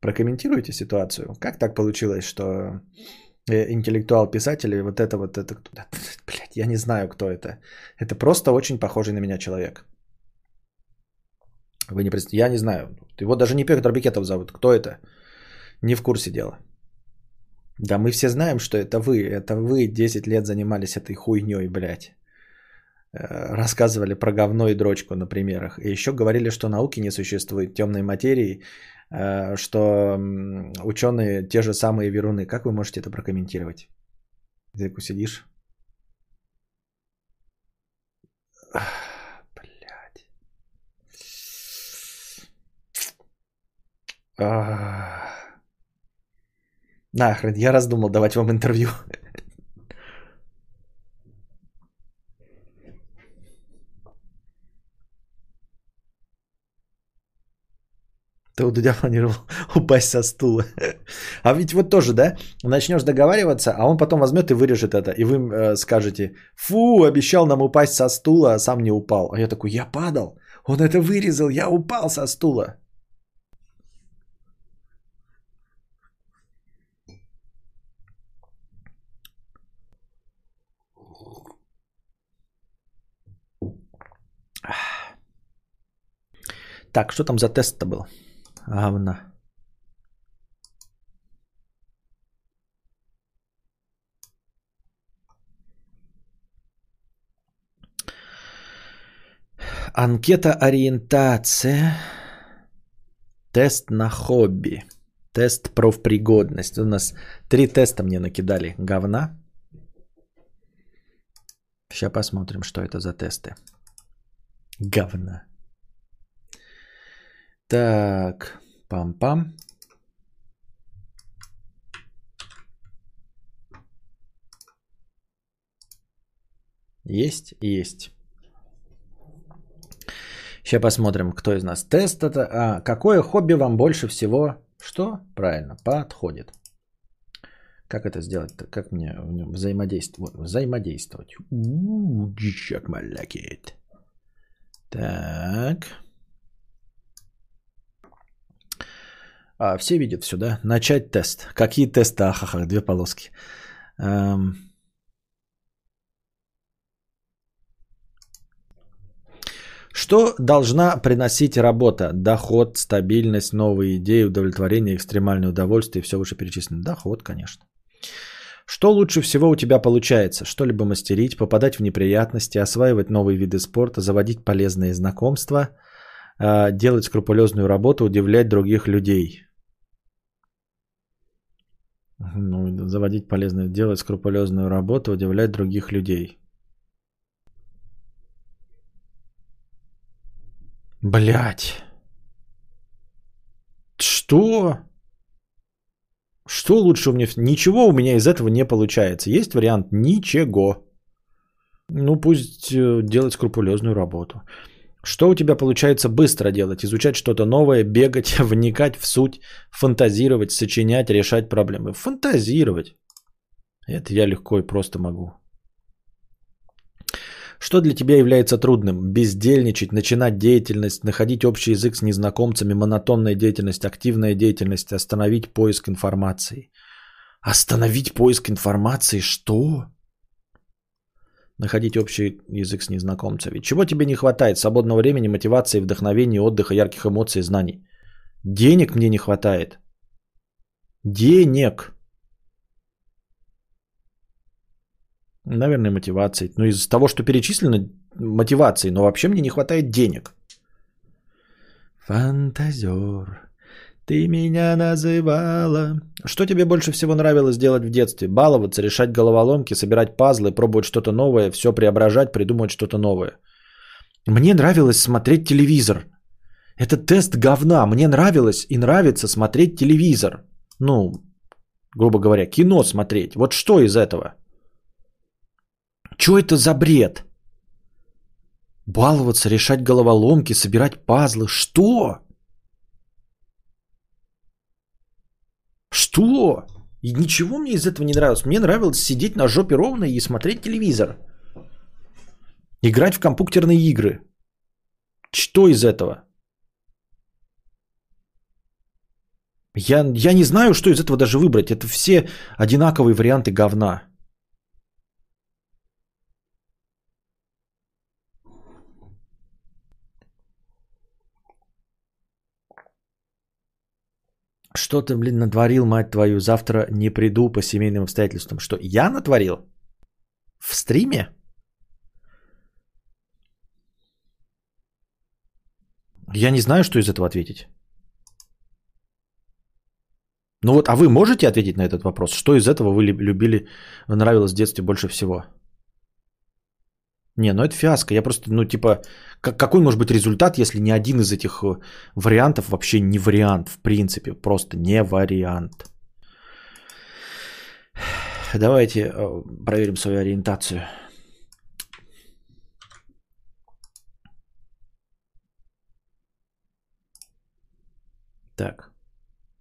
Прокомментируйте ситуацию. Как так получилось, что э, интеллектуал-писатель, вот это вот, это, блядь, я не знаю, кто это. Это просто очень похожий на меня человек. Вы не представляете, я не знаю. Его даже не Петр Бекетов зовут. Кто это? Не в курсе дела. Да мы все знаем, что это вы. Это вы 10 лет занимались этой хуйней, блядь. Э, рассказывали про говно и дрочку на примерах. И еще говорили, что науки не существует темной материи, что ученые те же самые веруны. Как вы можете это прокомментировать? Зайку сидишь? Блядь. Нахрен, я раздумал давать вам интервью. Ты у Дудя планировал упасть со стула. А ведь вот тоже, да, начнешь договариваться, а он потом возьмет и вырежет это. И вы э, скажете, фу, обещал нам упасть со стула, а сам не упал. А я такой, я падал. Он это вырезал, я упал со стула. Так, что там за тест-то был? говна. Анкета ориентация. Тест на хобби. Тест профпригодность. У нас три теста мне накидали. Говна. Сейчас посмотрим, что это за тесты. Говна. Так, пам-пам. Есть? Есть. Сейчас посмотрим, кто из нас. Тест это... А, какое хобби вам больше всего... Что? Правильно, подходит. Как это сделать? Как мне в нем взаимодействовать? Взаимодействовать. У-у-у, Так. А, все видят все, да? Начать тест. Какие тесты? Ахаха, две полоски. Эм... Что должна приносить работа? Доход, стабильность, новые идеи, удовлетворение, экстремальное удовольствие, все вышеперечислено. Доход, конечно. Что лучше всего у тебя получается? Что-либо мастерить, попадать в неприятности, осваивать новые виды спорта, заводить полезные знакомства, а, делать скрупулезную работу, удивлять других людей. Ну, заводить полезную, делать скрупулезную работу, удивлять других людей. Блять. Что? Что лучше у меня? Ничего у меня из этого не получается. Есть вариант ничего. Ну, пусть э, делать скрупулезную работу. Что у тебя получается быстро делать? Изучать что-то новое, бегать, вникать в суть, фантазировать, сочинять, решать проблемы. Фантазировать. Это я легко и просто могу. Что для тебя является трудным? Бездельничать, начинать деятельность, находить общий язык с незнакомцами, монотонная деятельность, активная деятельность, остановить поиск информации. Остановить поиск информации? Что? Находить общий язык с незнакомцами. Чего тебе не хватает? Свободного времени, мотивации, вдохновения, отдыха, ярких эмоций, знаний. Денег мне не хватает. Денег. Наверное, мотивации. Ну, из того, что перечислено, мотивации. Но вообще мне не хватает денег. Фантазер, ты меня называла. Что тебе больше всего нравилось делать в детстве? Баловаться, решать головоломки, собирать пазлы, пробовать что-то новое, все преображать, придумывать что-то новое. Мне нравилось смотреть телевизор. Это тест говна. Мне нравилось и нравится смотреть телевизор. Ну, грубо говоря, кино смотреть. Вот что из этого? Что это за бред? Баловаться, решать головоломки, собирать пазлы. Что? Что? И ничего мне из этого не нравилось. Мне нравилось сидеть на жопе ровно и смотреть телевизор. Играть в компьютерные игры. Что из этого? Я, я не знаю, что из этого даже выбрать. Это все одинаковые варианты говна. Что ты, блин, натворил, мать твою? Завтра не приду по семейным обстоятельствам. Что, я натворил? В стриме? Я не знаю, что из этого ответить. Ну вот, а вы можете ответить на этот вопрос? Что из этого вы любили, нравилось в детстве больше всего? Не, ну это фиаско. Я просто, ну типа, как, какой может быть результат, если ни один из этих э, вариантов вообще не вариант, в принципе, просто не вариант. Давайте э, проверим свою ориентацию. Так,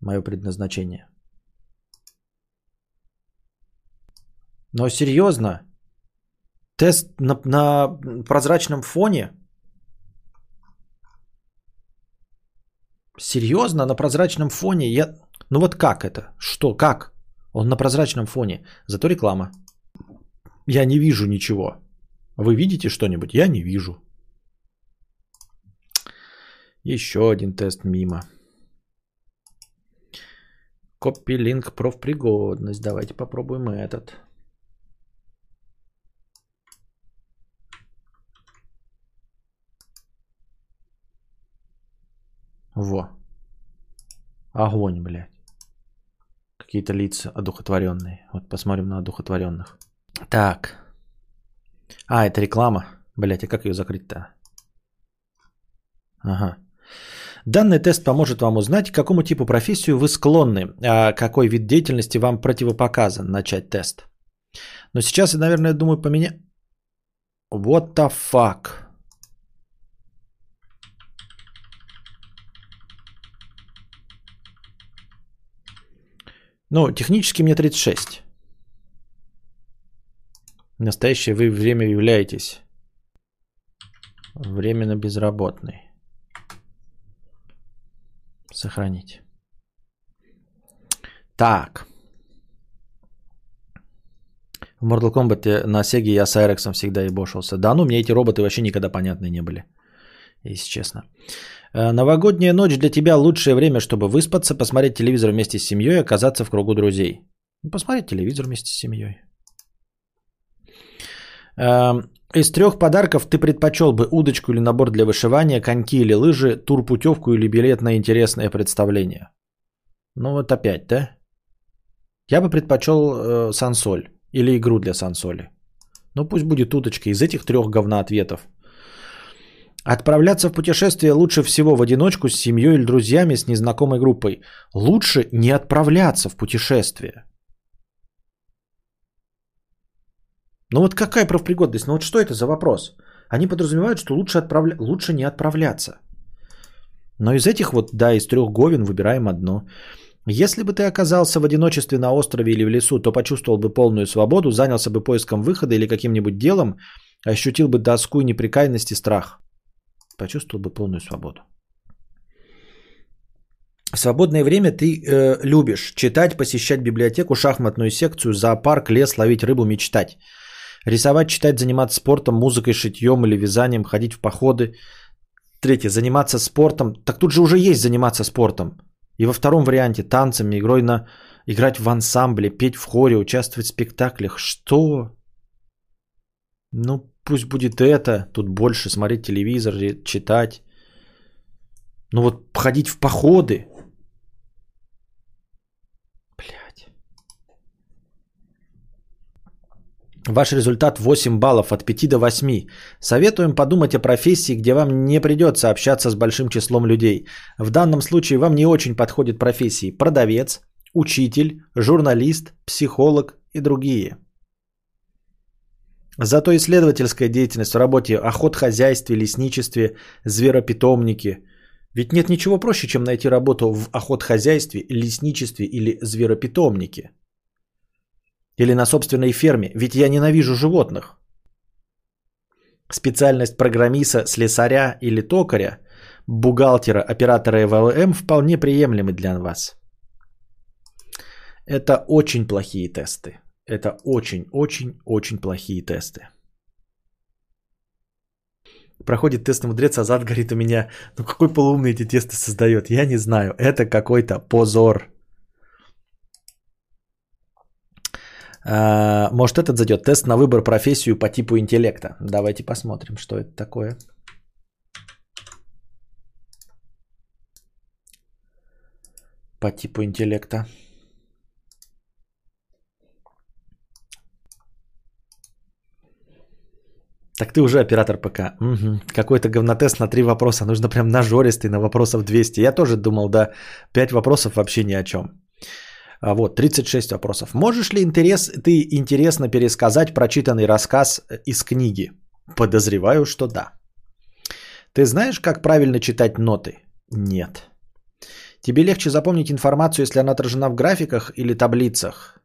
мое предназначение. Но серьезно, Тест на, на прозрачном фоне? Серьезно, на прозрачном фоне? Я... Ну вот как это? Что? Как? Он на прозрачном фоне. Зато реклама. Я не вижу ничего. Вы видите что-нибудь? Я не вижу. Еще один тест мимо. Копи-линк профпригодность. Давайте попробуем этот. Во. Огонь, блядь. Какие-то лица одухотворенные. Вот посмотрим на одухотворенных. Так. А, это реклама. Блять, а как ее закрыть-то? Ага. Данный тест поможет вам узнать, к какому типу профессию вы склонны, а какой вид деятельности вам противопоказан начать тест. Но сейчас я, наверное, думаю поменять... What the fuck? Ну, технически мне 36. В настоящее вы время являетесь временно безработный. Сохранить. Так. В Mortal Kombat на Сеге я с Айрексом всегда ебошился. Да ну, мне эти роботы вообще никогда понятны не были. Если честно. Э, Новогодняя ночь для тебя лучшее время, чтобы выспаться, посмотреть телевизор вместе с семьей и оказаться в кругу друзей. Ну, посмотреть телевизор вместе с семьей. Эм, из трех подарков ты предпочел бы удочку или набор для вышивания, коньки или лыжи, тур-путевку или билет на интересное представление? Ну вот опять, да? Я бы предпочел э, сансоль или игру для сансоли. Ну пусть будет удочка из этих трех говна ответов. Отправляться в путешествие лучше всего в одиночку, с семьей или друзьями, с незнакомой группой. Лучше не отправляться в путешествие. Ну вот какая профпригодность? Ну вот что это за вопрос? Они подразумевают, что лучше, отправля... лучше не отправляться. Но из этих вот, да, из трех говен выбираем одно. Если бы ты оказался в одиночестве на острове или в лесу, то почувствовал бы полную свободу, занялся бы поиском выхода или каким-нибудь делом, ощутил бы тоску и неприкаянность и страх. Почувствовал бы полную свободу. В свободное время ты э, любишь читать, посещать библиотеку, шахматную секцию, зоопарк, лес, ловить рыбу, мечтать. Рисовать, читать, заниматься спортом, музыкой, шитьем или вязанием, ходить в походы. Третье, заниматься спортом. Так тут же уже есть заниматься спортом. И во втором варианте танцами, игрой на... играть в ансамбле, петь в хоре, участвовать в спектаклях. Что? Ну, пусть будет это. Тут больше смотреть телевизор, читать. Ну вот ходить в походы. Ваш результат 8 баллов от 5 до 8. Советуем подумать о профессии, где вам не придется общаться с большим числом людей. В данном случае вам не очень подходят профессии продавец, учитель, журналист, психолог и другие. Зато исследовательская деятельность в работе охотхозяйстве, лесничестве, зверопитомнике. Ведь нет ничего проще, чем найти работу в охотхозяйстве, лесничестве или зверопитомнике – или на собственной ферме, ведь я ненавижу животных. Специальность программиста, слесаря или токаря, бухгалтера, оператора ЭВМ вполне приемлемы для вас. Это очень плохие тесты. Это очень-очень-очень плохие тесты. Проходит тест на мудрец, Азат говорит у меня, ну какой полуумный эти тесты создает, я не знаю, это какой-то позор. А, может, этот зайдет. Тест на выбор профессию по типу интеллекта. Давайте посмотрим, что это такое. По типу интеллекта. Так ты уже оператор ПК. Угу. Какой-то говнотест на три вопроса. Нужно прям нажористый на вопросов 200. Я тоже думал, да, 5 вопросов вообще ни о чем. А, вот, 36 вопросов. Можешь ли интерес, ты интересно пересказать прочитанный рассказ э, из книги? Подозреваю, что да. Ты знаешь, как правильно читать ноты? Нет. Тебе легче запомнить информацию, если она отражена в графиках или таблицах?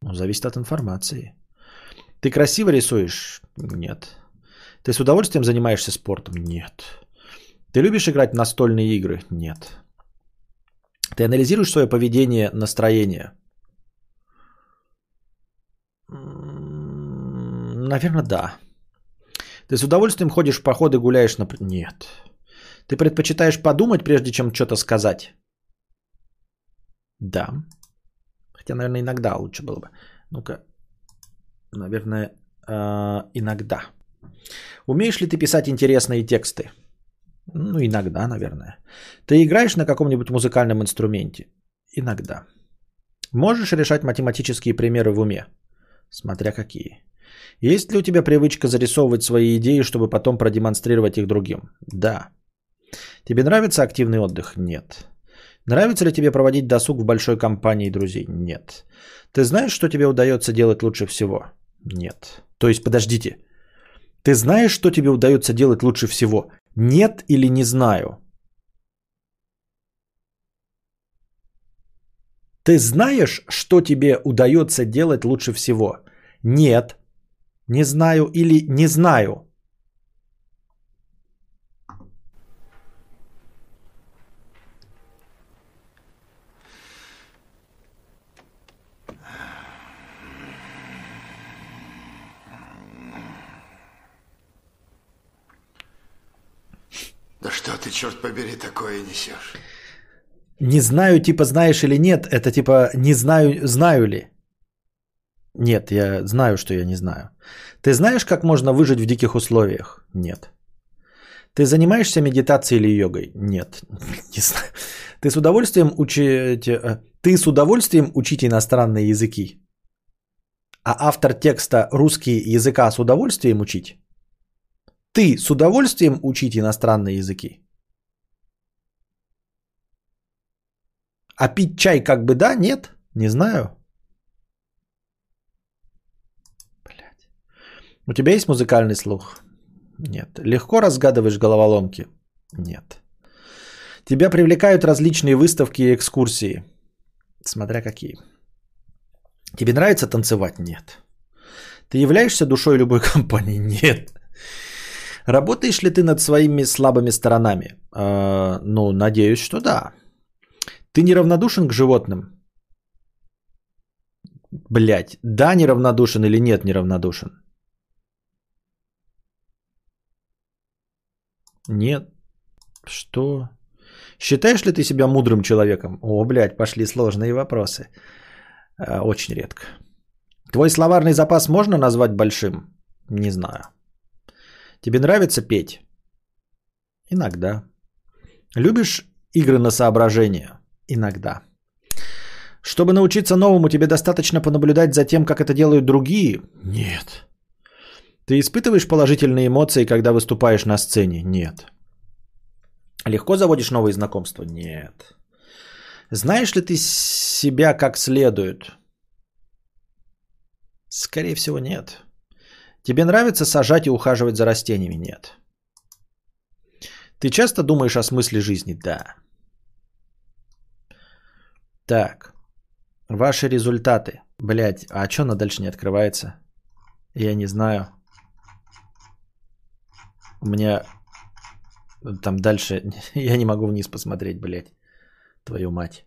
Ну, зависит от информации. Ты красиво рисуешь? Нет. Ты с удовольствием занимаешься спортом? Нет. Ты любишь играть в настольные игры? Нет. Ты анализируешь свое поведение, настроение? Наверное, да. Ты с удовольствием ходишь в походы, гуляешь на... Нет. Ты предпочитаешь подумать, прежде чем что-то сказать? Да. Хотя, наверное, иногда лучше было бы. Ну-ка. Наверное, э, иногда. Умеешь ли ты писать интересные тексты? Ну, иногда, наверное. Ты играешь на каком-нибудь музыкальном инструменте? Иногда. Можешь решать математические примеры в уме? Смотря какие. Есть ли у тебя привычка зарисовывать свои идеи, чтобы потом продемонстрировать их другим? Да. Тебе нравится активный отдых? Нет. Нравится ли тебе проводить досуг в большой компании друзей? Нет. Ты знаешь, что тебе удается делать лучше всего? Нет. То есть, подождите. Ты знаешь, что тебе удается делать лучше всего? Нет или не знаю? Ты знаешь, что тебе удается делать лучше всего? Нет. Не знаю или не знаю. Да что ты, черт побери, такое несешь? Не знаю, типа знаешь или нет, это типа не знаю, знаю ли. Нет, я знаю, что я не знаю. Ты знаешь, как можно выжить в диких условиях? Нет. Ты занимаешься медитацией или йогой? Нет. Не знаю. Ты с удовольствием учите, э, ты с удовольствием учите иностранные языки? А автор текста русский языка с удовольствием учить? Ты с удовольствием учить иностранные языки? А пить чай как бы да, нет? Не знаю. Блядь. У тебя есть музыкальный слух? Нет. Легко разгадываешь головоломки? Нет. Тебя привлекают различные выставки и экскурсии? Смотря какие. Тебе нравится танцевать? Нет. Ты являешься душой любой компании? Нет. Работаешь ли ты над своими слабыми сторонами? Э, ну, надеюсь, что да. Ты неравнодушен к животным? Блять, да, неравнодушен или нет неравнодушен? Нет. Что? Считаешь ли ты себя мудрым человеком? О, блядь, пошли сложные вопросы. Э, очень редко. Твой словарный запас можно назвать большим? Не знаю. Тебе нравится петь? Иногда. Любишь игры на соображение? Иногда. Чтобы научиться новому, тебе достаточно понаблюдать за тем, как это делают другие? Нет. Ты испытываешь положительные эмоции, когда выступаешь на сцене? Нет. Легко заводишь новые знакомства? Нет. Знаешь ли ты себя как следует? Скорее всего, нет. Тебе нравится сажать и ухаживать за растениями? Нет. Ты часто думаешь о смысле жизни? Да. Так. Ваши результаты. Блять, а что она дальше не открывается? Я не знаю. У меня там дальше... Я не могу вниз посмотреть, блядь. Твою мать.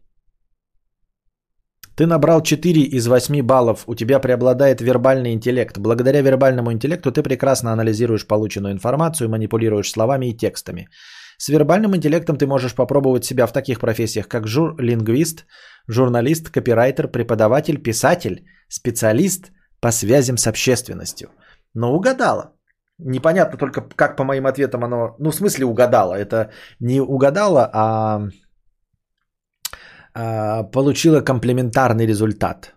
Ты набрал 4 из 8 баллов, у тебя преобладает вербальный интеллект. Благодаря вербальному интеллекту ты прекрасно анализируешь полученную информацию, манипулируешь словами и текстами. С вербальным интеллектом ты можешь попробовать себя в таких профессиях, как жур-лингвист, журналист, копирайтер, преподаватель, писатель, специалист по связям с общественностью. Но угадала. Непонятно только, как по моим ответам оно... Ну, в смысле угадала. Это не угадала, а, получила комплементарный результат.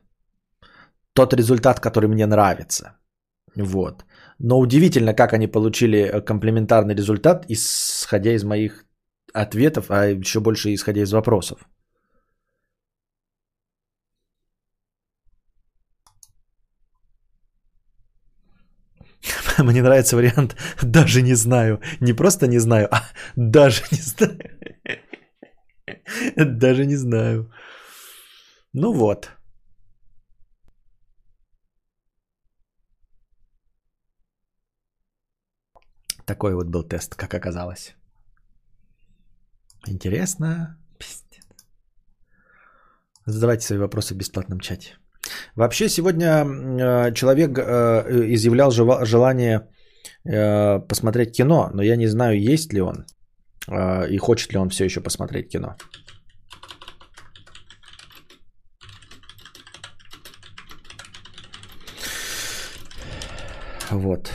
Тот результат, который мне нравится. Вот. Но удивительно, как они получили э, комплементарный результат, исходя из моих ответов, а еще больше исходя из вопросов. Мне нравится вариант «даже не знаю». Не просто не знаю, а даже не знаю. Даже не знаю. Ну вот. Такой вот был тест, как оказалось. Интересно. Пиздец. Задавайте свои вопросы в бесплатном чате. Вообще сегодня э, человек э, изъявлял желание э, посмотреть кино, но я не знаю, есть ли он. А, и хочет ли он все еще посмотреть кино. Вот.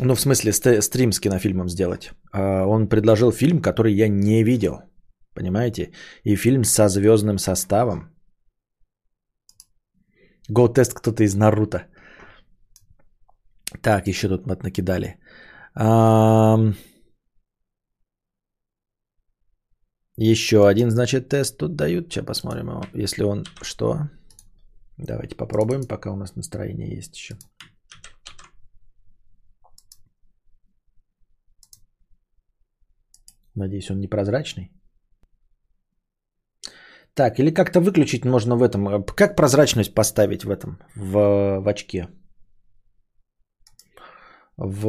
Ну, в смысле, ст- стрим с кинофильмом сделать. А, Он предложил фильм, который я не видел. Понимаете? И фильм со звездным составом. Го-тест кто-то из Наруто. Так, еще тут накидали. Ам, Еще один, значит, тест тут дают. Сейчас посмотрим его. Если он что? Давайте попробуем, пока у нас настроение есть еще. Надеюсь, он непрозрачный. Так, или как-то выключить можно в этом. Как прозрачность поставить в этом, в, в очке? В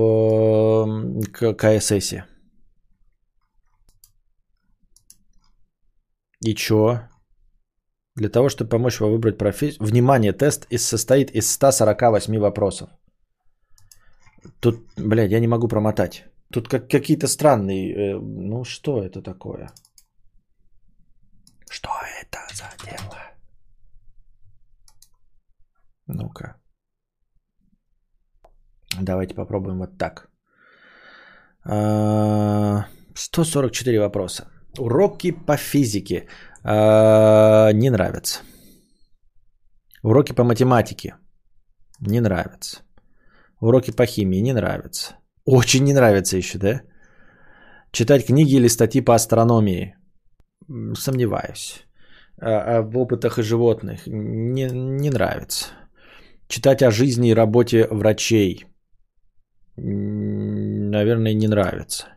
м, к- КСС. И чё? Для того, чтобы помочь вам выбрать профессию. Внимание, тест из, состоит из 148 вопросов. Тут, блядь, я не могу промотать. Тут как, какие-то странные... э, ну, что это такое? Что это за дело? Ну-ка. Давайте попробуем вот так. А, 144 вопроса. Уроки по физике. А, Не нравятся. Уроки по математике. Не нравятся. Уроки по химии не нравятся. Очень не нравится еще, да? Читать книги или статьи по астрономии. Сомневаюсь. А, а в опытах и животных не, не нравится. Читать о жизни и работе врачей. Наверное, не нравится.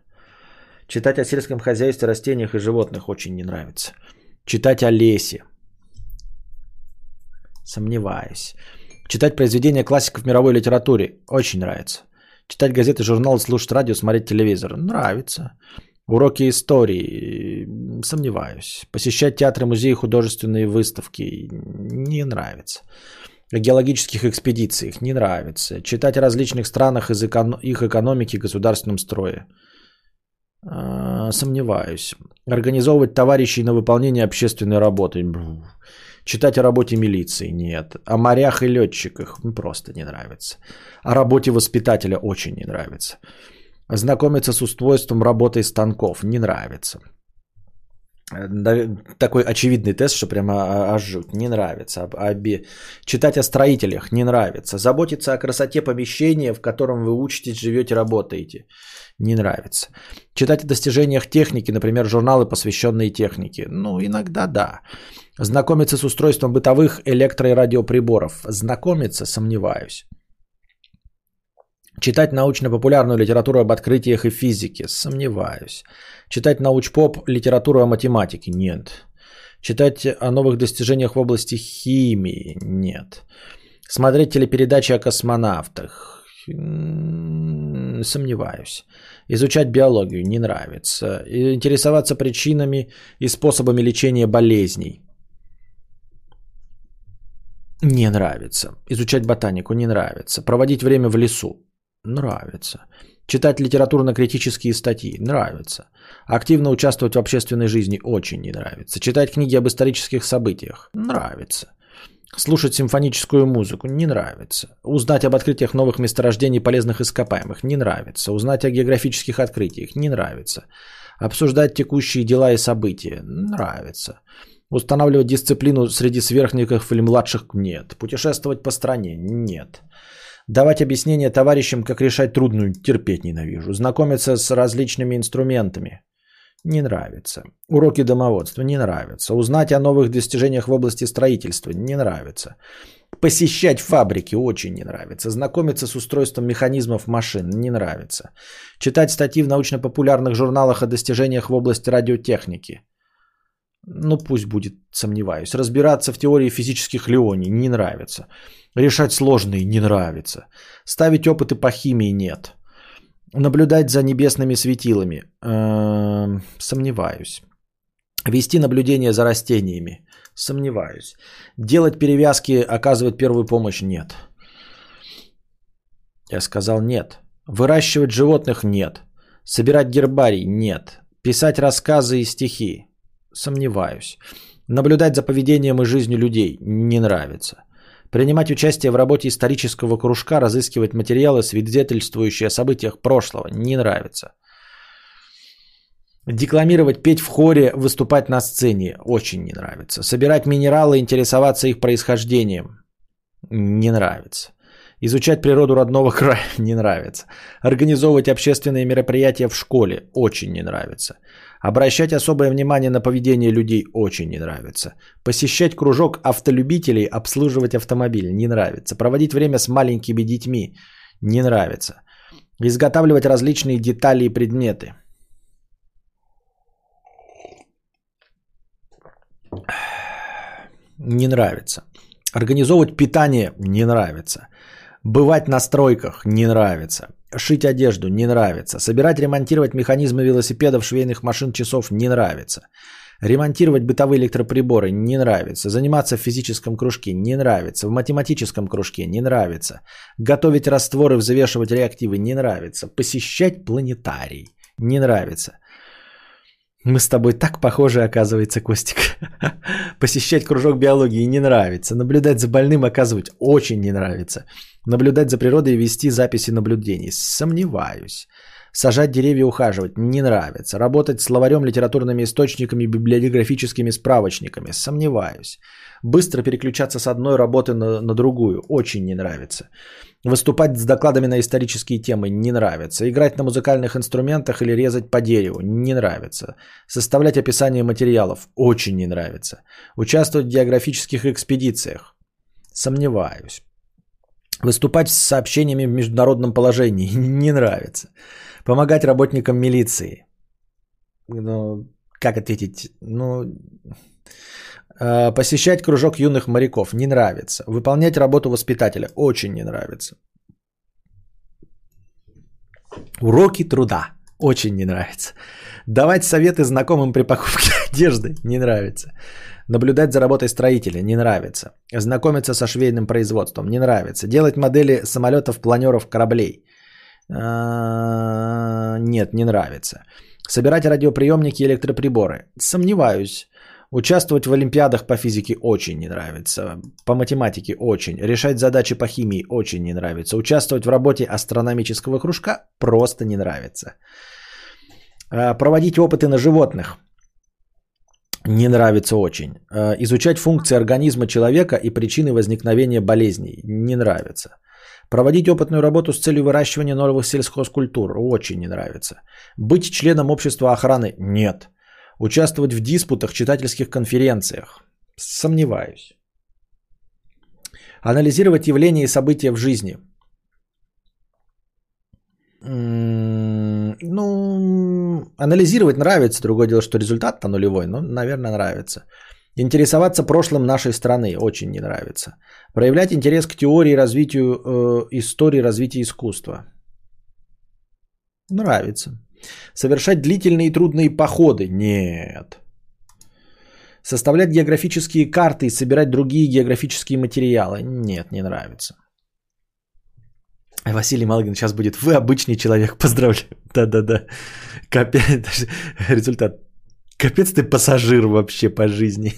Читать о сельском хозяйстве, растениях и животных очень не нравится. Читать о лесе. Сомневаюсь. Читать произведения классиков мировой литературе. Очень нравится. Читать газеты, журналы, слушать радио, смотреть телевизор. Нравится. Уроки истории. Сомневаюсь. Посещать театры, музеи, художественные выставки. Не нравится. Геологических экспедициях. Не нравится. Читать о различных странах, их экономике и государственном строе. А, Сомневаюсь. Организовывать товарищей на выполнение общественной работы. Читать о работе милиции. Нет. О морях и летчиках. Просто не нравится. О работе воспитателя очень не нравится. Знакомиться с устройством работы станков. Не нравится. Такой очевидный тест, что прямо аж. Не нравится. Об- оби- Читать о строителях. Не нравится. Заботиться о красоте помещения, в котором вы учитесь, живете, работаете. Не нравится. Читать о достижениях техники, например, журналы, посвященные технике. Ну, иногда да. Знакомиться с устройством бытовых электро- и радиоприборов. Знакомиться, сомневаюсь. Читать научно-популярную литературу об открытиях и физике. Сомневаюсь. Читать научпоп, литературу о математике. Нет. Читать о новых достижениях в области химии. Нет. Смотреть телепередачи о космонавтах. М, Сомневаюсь. Изучать биологию не нравится. Интересоваться причинами и способами лечения болезней. Не нравится. Изучать ботанику не нравится. Проводить время в лесу. Нравится. Читать литературно-критические статьи. Нравится. Активно участвовать в общественной жизни. Очень не нравится. Читать книги об исторических событиях. Нравится. Слушать симфоническую музыку не нравится. Узнать об открытиях новых месторождений полезных ископаемых не нравится. Узнать о географических открытиях не нравится. Обсуждать текущие дела и события нравится. Устанавливать дисциплину среди сверхников или младших нет. Путешествовать по стране нет. Давать объяснения товарищам, как решать трудную, терпеть ненавижу. Знакомиться с различными инструментами. Не нравится. Уроки домоводства не нравится. Узнать о новых достижениях в области строительства не нравится. Посещать фабрики очень не нравится. Знакомиться с устройством механизмов машин не нравится. Читать статьи в научно-популярных журналах о достижениях в области радиотехники. Ну пусть будет, сомневаюсь. Разбираться в теории физических леоний не нравится. Решать сложные не нравится. Ставить опыты по химии нет. Наблюдать за небесными светилами. Эм, Сомневаюсь. Вести наблюдение за растениями. Сомневаюсь. Делать перевязки, оказывать первую помощь нет. Я сказал нет. Выращивать животных нет. Собирать гербарий нет. Писать рассказы и стихи. Сомневаюсь. Наблюдать за поведением и жизнью людей не нравится. Принимать участие в работе исторического кружка, разыскивать материалы, свидетельствующие о событиях прошлого. Не нравится. Декламировать, петь в хоре, выступать на сцене. Очень не нравится. Собирать минералы, интересоваться их происхождением. Не нравится. Изучать природу родного края не нравится. Организовывать общественные мероприятия в школе очень не нравится. Обращать особое внимание на поведение людей очень не нравится. Посещать кружок автолюбителей, обслуживать автомобиль не нравится. Проводить время с маленькими детьми не нравится. Изготавливать различные детали и предметы. Не нравится. Организовывать питание не нравится. Бывать на стройках не нравится. Шить одежду не нравится. Собирать, ремонтировать механизмы велосипедов, швейных машин, часов не нравится. Ремонтировать бытовые электроприборы не нравится. Заниматься в физическом кружке не нравится. В математическом кружке не нравится. Готовить растворы, взвешивать реактивы не нравится. Посещать планетарий не нравится. Мы с тобой так похожи, оказывается, Костик. Посещать кружок биологии не нравится. Наблюдать за больным, оказывать, очень не нравится. Наблюдать за природой и вести записи наблюдений. Сомневаюсь. Сажать деревья, ухаживать не нравится. Работать словарем, литературными источниками, библиографическими справочниками. Сомневаюсь. Быстро переключаться с одной работы на, на другую. Очень не нравится. Выступать с докладами на исторические темы не нравится. Играть на музыкальных инструментах или резать по дереву не нравится. Составлять описание материалов очень не нравится. Участвовать в географических экспедициях. Сомневаюсь. Выступать с сообщениями в международном положении не нравится. Помогать работникам милиции. Ну, как ответить? Ну, Э, посещать кружок юных моряков не нравится. Выполнять работу воспитателя очень не нравится. Уроки труда очень не нравится. Давать советы знакомым при покупке одежды не нравится. Наблюдать за работой строителя не нравится. Знакомиться со швейным производством не нравится. Делать модели самолетов, планеров, кораблей. Э, нет, не нравится. Собирать радиоприемники и электроприборы. Сомневаюсь. Участвовать в олимпиадах по физике очень не нравится. По математике очень. Решать задачи по химии очень не нравится. Участвовать в работе астрономического кружка просто не нравится. А, проводить опыты на животных не нравится очень. А, изучать функции организма человека и причины возникновения болезней не нравится. Проводить опытную работу с целью выращивания новых сельхозкультур очень не нравится. Быть членом общества охраны нет. Участвовать в диспутах, читательских конференциях. Сомневаюсь. Анализировать явления и события в жизни. Ну, анализировать нравится, другое дело, что результат-то нулевой, но, наверное, нравится. Интересоваться прошлым нашей страны очень не нравится. Проявлять интерес к теории развитию э, истории развития искусства. Нравится. Совершать длительные и трудные походы? Нет. Составлять географические карты и собирать другие географические материалы? Нет, не нравится. Василий Малгин сейчас будет. Вы обычный человек, поздравляю. Да-да-да. Капец. Результат. Капец ты пассажир вообще по жизни.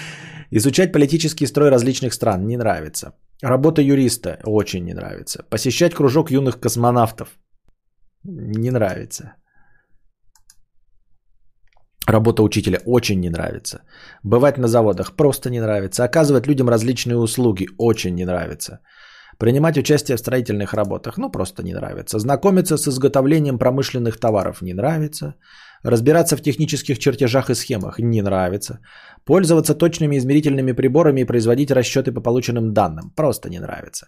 Изучать политический строй различных стран не нравится. Работа юриста очень не нравится. Посещать кружок юных космонавтов не нравится. Работа учителя очень не нравится. Бывать на заводах просто не нравится. Оказывать людям различные услуги очень не нравится. Принимать участие в строительных работах, ну просто не нравится. Знакомиться с изготовлением промышленных товаров не нравится. Разбираться в технических чертежах и схемах не нравится. Пользоваться точными измерительными приборами и производить расчеты по полученным данным просто не нравится.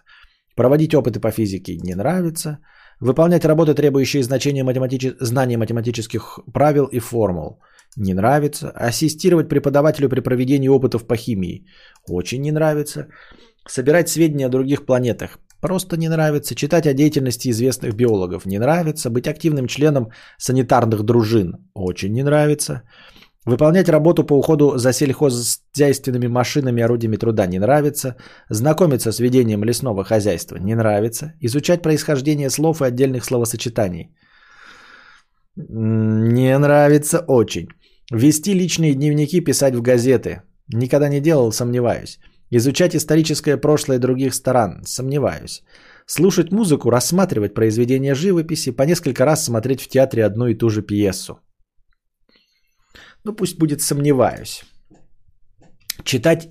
Проводить опыты по физике не нравится. Выполнять работы, требующие значения математич... знания математических правил и формул – не нравится. Ассистировать преподавателю при проведении опытов по химии. Очень не нравится. Собирать сведения о других планетах. Просто не нравится. Читать о деятельности известных биологов. Не нравится. Быть активным членом санитарных дружин. Очень не нравится. Выполнять работу по уходу за сельхозхозяйственными машинами и орудиями труда не нравится. Знакомиться с ведением лесного хозяйства не нравится. Изучать происхождение слов и отдельных словосочетаний. Не нравится очень. Вести личные дневники, писать в газеты. Никогда не делал, сомневаюсь. Изучать историческое прошлое других стран? Сомневаюсь. Слушать музыку, рассматривать произведения живописи, по несколько раз смотреть в театре одну и ту же пьесу. Ну пусть будет сомневаюсь. Читать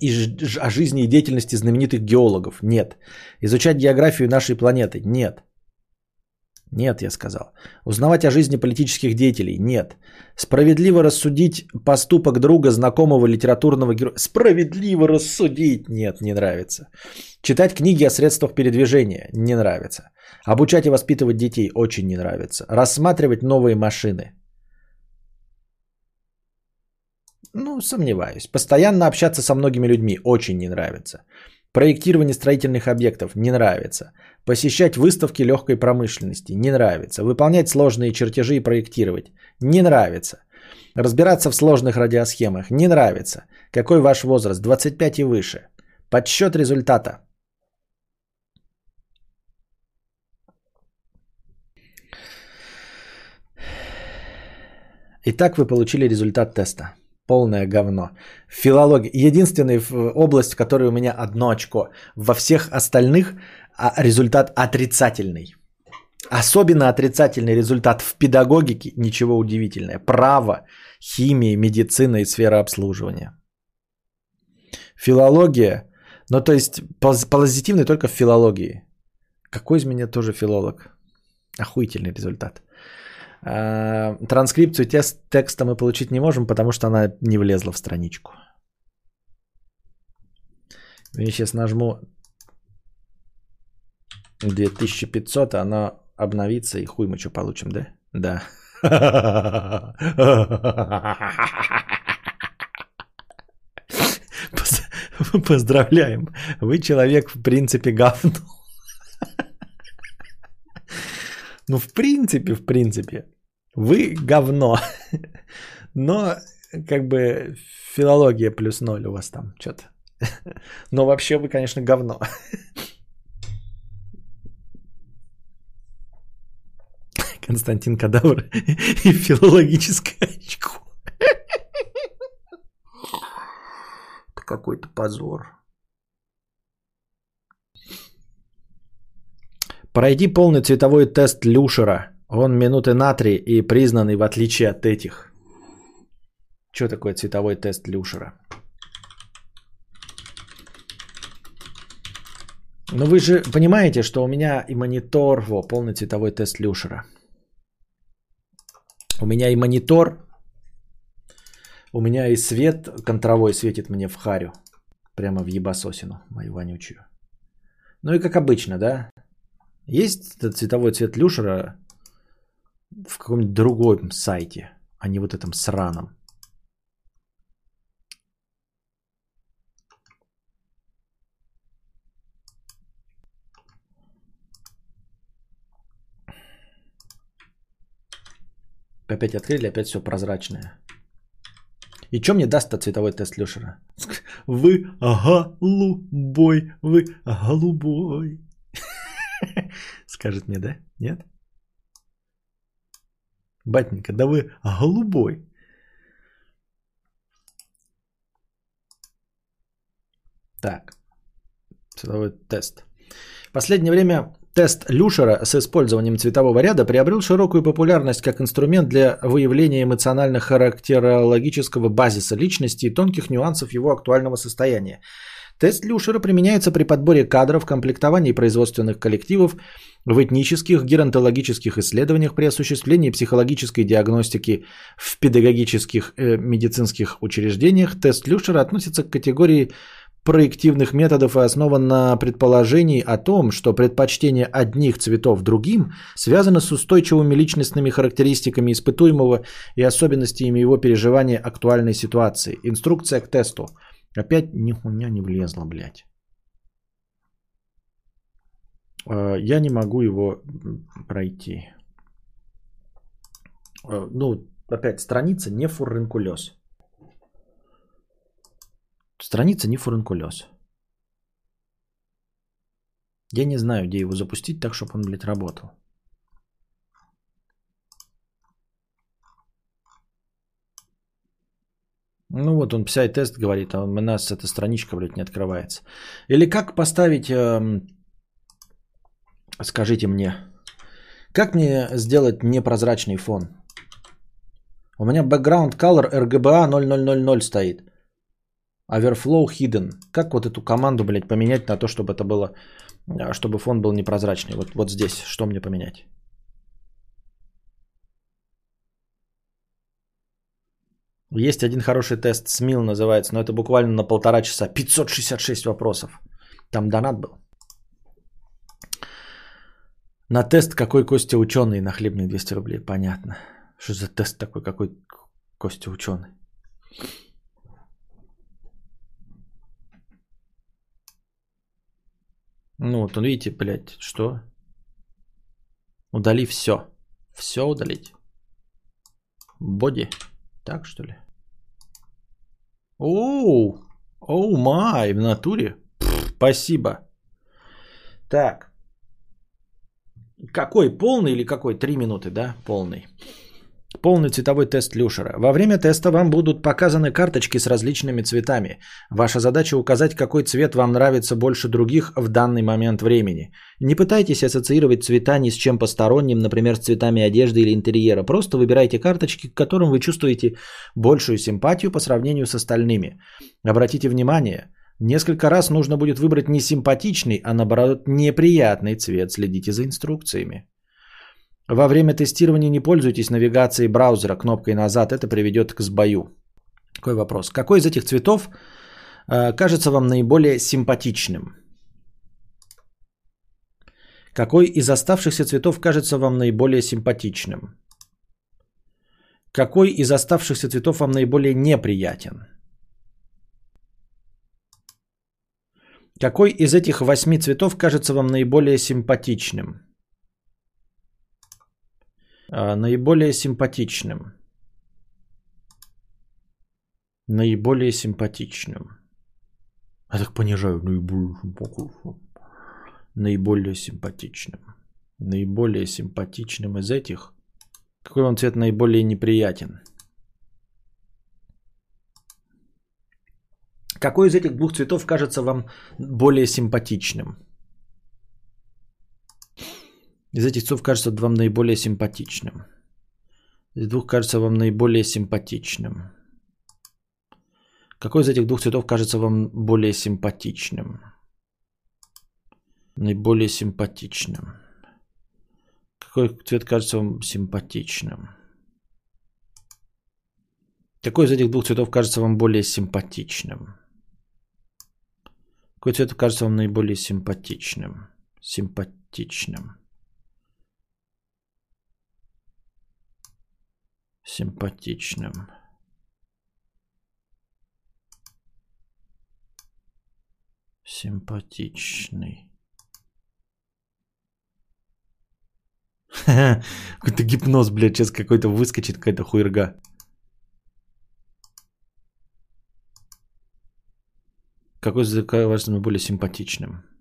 о жизни и деятельности знаменитых геологов? Нет. Изучать географию нашей планеты? Нет. Нет, я сказал. Узнавать о жизни политических деятелей? Нет. Справедливо рассудить поступок друга, знакомого литературного героя? Справедливо рассудить? Нет, не нравится. Читать книги о средствах передвижения? Не нравится. Обучать и воспитывать детей? Очень не нравится. Рассматривать новые машины? Ну, сомневаюсь. Постоянно общаться со многими людьми? Очень не нравится. Проектирование строительных объектов не нравится. Посещать выставки легкой промышленности не нравится. Выполнять сложные чертежи и проектировать не нравится. Разбираться в сложных радиосхемах не нравится. Какой ваш возраст? 25 и выше. Подсчет результата. Итак, вы получили результат теста. Полное говно. Филология. Единственная область, в которой у меня одно очко. Во всех остальных а результат отрицательный. Особенно отрицательный результат в педагогике. Ничего удивительного. Право, химия, медицина и сфера обслуживания. Филология. Ну, то есть, позитивный только в филологии. Какой из меня тоже филолог? Охуительный результат. А, транскрипцию текста мы получить не можем, потому что она не влезла в страничку. Я сейчас нажму 2500, она обновится и хуй мы что получим, да? Да. Поздравляем. Вы человек в принципе говно. Ну, в принципе, в принципе. Вы говно. Но как бы филология плюс ноль у вас там что-то. Но вообще вы, конечно, говно. Константин Кадавр и филологическое очко. Это какой-то позор. Пройди полный цветовой тест Люшера – он минуты на три и признанный в отличие от этих. Что такое цветовой тест Люшера? Ну вы же понимаете, что у меня и монитор, во, полный цветовой тест Люшера. У меня и монитор, у меня и свет контровой светит мне в харю. Прямо в ебасосину мою вонючую. Ну и как обычно, да? Есть цветовой цвет Люшера, в каком-нибудь другом сайте, а не вот этом сраном. Опять открыли, опять все прозрачное. И что мне даст цветовой тест Лешера? Вы голубой, вы голубой. Скажет мне, да? Нет? Батенька, да вы голубой. Так, цветовой тест. В последнее время тест Люшера с использованием цветового ряда приобрел широкую популярность как инструмент для выявления эмоционально-характерологического базиса личности и тонких нюансов его актуального состояния. Тест Люшера применяется при подборе кадров, комплектовании производственных коллективов, в этнических, геронтологических исследованиях при осуществлении психологической диагностики в педагогических э, медицинских учреждениях. Тест Люшера относится к категории проективных методов и основан на предположении о том, что предпочтение одних цветов другим связано с устойчивыми личностными характеристиками испытуемого и особенностями его переживания актуальной ситуации. Инструкция к тесту. Опять нихуя не влезла, блядь. Э, я не могу его пройти. Э, ну, опять страница не фурункулез. Страница не фурункулез. Я не знаю, где его запустить так, чтобы он, блядь, работал. Ну вот он PSI-тест говорит, а у нас эта страничка, блядь, не открывается. Или как поставить, эм, скажите мне, как мне сделать непрозрачный фон? У меня background color RGBA 0000 стоит. Overflow hidden. Как вот эту команду, блядь, поменять на то, чтобы это было, э, чтобы фон был непрозрачный? Вот, вот здесь, что мне поменять? Есть один хороший тест, СМИЛ называется, но это буквально на полтора часа. 566 вопросов. Там донат был. На тест какой Костя ученый на хлебник 200 рублей. Понятно. Что за тест такой, какой Костя ученый? Ну вот, видите, блядь, что? Удали все. Все удалить. Боди. Так что ли? Оу, оу май, в натуре. Спасибо. Так. Какой, полный или какой? Три минуты, да? Полный. Полный цветовой тест Люшера. Во время теста вам будут показаны карточки с различными цветами. Ваша задача указать, какой цвет вам нравится больше других в данный момент времени. Не пытайтесь ассоциировать цвета ни с чем посторонним, например, с цветами одежды или интерьера. Просто выбирайте карточки, к которым вы чувствуете большую симпатию по сравнению с остальными. Обратите внимание, несколько раз нужно будет выбрать не симпатичный, а наоборот неприятный цвет. Следите за инструкциями. Во время тестирования не пользуйтесь навигацией браузера кнопкой назад, это приведет к сбою. Какой вопрос? Какой из этих цветов э, кажется вам наиболее симпатичным? Какой из оставшихся цветов кажется вам наиболее симпатичным? Какой из оставшихся цветов вам наиболее неприятен? Какой из этих восьми цветов кажется вам наиболее симпатичным? А, наиболее симпатичным. Наиболее симпатичным. Я так понижаю. Наиболее симпатичным. Наиболее симпатичным из этих. Какой вам цвет наиболее неприятен? Какой из этих двух цветов кажется вам более симпатичным? Из этих цветов кажется вам наиболее симпатичным. Из двух кажется вам наиболее симпатичным. Какой из этих двух цветов кажется вам более симпатичным? Наиболее симпатичным. Какой цвет кажется вам симпатичным? Какой из этих двух цветов кажется вам более симпатичным? Какой цвет кажется вам наиболее симпатичным? Симпатичным. Симпатичным. Симпатичный. Какой-то гипноз, блядь, сейчас какой-то выскочит, какая-то хуерга. Какой язык кажется более симпатичным?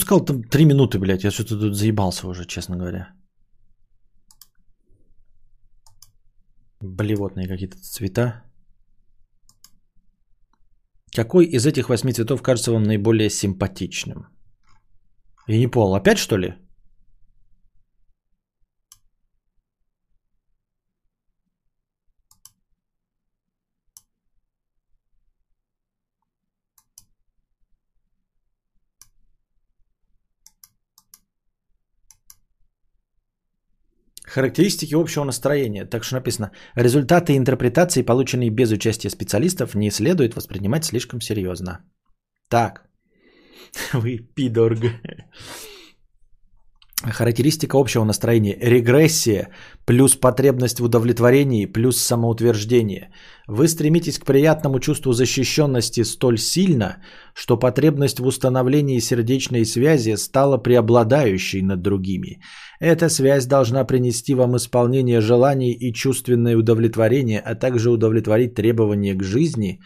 Тут сказал там три минуты, блядь. Я что-то тут заебался уже, честно говоря. Блевотные какие-то цвета. Какой из этих восьми цветов кажется вам наиболее симпатичным? Я не понял. Опять что ли? Характеристики общего настроения. Так что написано, результаты интерпретации, полученные без участия специалистов, не следует воспринимать слишком серьезно. Так, вы пидорг. Характеристика общего настроения. Регрессия плюс потребность в удовлетворении плюс самоутверждение. Вы стремитесь к приятному чувству защищенности столь сильно, что потребность в установлении сердечной связи стала преобладающей над другими. Эта связь должна принести вам исполнение желаний и чувственное удовлетворение, а также удовлетворить требования к жизни,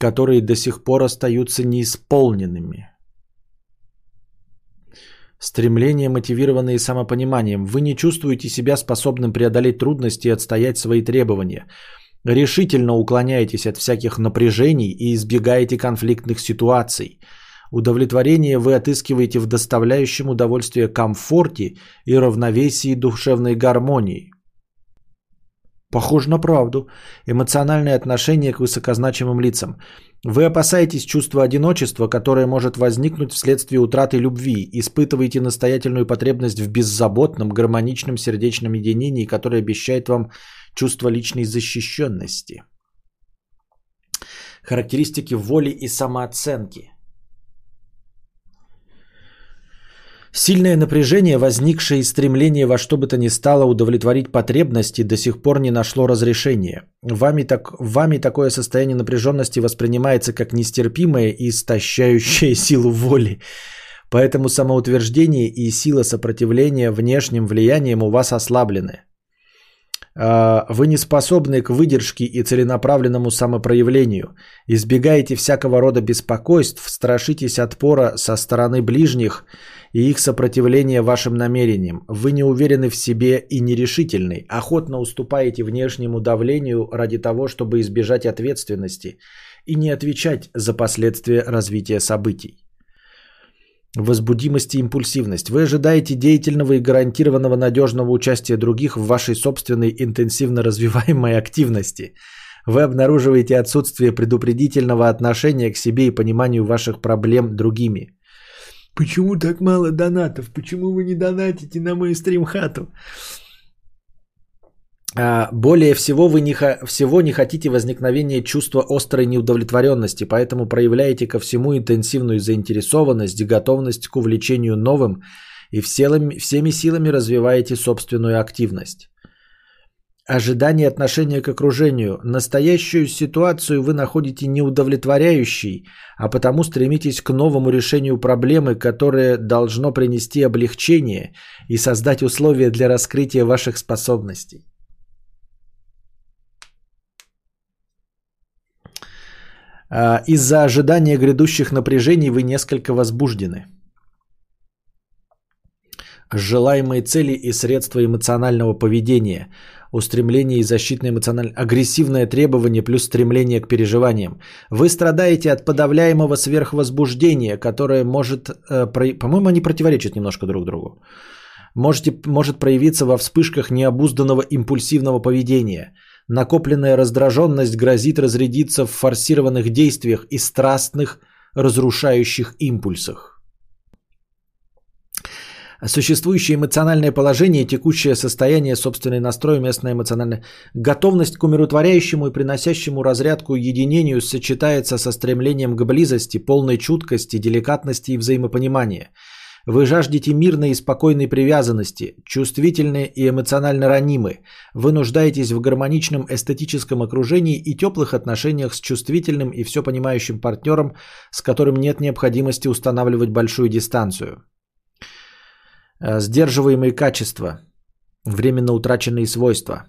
которые до сих пор остаются неисполненными. Стремления, мотивированные самопониманием. Вы не чувствуете себя способным преодолеть трудности и отстоять свои требования. Решительно уклоняетесь от всяких напряжений и избегаете конфликтных ситуаций. Удовлетворение вы отыскиваете в доставляющем удовольствие комфорте и равновесии душевной гармонии. Похоже на правду. Эмоциональное отношение к высокозначимым лицам. Вы опасаетесь чувства одиночества, которое может возникнуть вследствие утраты любви. Испытываете настоятельную потребность в беззаботном, гармоничном сердечном единении, которое обещает вам чувство личной защищенности. Характеристики воли и самооценки – Сильное напряжение, возникшее из стремления во что бы то ни стало удовлетворить потребности, до сих пор не нашло разрешения. Вами, так, вами такое состояние напряженности воспринимается как нестерпимое и истощающее силу воли. Поэтому самоутверждение и сила сопротивления внешним влияниям у вас ослаблены. А, вы не способны к выдержке и целенаправленному самопроявлению. Избегаете всякого рода беспокойств, страшитесь отпора со стороны ближних и их сопротивления вашим намерениям. Вы не уверены в себе и нерешительны. Охотно уступаете внешнему давлению ради того, чтобы избежать ответственности и не отвечать за последствия развития событий. Возбудимость и импульсивность. Вы ожидаете деятельного и гарантированного надежного участия других в вашей собственной интенсивно развиваемой активности. Вы обнаруживаете отсутствие предупредительного отношения к себе и пониманию ваших проблем другими. Почему так мало донатов? Почему вы не донатите на мою стрим-хату? А, более всего вы не, всего не хотите возникновения чувства острой неудовлетворенности, поэтому проявляете ко всему интенсивную заинтересованность готовность к увлечению новым и всеми, всеми силами развиваете собственную активность. Ожидание отношения к окружению. Настоящую ситуацию вы находите неудовлетворяющей, а потому стремитесь к новому решению проблемы, которое должно принести облегчение и создать условия для раскрытия ваших способностей. А, из-за ожидания грядущих напряжений вы несколько возбуждены. Желаемые цели и средства эмоционального поведения, устремление и защитное эмоциональное, агрессивное требование плюс стремление к переживаниям. Вы страдаете от подавляемого сверхвозбуждения, которое может, э, по-моему, они противоречат немножко друг другу. Можете, может проявиться во вспышках необузданного импульсивного поведения – Накопленная раздраженность грозит разрядиться в форсированных действиях и страстных разрушающих импульсах. Существующее эмоциональное положение, текущее состояние, собственный настрой, местная эмоциональная готовность к умиротворяющему и приносящему разрядку единению сочетается со стремлением к близости, полной чуткости, деликатности и взаимопонимания – вы жаждете мирной и спокойной привязанности, чувствительны и эмоционально ранимы. Вы нуждаетесь в гармоничном эстетическом окружении и теплых отношениях с чувствительным и все понимающим партнером, с которым нет необходимости устанавливать большую дистанцию. Э, сдерживаемые качества, временно утраченные свойства.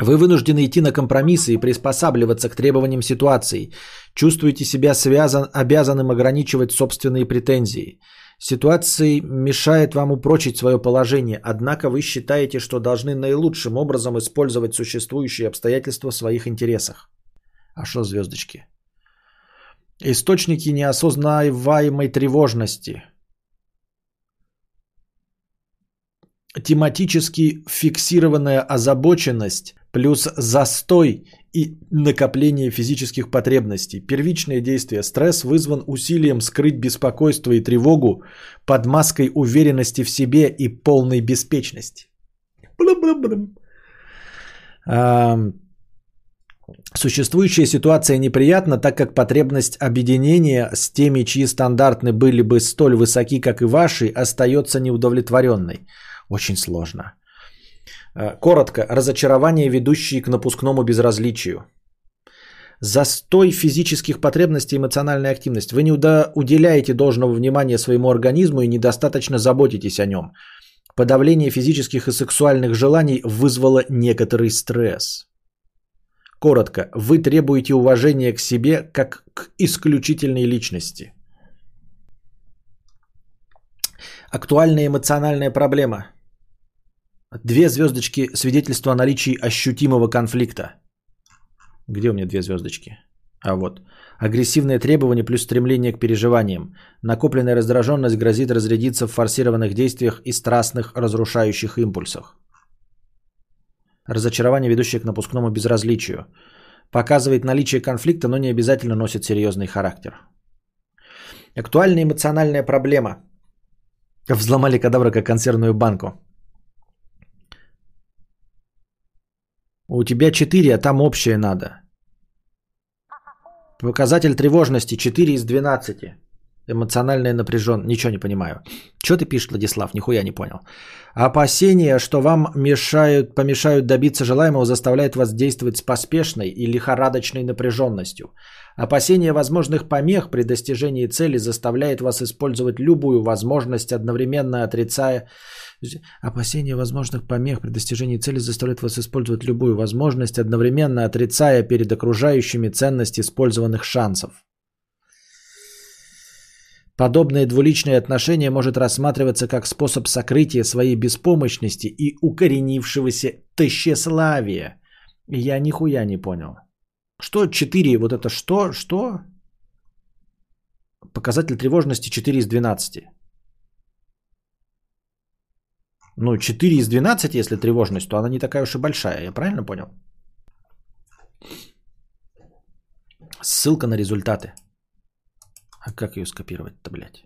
Вы вынуждены идти на компромиссы и приспосабливаться к требованиям ситуации. Чувствуете себя связан, обязанным ограничивать собственные претензии. Ситуации мешает вам упрочить свое положение, однако вы считаете, что должны наилучшим образом использовать существующие обстоятельства в своих интересах. А что звездочки? Источники неосознаваемой тревожности. Тематически фиксированная озабоченность плюс застой и накопление физических потребностей. Первичное действие. Стресс вызван усилием скрыть беспокойство и тревогу под маской уверенности в себе и полной беспечности. Существующая ситуация неприятна, так как потребность объединения с теми, чьи стандарты были бы столь высоки, как и ваши, остается неудовлетворенной. Очень сложно. Э, Коротко. Разочарование, ведущее к напускному безразличию. Застой физических потребностей и эмоциональная активность. Вы не уделяете должного внимания своему организму и недостаточно заботитесь о нем. Подавление физических и сексуальных желаний вызвало некоторый стресс. Коротко. Вы требуете уважения к себе как к исключительной личности. Актуальная эмоциональная проблема. Две звездочки свидетельство о наличии ощутимого конфликта. Где у меня две звездочки? А вот. Агрессивные требования плюс стремление к переживаниям. Накопленная раздраженность грозит разрядиться в форсированных действиях и страстных разрушающих импульсах. Разочарование, ведущее к напускному безразличию. Показывает наличие конфликта, но не обязательно носит серьезный характер. Актуальная эмоциональная проблема. Взломали кадавра как консервную банку. У тебя 4, а там общее надо. Показатель тревожности 4 из 12. Эмоциональная напряжен. Ничего не понимаю. Что ты пишешь, Владислав? Нихуя не понял. Опасения, что вам мешают, помешают добиться желаемого, заставляют вас действовать с поспешной и лихорадочной напряженностью. Опасения возможных помех при достижении цели заставляет вас использовать любую возможность, одновременно отрицая... Опасения возможных помех при достижении цели заставляют вас использовать любую возможность, одновременно отрицая перед окружающими ценность использованных шансов. Подобное двуличное отношение может рассматриваться как способ сокрытия своей беспомощности и укоренившегося тщеславия. Я нихуя не понял. Что 4? Вот это что? Что? Показатель тревожности 4 из 12. Ну, 4 из 12, если тревожность, то она не такая уж и большая. Я правильно понял? Ссылка на результаты. А как ее скопировать-то, блядь?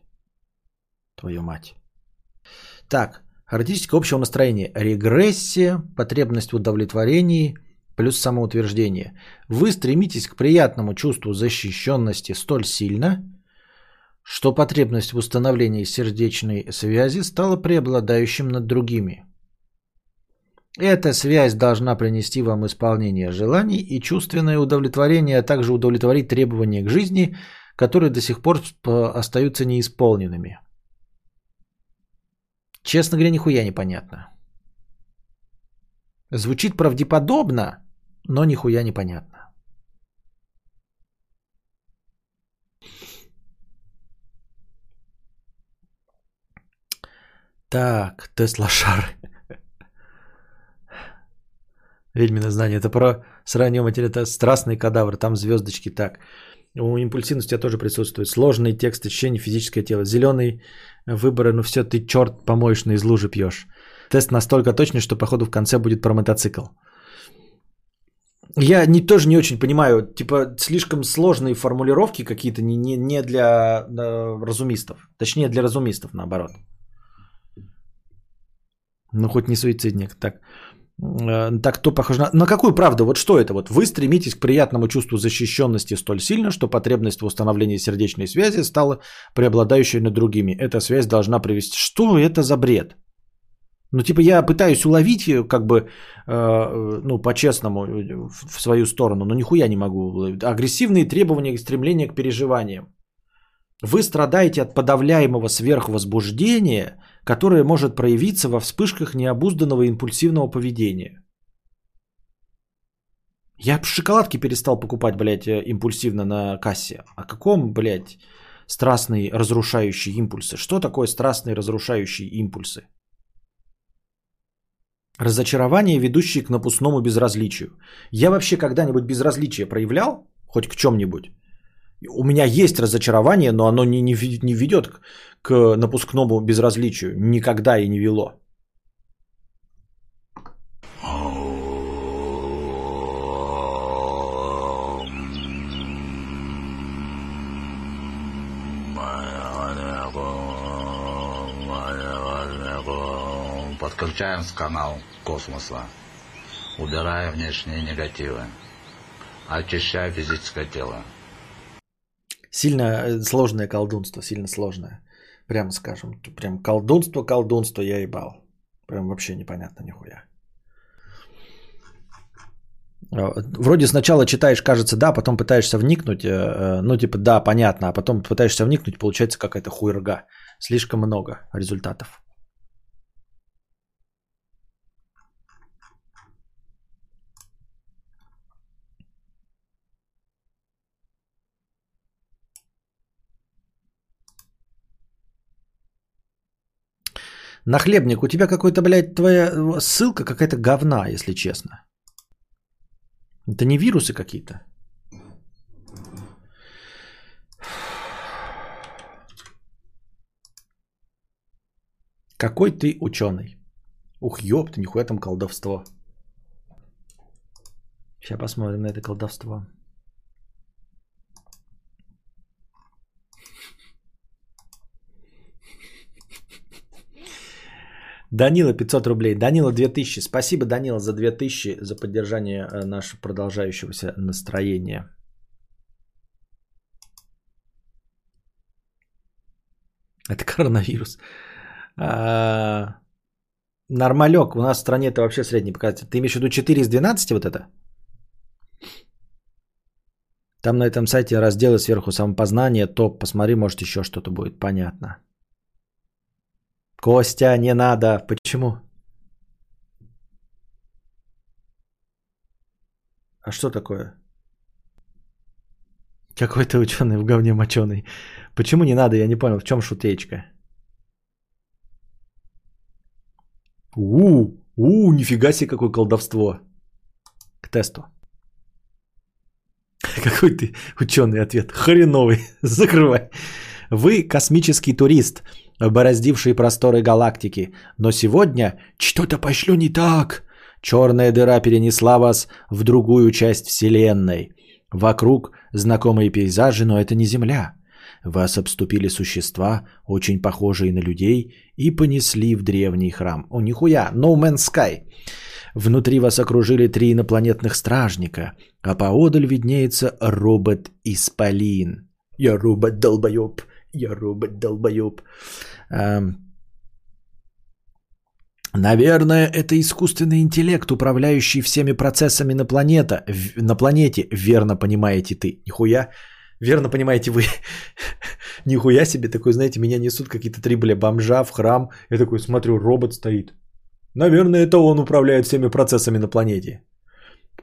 Твою мать. Так, характеристика общего настроения. Регрессия, потребность в удовлетворении, плюс самоутверждение. Вы стремитесь к приятному чувству защищенности столь сильно, что потребность в установлении сердечной связи стала преобладающим над другими. Эта связь должна принести вам исполнение желаний и чувственное удовлетворение, а также удовлетворить требования к жизни – которые до сих пор остаются неисполненными. Честно говоря, нихуя непонятно. Звучит правдеподобно, но нихуя непонятно. Так, Тесла шар. Ведьмино знание. Это про с раннего материала. Это страстный кадавр. Там звездочки. Так. У импульсивности тоже присутствует. Сложный текст, ощущение, физическое тело. Зеленый выборы, ну все, ты черт помоечный из лужи пьешь. Тест настолько точный, что походу в конце будет про мотоцикл. Я не, тоже не очень понимаю, типа слишком сложные формулировки какие-то не, не, не для э, разумистов. Точнее для разумистов наоборот. Ну хоть не суицидник. Так. Э, так то похоже на... На какую правду? Вот что это? Вот вы стремитесь к приятному чувству защищенности столь сильно, что потребность в установлении сердечной связи стала преобладающей над другими. Эта связь должна привести... Что это за бред? Ну, типа, я пытаюсь уловить, э, как бы, э, ну, по-честному, э, в свою сторону, но нихуя не могу уловить. Агрессивные требования и стремления к переживаниям. Вы страдаете от подавляемого сверхвозбуждения, которое может проявиться во вспышках необузданного импульсивного поведения. Я шоколадки перестал покупать, блядь, э, импульсивно на кассе. О каком, блядь, страстные разрушающие импульсы? Что такое страстные разрушающие импульсы? Разочарование, ведущее к напускному безразличию. Я вообще когда-нибудь безразличие проявлял? Хоть к чем-нибудь? У меня есть разочарование, но оно не, не, не ведет к, к напускному безразличию. Никогда и не вело. Подключаем канал космоса, убирая внешние негативы. очищая физическое тело. Сильно э, сложное колдунство, сильно сложное. Прямо скажем. Прям колдунство, колдунство я ебал. Прям вообще непонятно нихуя. А, Вроде сначала читаешь, кажется, да, потом пытаешься вникнуть, э, э, ну типа да, понятно, а потом пытаешься вникнуть, получается какая-то хуйрга. Слишком много результатов. Нахлебник, у тебя какой-то, блядь, твоя э, ссылка какая-то говна, если честно. Это не вирусы какие-то. Какой ты ученый? Ух, ёпта, нихуя там колдовство. Сейчас посмотрим на это колдовство. Данила 500 рублей. Данила 2000. Спасибо, Данила, за 2000, за поддержание э, нашего продолжающегося настроения. Это коронавирус. А, Нормалек. У нас в стране это вообще средний показатель. Ты имеешь в виду 4 из 12 вот это? Там на этом сайте разделы сверху самопознание, топ. Посмотри, может еще что-то будет. Понятно. Костя, не надо. Почему? А что такое? Какой ты ученый в говне моченый. Почему не надо? Я не понял, в чем шутечка. У, у, нифига себе, какое колдовство. К тесту. Какой ты ученый ответ? Хреновый. Закрывай. Вы космический турист, бороздивший просторы галактики. Но сегодня что-то пошло не так. Черная дыра перенесла вас в другую часть Вселенной. Вокруг знакомые пейзажи, но это не Земля. Вас обступили существа, очень похожие на людей, и понесли в древний храм. О, нихуя, No Man's Sky. Внутри вас окружили три инопланетных стражника, а поодаль виднеется робот-исполин. Я робот-долбоеб, я робот-долбоеб. Эм, Наверное, это искусственный интеллект, управляющий всеми процессами на, планета, на планете, верно понимаете ты. Нихуя, верно понимаете вы. Нихуя себе, такой, знаете, меня несут какие-то три, бля, бомжа в храм. Я такой смотрю, робот стоит. Наверное, это он управляет всеми процессами на планете.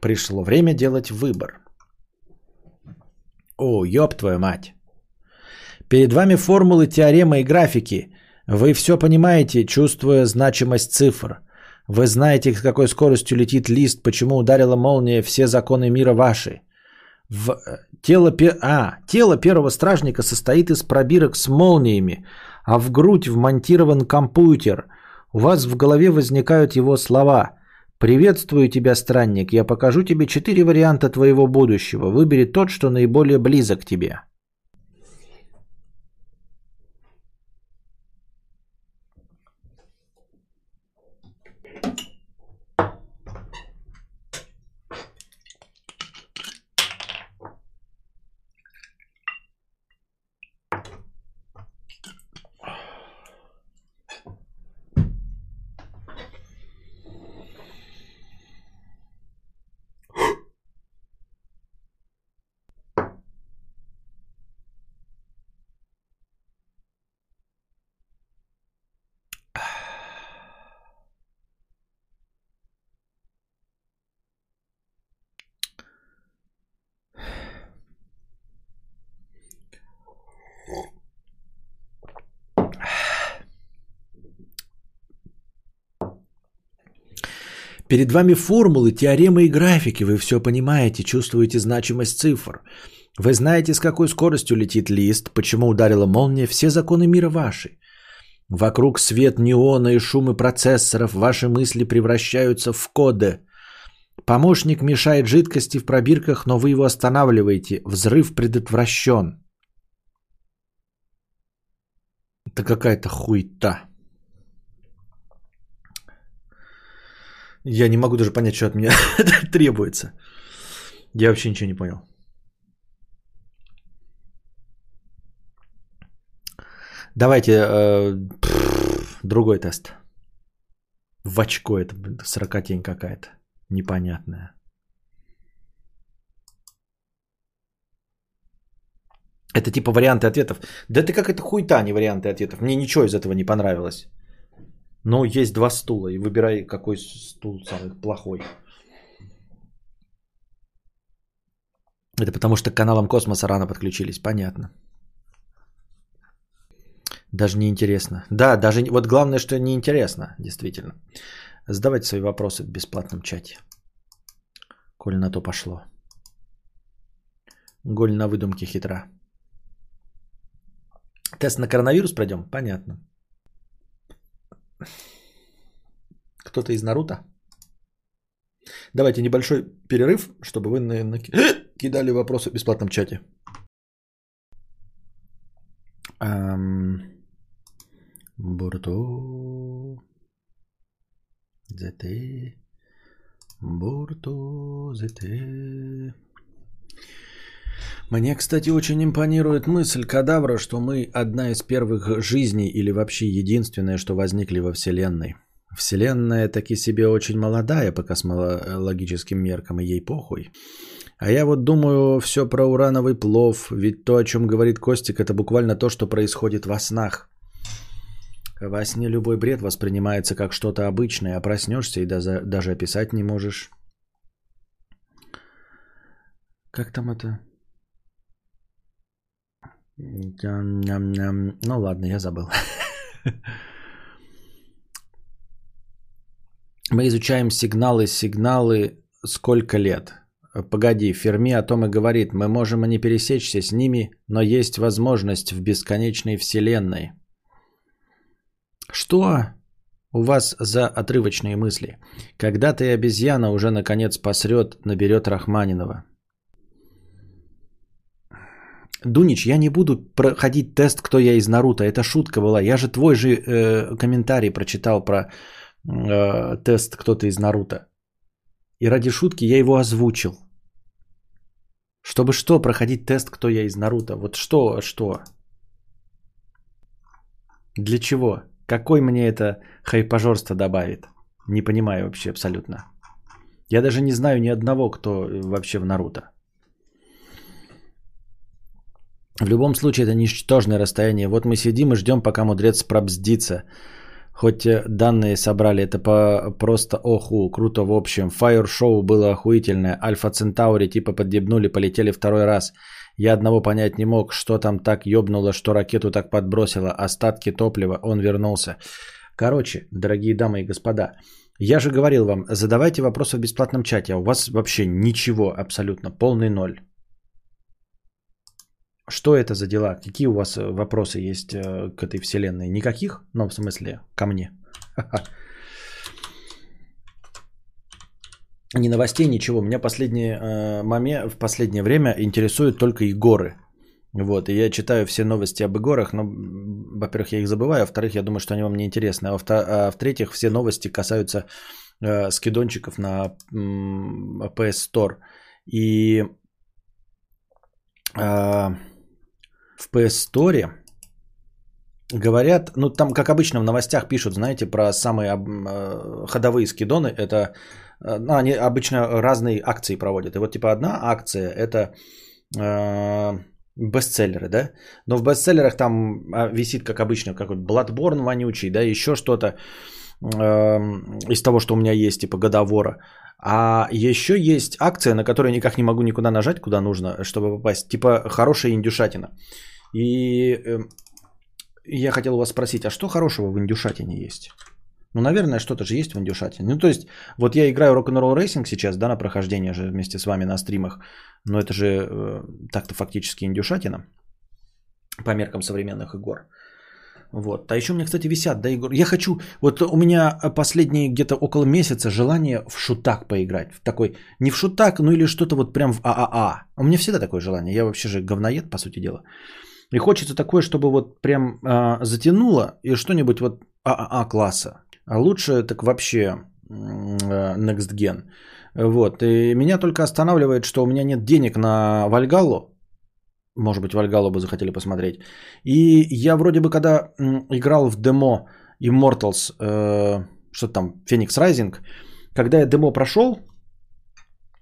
Пришло время делать выбор. О, ёб твою мать. Перед вами формулы, теоремы и графики. Вы все понимаете, чувствуя значимость цифр. Вы знаете, с какой скоростью летит лист, почему ударила молния, все законы мира ваши. В э, тело, пе- а, тело первого стражника состоит из пробирок с молниями, а в грудь вмонтирован компьютер. У вас в голове возникают его слова. «Приветствую тебя, странник. Я покажу тебе четыре варианта твоего будущего. Выбери тот, что наиболее близок тебе». Перед вами формулы, теоремы и графики. Вы все понимаете, чувствуете значимость цифр. Вы знаете, с какой скоростью летит лист, почему ударила молния, все законы мира ваши. Вокруг свет неона и шумы процессоров, ваши мысли превращаются в коды. Помощник мешает жидкости в пробирках, но вы его останавливаете. Взрыв предотвращен. Это какая-то хуйта. Я не могу даже понять, что от меня требуется. Я вообще ничего не понял. Давайте э, другой тест. В очко это блин, сорокотень какая-то. Непонятная. Это типа варианты ответов. Да это как это хуйта, а не варианты ответов. Мне ничего из этого не понравилось. Но есть два стула, и выбирай, какой стул самый плохой. Это потому что к каналам космоса рано подключились, понятно. Даже не интересно. Да, даже вот главное, что не интересно, действительно. Задавайте свои вопросы в бесплатном чате. Коль на то пошло. Голь на выдумке хитра. Тест на коронавирус пройдем? Понятно. Кто-то из Наруто? Давайте небольшой перерыв, чтобы вы кидали вопросы в бесплатном чате. Ам, Бурто. ЗТ. Бурто. Мне, кстати, очень импонирует мысль кадавра, что мы одна из первых жизней или вообще единственная, что возникли во Вселенной. Вселенная таки себе очень молодая по космологическим меркам, и ей похуй. А я вот думаю все про урановый плов, ведь то, о чем говорит Костик, это буквально то, что происходит во снах. Во сне любой бред воспринимается как что-то обычное, а проснешься и даже, даже описать не можешь. Как там это? Ну ладно, я забыл. Мы изучаем сигналы, сигналы сколько лет? Погоди, Ферми о том и говорит, мы можем и не пересечься с ними, но есть возможность в бесконечной вселенной. Что у вас за отрывочные мысли? Когда ты обезьяна уже наконец посрет, наберет Рахманинова. Дунич, я не буду проходить тест, кто я из Наруто. Это шутка была. Я же твой же э, комментарий прочитал про э, тест кто-то из Наруто. И ради шутки я его озвучил. Чтобы что, проходить тест, кто я из Наруто. Вот что, что? Для чего? Какой мне это хайпажорство добавит? Не понимаю вообще абсолютно. Я даже не знаю ни одного, кто вообще в Наруто. В любом случае, это ничтожное расстояние. Вот мы сидим и ждем, пока мудрец пробздится. Хоть э, данные собрали, это по просто оху, круто в общем. Fire шоу было охуительное. Альфа Центаури типа подъебнули, полетели второй раз. Я одного понять не мог, что там так ёбнуло, что ракету так подбросило. Остатки топлива, он вернулся. Короче, дорогие дамы и господа, я же говорил вам, задавайте вопросы в бесплатном чате, а у вас вообще ничего абсолютно, полный ноль. Что это за дела? Какие у вас э, вопросы есть э, к этой вселенной? Никаких? Ну, в смысле, ко мне. Ни новостей, ничего. Меня последнее, э, момент, в последнее время интересуют только Егоры. Вот, и я читаю все новости об Егорах, но, во-первых, я их забываю, во-вторых, я думаю, что они вам не интересны, а, во-вто- а в-третьих, все новости касаются э, скидончиков на м, PS Store. И э, в PS Store говорят, ну там, как обычно в новостях пишут, знаете, про самые э, ходовые скидоны, это, э, ну, они обычно разные акции проводят. И вот типа одна акция это э, бестселлеры, да? Но в бестселлерах там а, висит, как обычно, какой-то Bloodborne вонючий, да, еще что-то из того, что у меня есть, типа годовора. А еще есть акция, на которую никак не могу никуда нажать, куда нужно, чтобы попасть. Типа хорошая индюшатина. И э, я хотел у вас спросить, а что хорошего в индюшатине есть? Ну, наверное, что-то же есть в индюшатине. Ну, то есть, вот я играю Rock'n'Roll Racing сейчас, да, на прохождение же вместе с вами на стримах. Но это же э, так-то фактически индюшатина по меркам современных игр. Вот. А еще у меня, кстати, висят, да, игр. Я хочу, вот у меня последние где-то около месяца желание в шутак поиграть. В такой, не в шутак, ну или что-то вот прям в ААА. У меня всегда такое желание. Я вообще же говноед, по сути дела. И хочется такое, чтобы вот прям а, затянуло и что-нибудь вот ААА класса. А лучше так вообще э, Next Gen. Вот. И меня только останавливает, что у меня нет денег на Вальгаллу. Может быть, Вальгаллу бы захотели посмотреть. И я вроде бы, когда играл в демо Immortals, э, что там, Phoenix Rising, когда я демо прошел,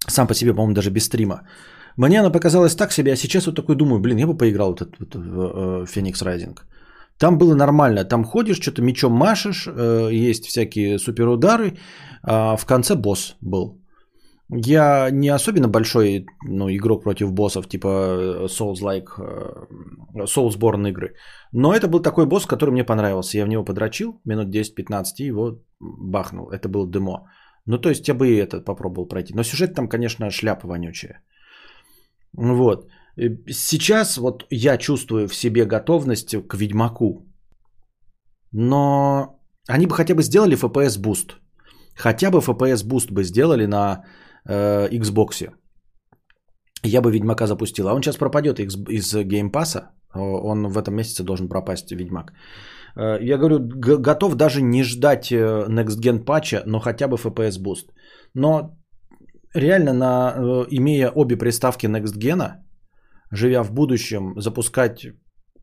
сам по себе, по-моему, даже без стрима, мне она показалась так себе, а сейчас вот такой думаю, блин, я бы поиграл вот этот, в э, Phoenix Rising. Там было нормально, там ходишь, что-то мечом машешь, э, есть всякие суперудары, а в конце босс был. Я не особенно большой ну, игрок против боссов, типа э, Souls-like, э, Soulsborne игры. Но это был такой босс, который мне понравился. Я в него подрочил минут 10-15 и его бахнул. Это был демо. Ну, то есть я бы и этот попробовал пройти. Но сюжет там, конечно, шляпа вонючая. Вот. И Сейчас вот я чувствую в себе готовность к Ведьмаку. Но они бы хотя бы сделали FPS boost. Хотя бы FPS boost бы сделали на э, Xbox. Я бы Ведьмака запустил. А он сейчас пропадет из, из Game Pass а. Он в этом месяце должен пропасть, Ведьмак. Э, Я говорю, готов даже не ждать э, Next Gen патча, но хотя бы FPS boost. Но реально, на, э, имея обе приставки Next Gen, живя в будущем, запускать э,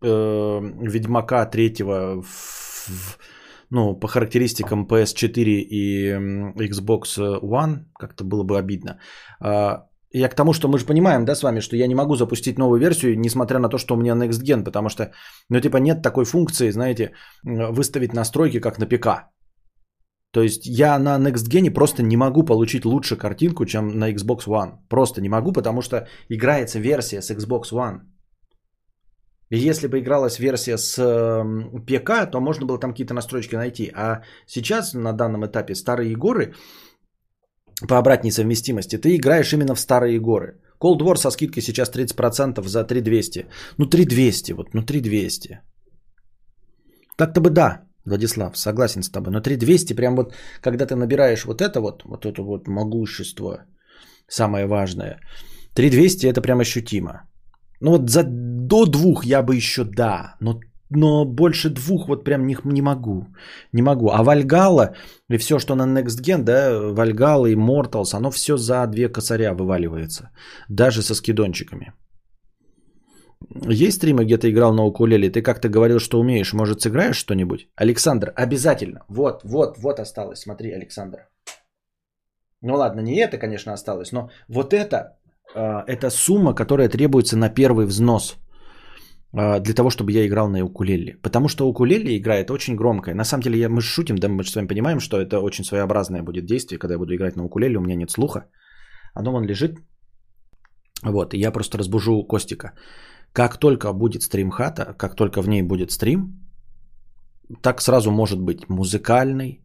Ведьмака третьего в, в- ну, по характеристикам PS4 и м, Xbox One, как-то было бы обидно. А, Я к тому, что мы же понимаем, да, с вами, что я не могу запустить новую версию, несмотря на то, что у меня Next Gen, потому что, ну, типа, нет такой функции, знаете, выставить настройки, как на ПК. То есть я на Next Gen просто не могу получить лучше картинку, чем на Xbox One. Просто не могу, потому что играется версия с Xbox One. Если бы игралась версия с эм, ПК, то можно было там какие-то настройки найти. А сейчас на данном этапе старые горы по обратной совместимости, ты играешь именно в старые горы. Cold War со скидкой сейчас 30% за 3200. Ну 3200, вот, ну 3200. Так-то бы да, Владислав, согласен с тобой. Но 3200 прям вот, когда ты набираешь вот это вот, вот это вот могущество, самое важное. 3200 это прям ощутимо. Ну вот за до двух я бы еще да, но, но больше двух вот прям не, не могу. Не могу. А Вальгала и все, что на Next Gen, да, Вальгала и Mortals, оно все за две косаря вываливается. Даже со скидончиками. Есть стримы, где ты играл на укулеле? Ты как-то говорил, что умеешь. Может, сыграешь что-нибудь? Александр, обязательно. Вот, вот, вот осталось. Смотри, Александр. Ну ладно, не это, конечно, осталось, но вот это, это сумма, которая требуется на первый взнос э, для того, чтобы я играл на укулеле. Потому что укулеле играет очень громкая. На самом деле, мы шутим, да, мы с вами понимаем, что это очень своеобразное будет действие, когда я буду играть на укулеле, у меня нет слуха. Оно вон лежит. Вот, и я просто разбужу Костика. Как только будет стримхата, как только в ней будет стрим, так сразу может быть музыкальный,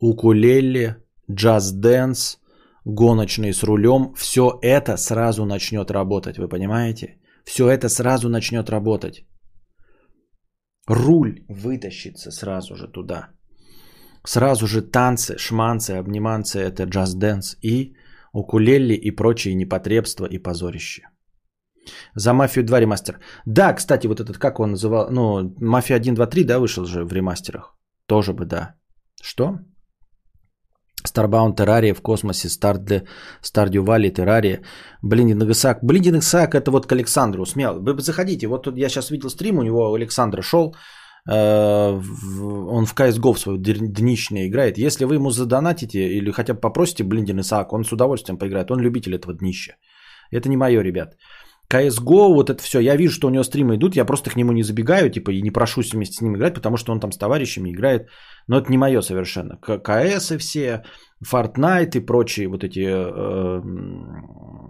укулеле, джаз-дэнс, гоночный с рулем. Все это сразу начнет работать, вы понимаете? Все это сразу начнет работать. Руль вытащится сразу же туда. Сразу же танцы, шманцы, обниманцы, это джаз-дэнс и укулеле и прочие непотребства и позорище. За Мафию 2 ремастер. Да, кстати, вот этот, как он называл, ну, Мафия 1, 2, 3, да, вышел же в ремастерах. Тоже бы, да. Что? Starbound Террария в космосе, Stardew Valley Террария, Блиндинг Исаак. Блиндинг Исаак это вот к Александру, смело. Вы заходите, вот тут я сейчас видел стрим, у него Александр шел, э, он в CSGO в свою днищное играет. Если вы ему задонатите или хотя бы попросите Блиндин Исаак, он с удовольствием поиграет, он любитель этого днища. Это не мое, ребят. CSGO, вот это все, я вижу, что у него стримы идут, я просто к нему не забегаю, типа, и не прошусь вместе с ним играть, потому что он там с товарищами играет, но это не мое совершенно. КС и все, Fortnite и прочие вот эти э,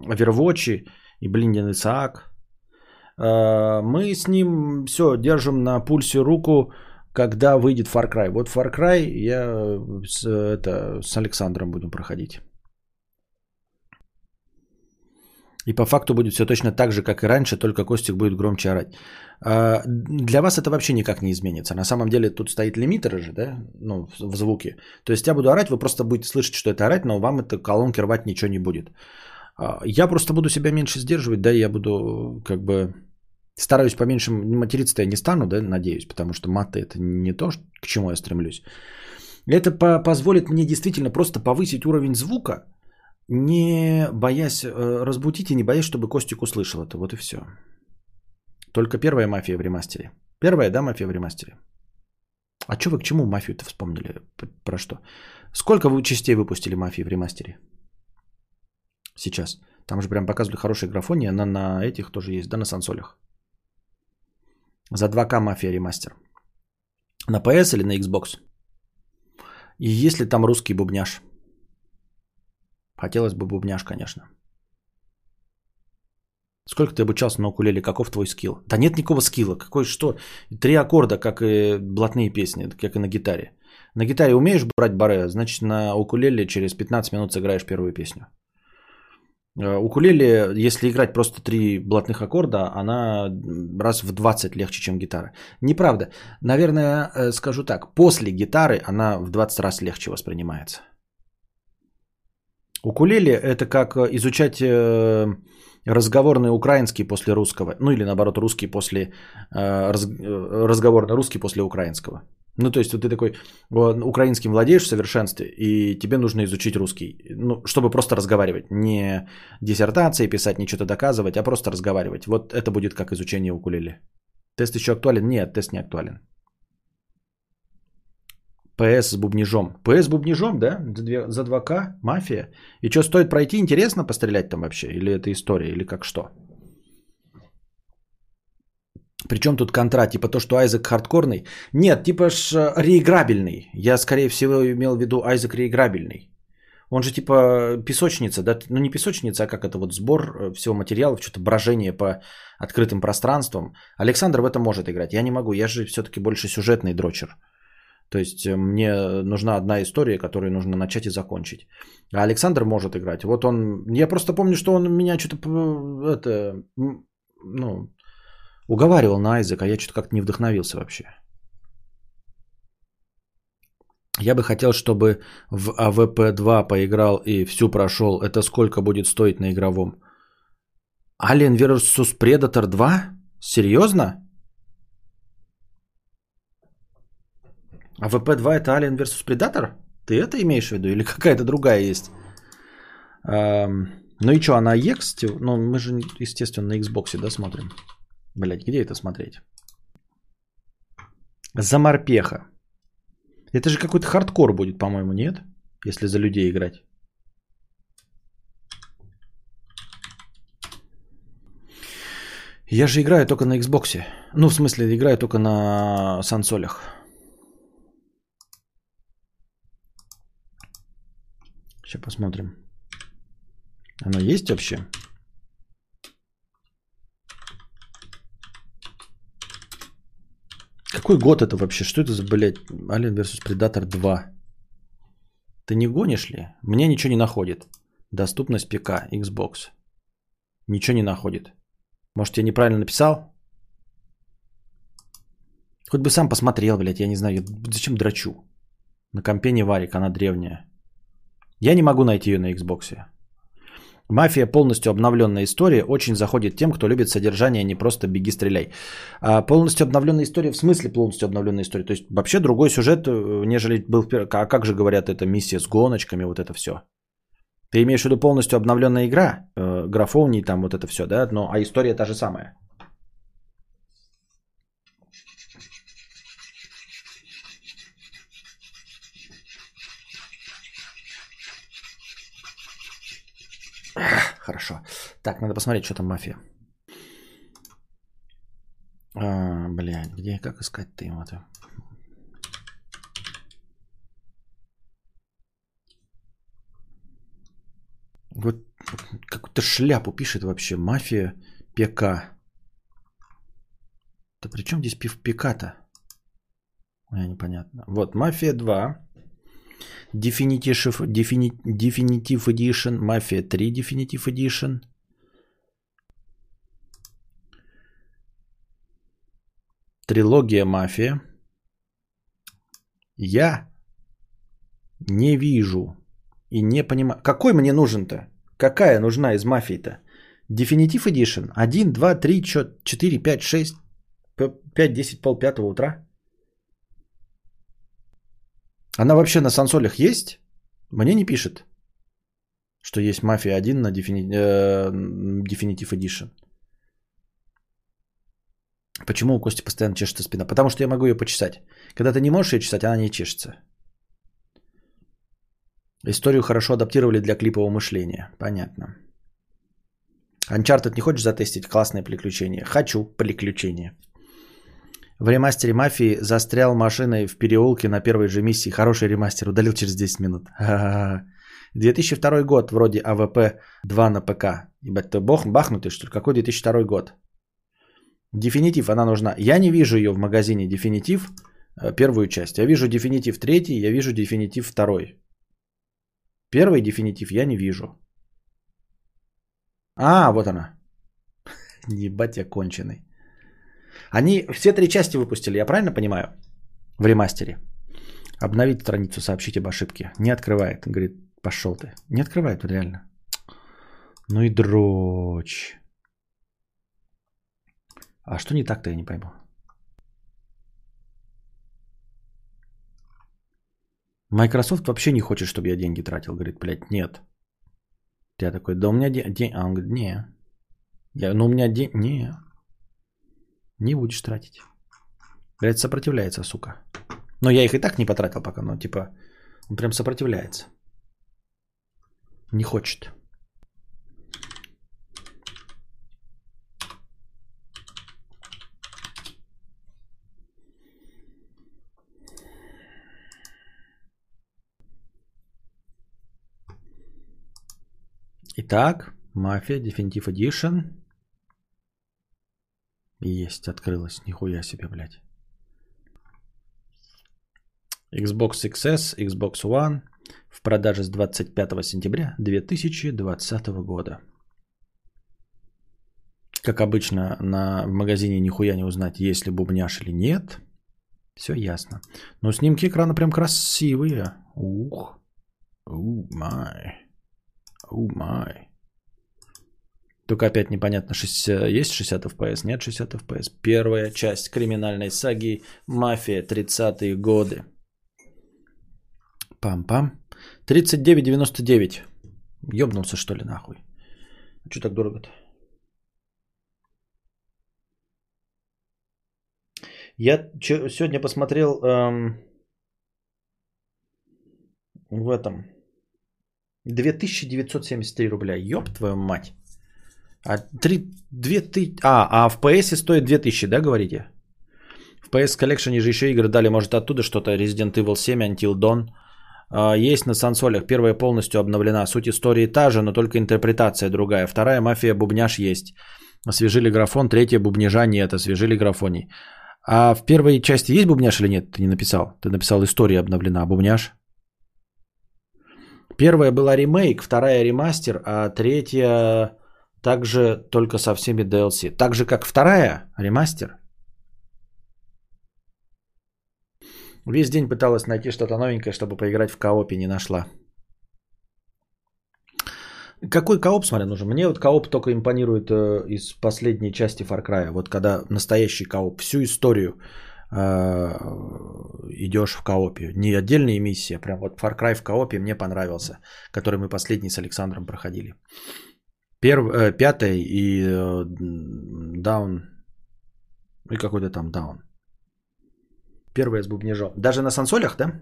Overwatch и Блиндин Исаак. Э, мы с ним все держим на пульсе руку, когда выйдет Far Cry. Вот Far Cry я с, это, с Александром будем проходить. И по факту будет все точно так же, как и раньше, только Костик будет громче орать. А, Для вас это вообще никак не изменится. На самом деле тут стоит лимитер же, да, ну, в звуке. То есть я буду орать, вы просто будете слышать, что это орать, но вам это колонки рвать ничего не будет. А, Я просто буду себя меньше сдерживать, да, я буду как бы стараюсь поменьше материться-то я не стану, да, надеюсь, потому что маты это не то, к чему я стремлюсь. Это по- позволит мне действительно просто повысить уровень звука, не боясь э, разбудить и не боясь, чтобы Костик услышал это. Вот и все. Только первая мафия в ремастере. Первая, да, мафия в ремастере. А что вы к чему мафию-то вспомнили? Про что? Сколько вы частей выпустили мафии в ремастере? Сейчас. Там же прям показывали хорошие графония. На, на этих тоже есть, да, на сансолях. За 2К мафия ремастер. На PS или на Xbox? И есть ли там русский бубняж? Хотелось бы бубняж, конечно. Сколько ты обучался на укулеле? Каков твой скилл? Да нет никакого скилла. Какой что? Три аккорда, как и блатные песни, как и на гитаре. На гитаре умеешь брать баре, значит на укулеле через 15 минут сыграешь первую песню. Э, Укулеле, если играть просто три блатных аккорда, она раз в 20 легче, чем гитара. Неправда. Наверное, э, скажу так. После гитары она в 20 раз легче воспринимается. Укулеле это как э, изучать разговорный украинский после русского. Ну или наоборот русский после э, раз- э, разговорный русский после украинского. Ну то есть вот ты такой украинским владеешь в совершенстве и тебе нужно изучить русский. Ну чтобы просто разговаривать. Не диссертации писать, не что-то доказывать, а просто разговаривать. Вот это будет как изучение укулеле. Тест еще актуален? Нет, тест не актуален. ПС с бубнижом. ПС с бубнижом, да? За, две- за 2К? Мафия? И что, стоит пройти? Интересно пострелять там вообще? Или это история? Или как что? Причем тут контра? Типа то, что Айзек хардкорный? Нет, типа ж э, реиграбельный. Я, скорее всего, имел в виду Айзек реиграбельный. Он же типа песочница, да? Ну не песочница, а как это вот сбор э, всего материалов, что-то брожение по открытым пространствам. Александр в это может играть. Я не могу, я же все-таки больше сюжетный дрочер. То есть э, мне нужна одна история, которую нужно начать и закончить. А Александр может играть. Вот он... Я просто помню, что он меня что-то... Это... Ну... Уговаривал на Айзека, а я что-то как-то не вдохновился вообще. Я бы хотел, чтобы в АВП-2 поиграл и всю прошел. Это сколько будет стоить на игровом? Alien vs Predator 2? Серьезно? А ВП-2 это Alien vs Predator? Ты это имеешь в виду? Или какая-то другая есть? Ам, ну и что, она X? Ну, мы же, естественно, на Xbox, да, смотрим. Блять, где это смотреть? За морпеха. Это же какой-то хардкор будет, по-моему, нет? Если за людей играть. Я же играю только на Xbox. Ну, в смысле, играю только на сансолях. Сейчас посмотрим. Оно есть вообще? Какой год это вообще? Что это за, блядь, Alien vs Predator 2? Ты не гонишь ли? Мне ничего не находит. Доступность ПК, Xbox. Ничего не находит. Может, я неправильно написал? Хоть бы сам посмотрел, блядь, я не знаю. я Зачем драчу? На компе не варик, она древняя. Я не могу найти ее на Xbox. Мафия полностью обновленная история очень заходит тем, кто любит содержание, а не просто беги стреляй. А полностью обновленная история, в смысле полностью обновленная история? То есть вообще другой сюжет, э, нежели был А как же говорят, это миссия с гоночками, вот это все. Ты имеешь в виду полностью обновленная игра, э, там вот это все, да? Но, а история та же самая. Хорошо. Так, надо посмотреть, что там мафия. А, блядь, где, как искать-то им это? Вот какую-то шляпу пишет вообще. Мафия ПК. Да при чем здесь пив ПК-то? Мне непонятно. Вот, Мафия 2. Definitive, Defini- Definitive Edition. Мафия 3 Definitive Edition. Трилогия Мафия. Я не вижу и не понимаю. Какой мне нужен-то? Какая нужна из мафии-то? Definitive Edition. 1, 2, 3, 4, 5, 6, 5, 10, пол пятого утра. Она вообще на сансолях есть? Мне не пишет, что есть Мафия 1 на Defini- э, Definitive Edition. Почему у Кости постоянно чешется спина? Потому что я могу ее почесать. Когда ты не можешь ее чесать, она не чешется. Историю хорошо адаптировали для клипового мышления. Понятно. Uncharted не хочешь затестить? Классное приключение. Хочу приключение. В ремастере Мафии застрял машиной в переулке на первой же миссии. Хороший ремастер. Удалил через 10 минут. Ха-ха-ха. 2002 год. Вроде АВП 2 на ПК. Ебать, ты ёбнутый, что ли? Какой 2002 год? Дефинитив, она нужна. Я не вижу ее в магазине Дефинитив, э, первую часть. Я вижу Дефинитив третий, я вижу Дефинитив второй. Первый Дефинитив я не вижу. А, вот она. Ебать я конченый. Они все три части выпустили, я правильно понимаю? В ремастере. Обновить страницу, сообщить об ошибке. Не открывает. Говорит, пошел ты. Не открывает, реально. Ну и дрочь. А что не так-то, я не пойму. Microsoft вообще не хочет, чтобы я деньги тратил. Говорит, блядь, нет. Я такой, да у меня деньги... А он говорит, не. Я, ну у меня деньги... Не. Не будешь тратить. Блядь, сопротивляется, сука. Но я их и так не потратил пока, но типа... Он прям сопротивляется. Не хочет. Итак, Мафия Definitive Edition. Есть, открылась. Нихуя себе, блядь. Xbox XS, Xbox One в продаже с 25 сентября 2020 года. Как обычно, на, в магазине нихуя не узнать, есть ли бубняш или нет. Все ясно. Но снимки экрана прям красивые. Ух. Ух, май. О май. Только опять непонятно, 60, есть 60 FPS, нет 60 FPS. Первая часть криминальной саги «Мафия. 30-е годы». Пам-пам. 39,99. Ёбнулся что ли нахуй? А что так дорого-то? Я чё, сегодня посмотрел эм, в этом 2973 рубля. Ёб твою мать. А 3, 2000... А, а в PS стоит 2000, да, говорите? В PS Collection же еще игры дали, может, оттуда что-то. Resident Evil 7, Until Dawn. А, есть на сансолях. Первая полностью обновлена. Суть истории та же, но только интерпретация другая. Вторая мафия бубняж есть. Освежили графон. Третья бубняжа нет. Освежили графоний. А в первой части есть бубняж или нет? Ты не написал. Ты написал история обновлена. А бубняж? Первая была ремейк, вторая ремастер, а третья также только со всеми DLC. Так же, как вторая ремастер. Весь день пыталась найти что-то новенькое, чтобы поиграть в коопе, не нашла. Какой кооп, смотри, нужен? Мне вот кооп только импонирует э, из последней части Far Cry. Вот когда настоящий кооп, всю историю э, идешь в коопе. Не отдельные миссии, а прям вот Far Cry в коопе мне понравился, который мы последний с Александром проходили. Перв, э, пятый и э, Даун, и какой-то там Даун. Первое с бубнежом. Даже на сансолях, да?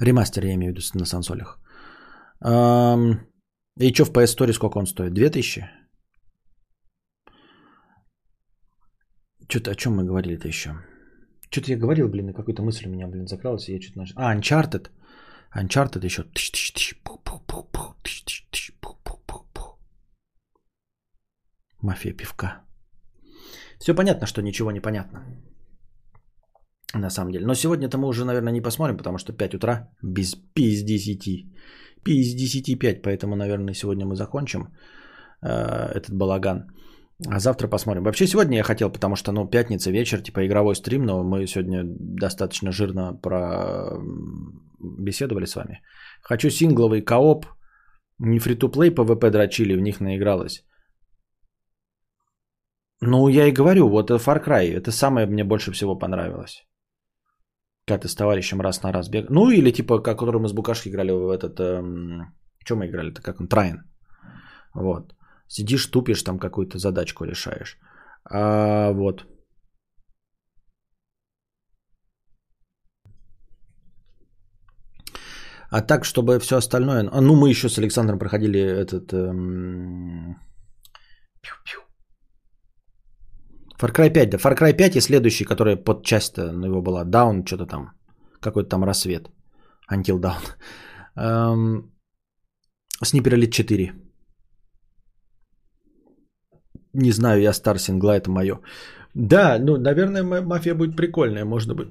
Ремастер я имею в виду на сансолях. И что в PS Store сколько он стоит? 2000? Что-то о чем мы говорили-то еще? Что-то я говорил, блин, и какой-то мысль у меня, блин, закралась, и я что-то начал. А, Uncharted. Uncharted еще. Мафия пивка. Все понятно, что ничего не понятно. На самом деле. Но сегодня-то мы уже, наверное, не посмотрим, потому что 5 утра без, без 10. Без 10 5, поэтому, наверное, сегодня мы закончим э, этот балаган. А завтра посмотрим. Вообще сегодня я хотел, потому что, ну, пятница, вечер, типа игровой стрим, но мы сегодня достаточно жирно про беседовали с вами. Хочу сингловый кооп, не фри-то-плей PvP дрочили, в них наигралась. Ну, я и говорю, вот Far Cry, это самое мне больше всего понравилось. Когда ты с товарищем раз на раз бег. Ну, или типа, как который мы с Букашки играли в этот эм, Чем мы играли? Это как он? Трайн. Вот. Сидишь, тупишь, там какую-то задачку решаешь. А, вот. А так, чтобы все остальное... А, ну, мы еще с Александром проходили этот... Эм... Пиу-пиу. Far Cry 5, да. Far Cry 5 и следующий, который под часть ну, его была. Down, что-то там. Какой-то там рассвет. Until Dawn. Эм... Sniper Elite 4. Не знаю, я стар сингла, это мое. Да, ну, наверное, мафия будет прикольная, можно будет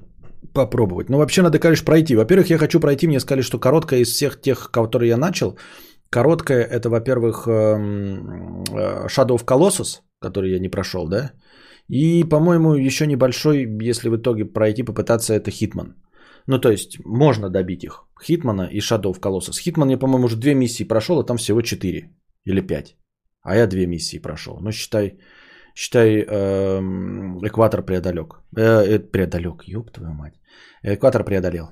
попробовать. Но вообще надо, конечно, пройти. Во-первых, я хочу пройти, мне сказали, что короткая из всех тех, которые я начал. Короткая это, во-первых, эм, э, Shadow of Colossus, который я не прошел, да? И, по-моему, еще небольшой, если в итоге пройти, попытаться, это Hitman. Ну, то есть, можно добить их. Хитмана и Shadow of Colossus. Хитман я, по-моему, уже две миссии прошел, а там всего четыре или пять. А я две миссии прошел. Ну, считай, считай, эм, экватор преодолек. Э, э, преодолек, ёб твою мать. Экватор преодолел.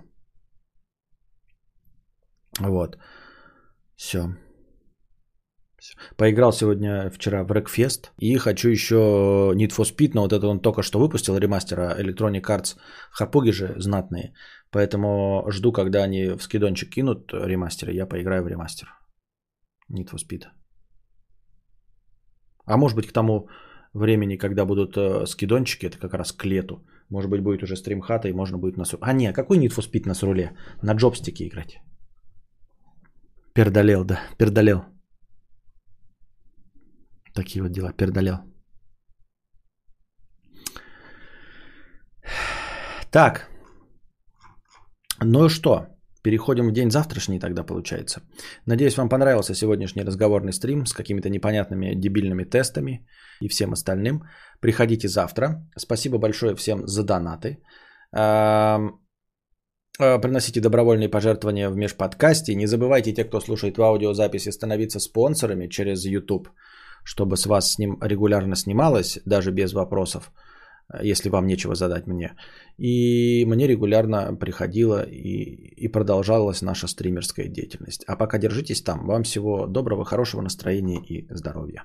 Вот. Все. Поиграл сегодня, вчера в Wreckfest. И хочу еще Need for Speed, но вот это он только что выпустил, ремастера Electronic Arts. Харпуги же знатные. Поэтому жду, когда они в скидончик кинут ремастеры, я поиграю в ремастер. Need for Speed. А может быть к тому времени, когда будут э, скидончики, это как раз к лету. Может быть будет уже стримхата и можно будет на... А не, какой Need for Speed на руле? На джобстике играть. Пердолел, да, пердолел. Такие вот дела, пердолел. Так. Ну что, переходим в день завтрашний тогда получается. Надеюсь, вам понравился сегодняшний разговорный стрим с какими-то непонятными дебильными тестами и всем остальным. Приходите завтра. Спасибо большое всем за донаты. А, приносите добровольные пожертвования в межподкасте. Не забывайте, те, кто слушает в аудиозаписи, становиться спонсорами через YouTube, чтобы с вас с ним регулярно снималось, даже без вопросов если вам нечего задать мне. И мне регулярно приходила и, и продолжалась наша стримерская деятельность. А пока держитесь там. Вам всего доброго, хорошего настроения и здоровья.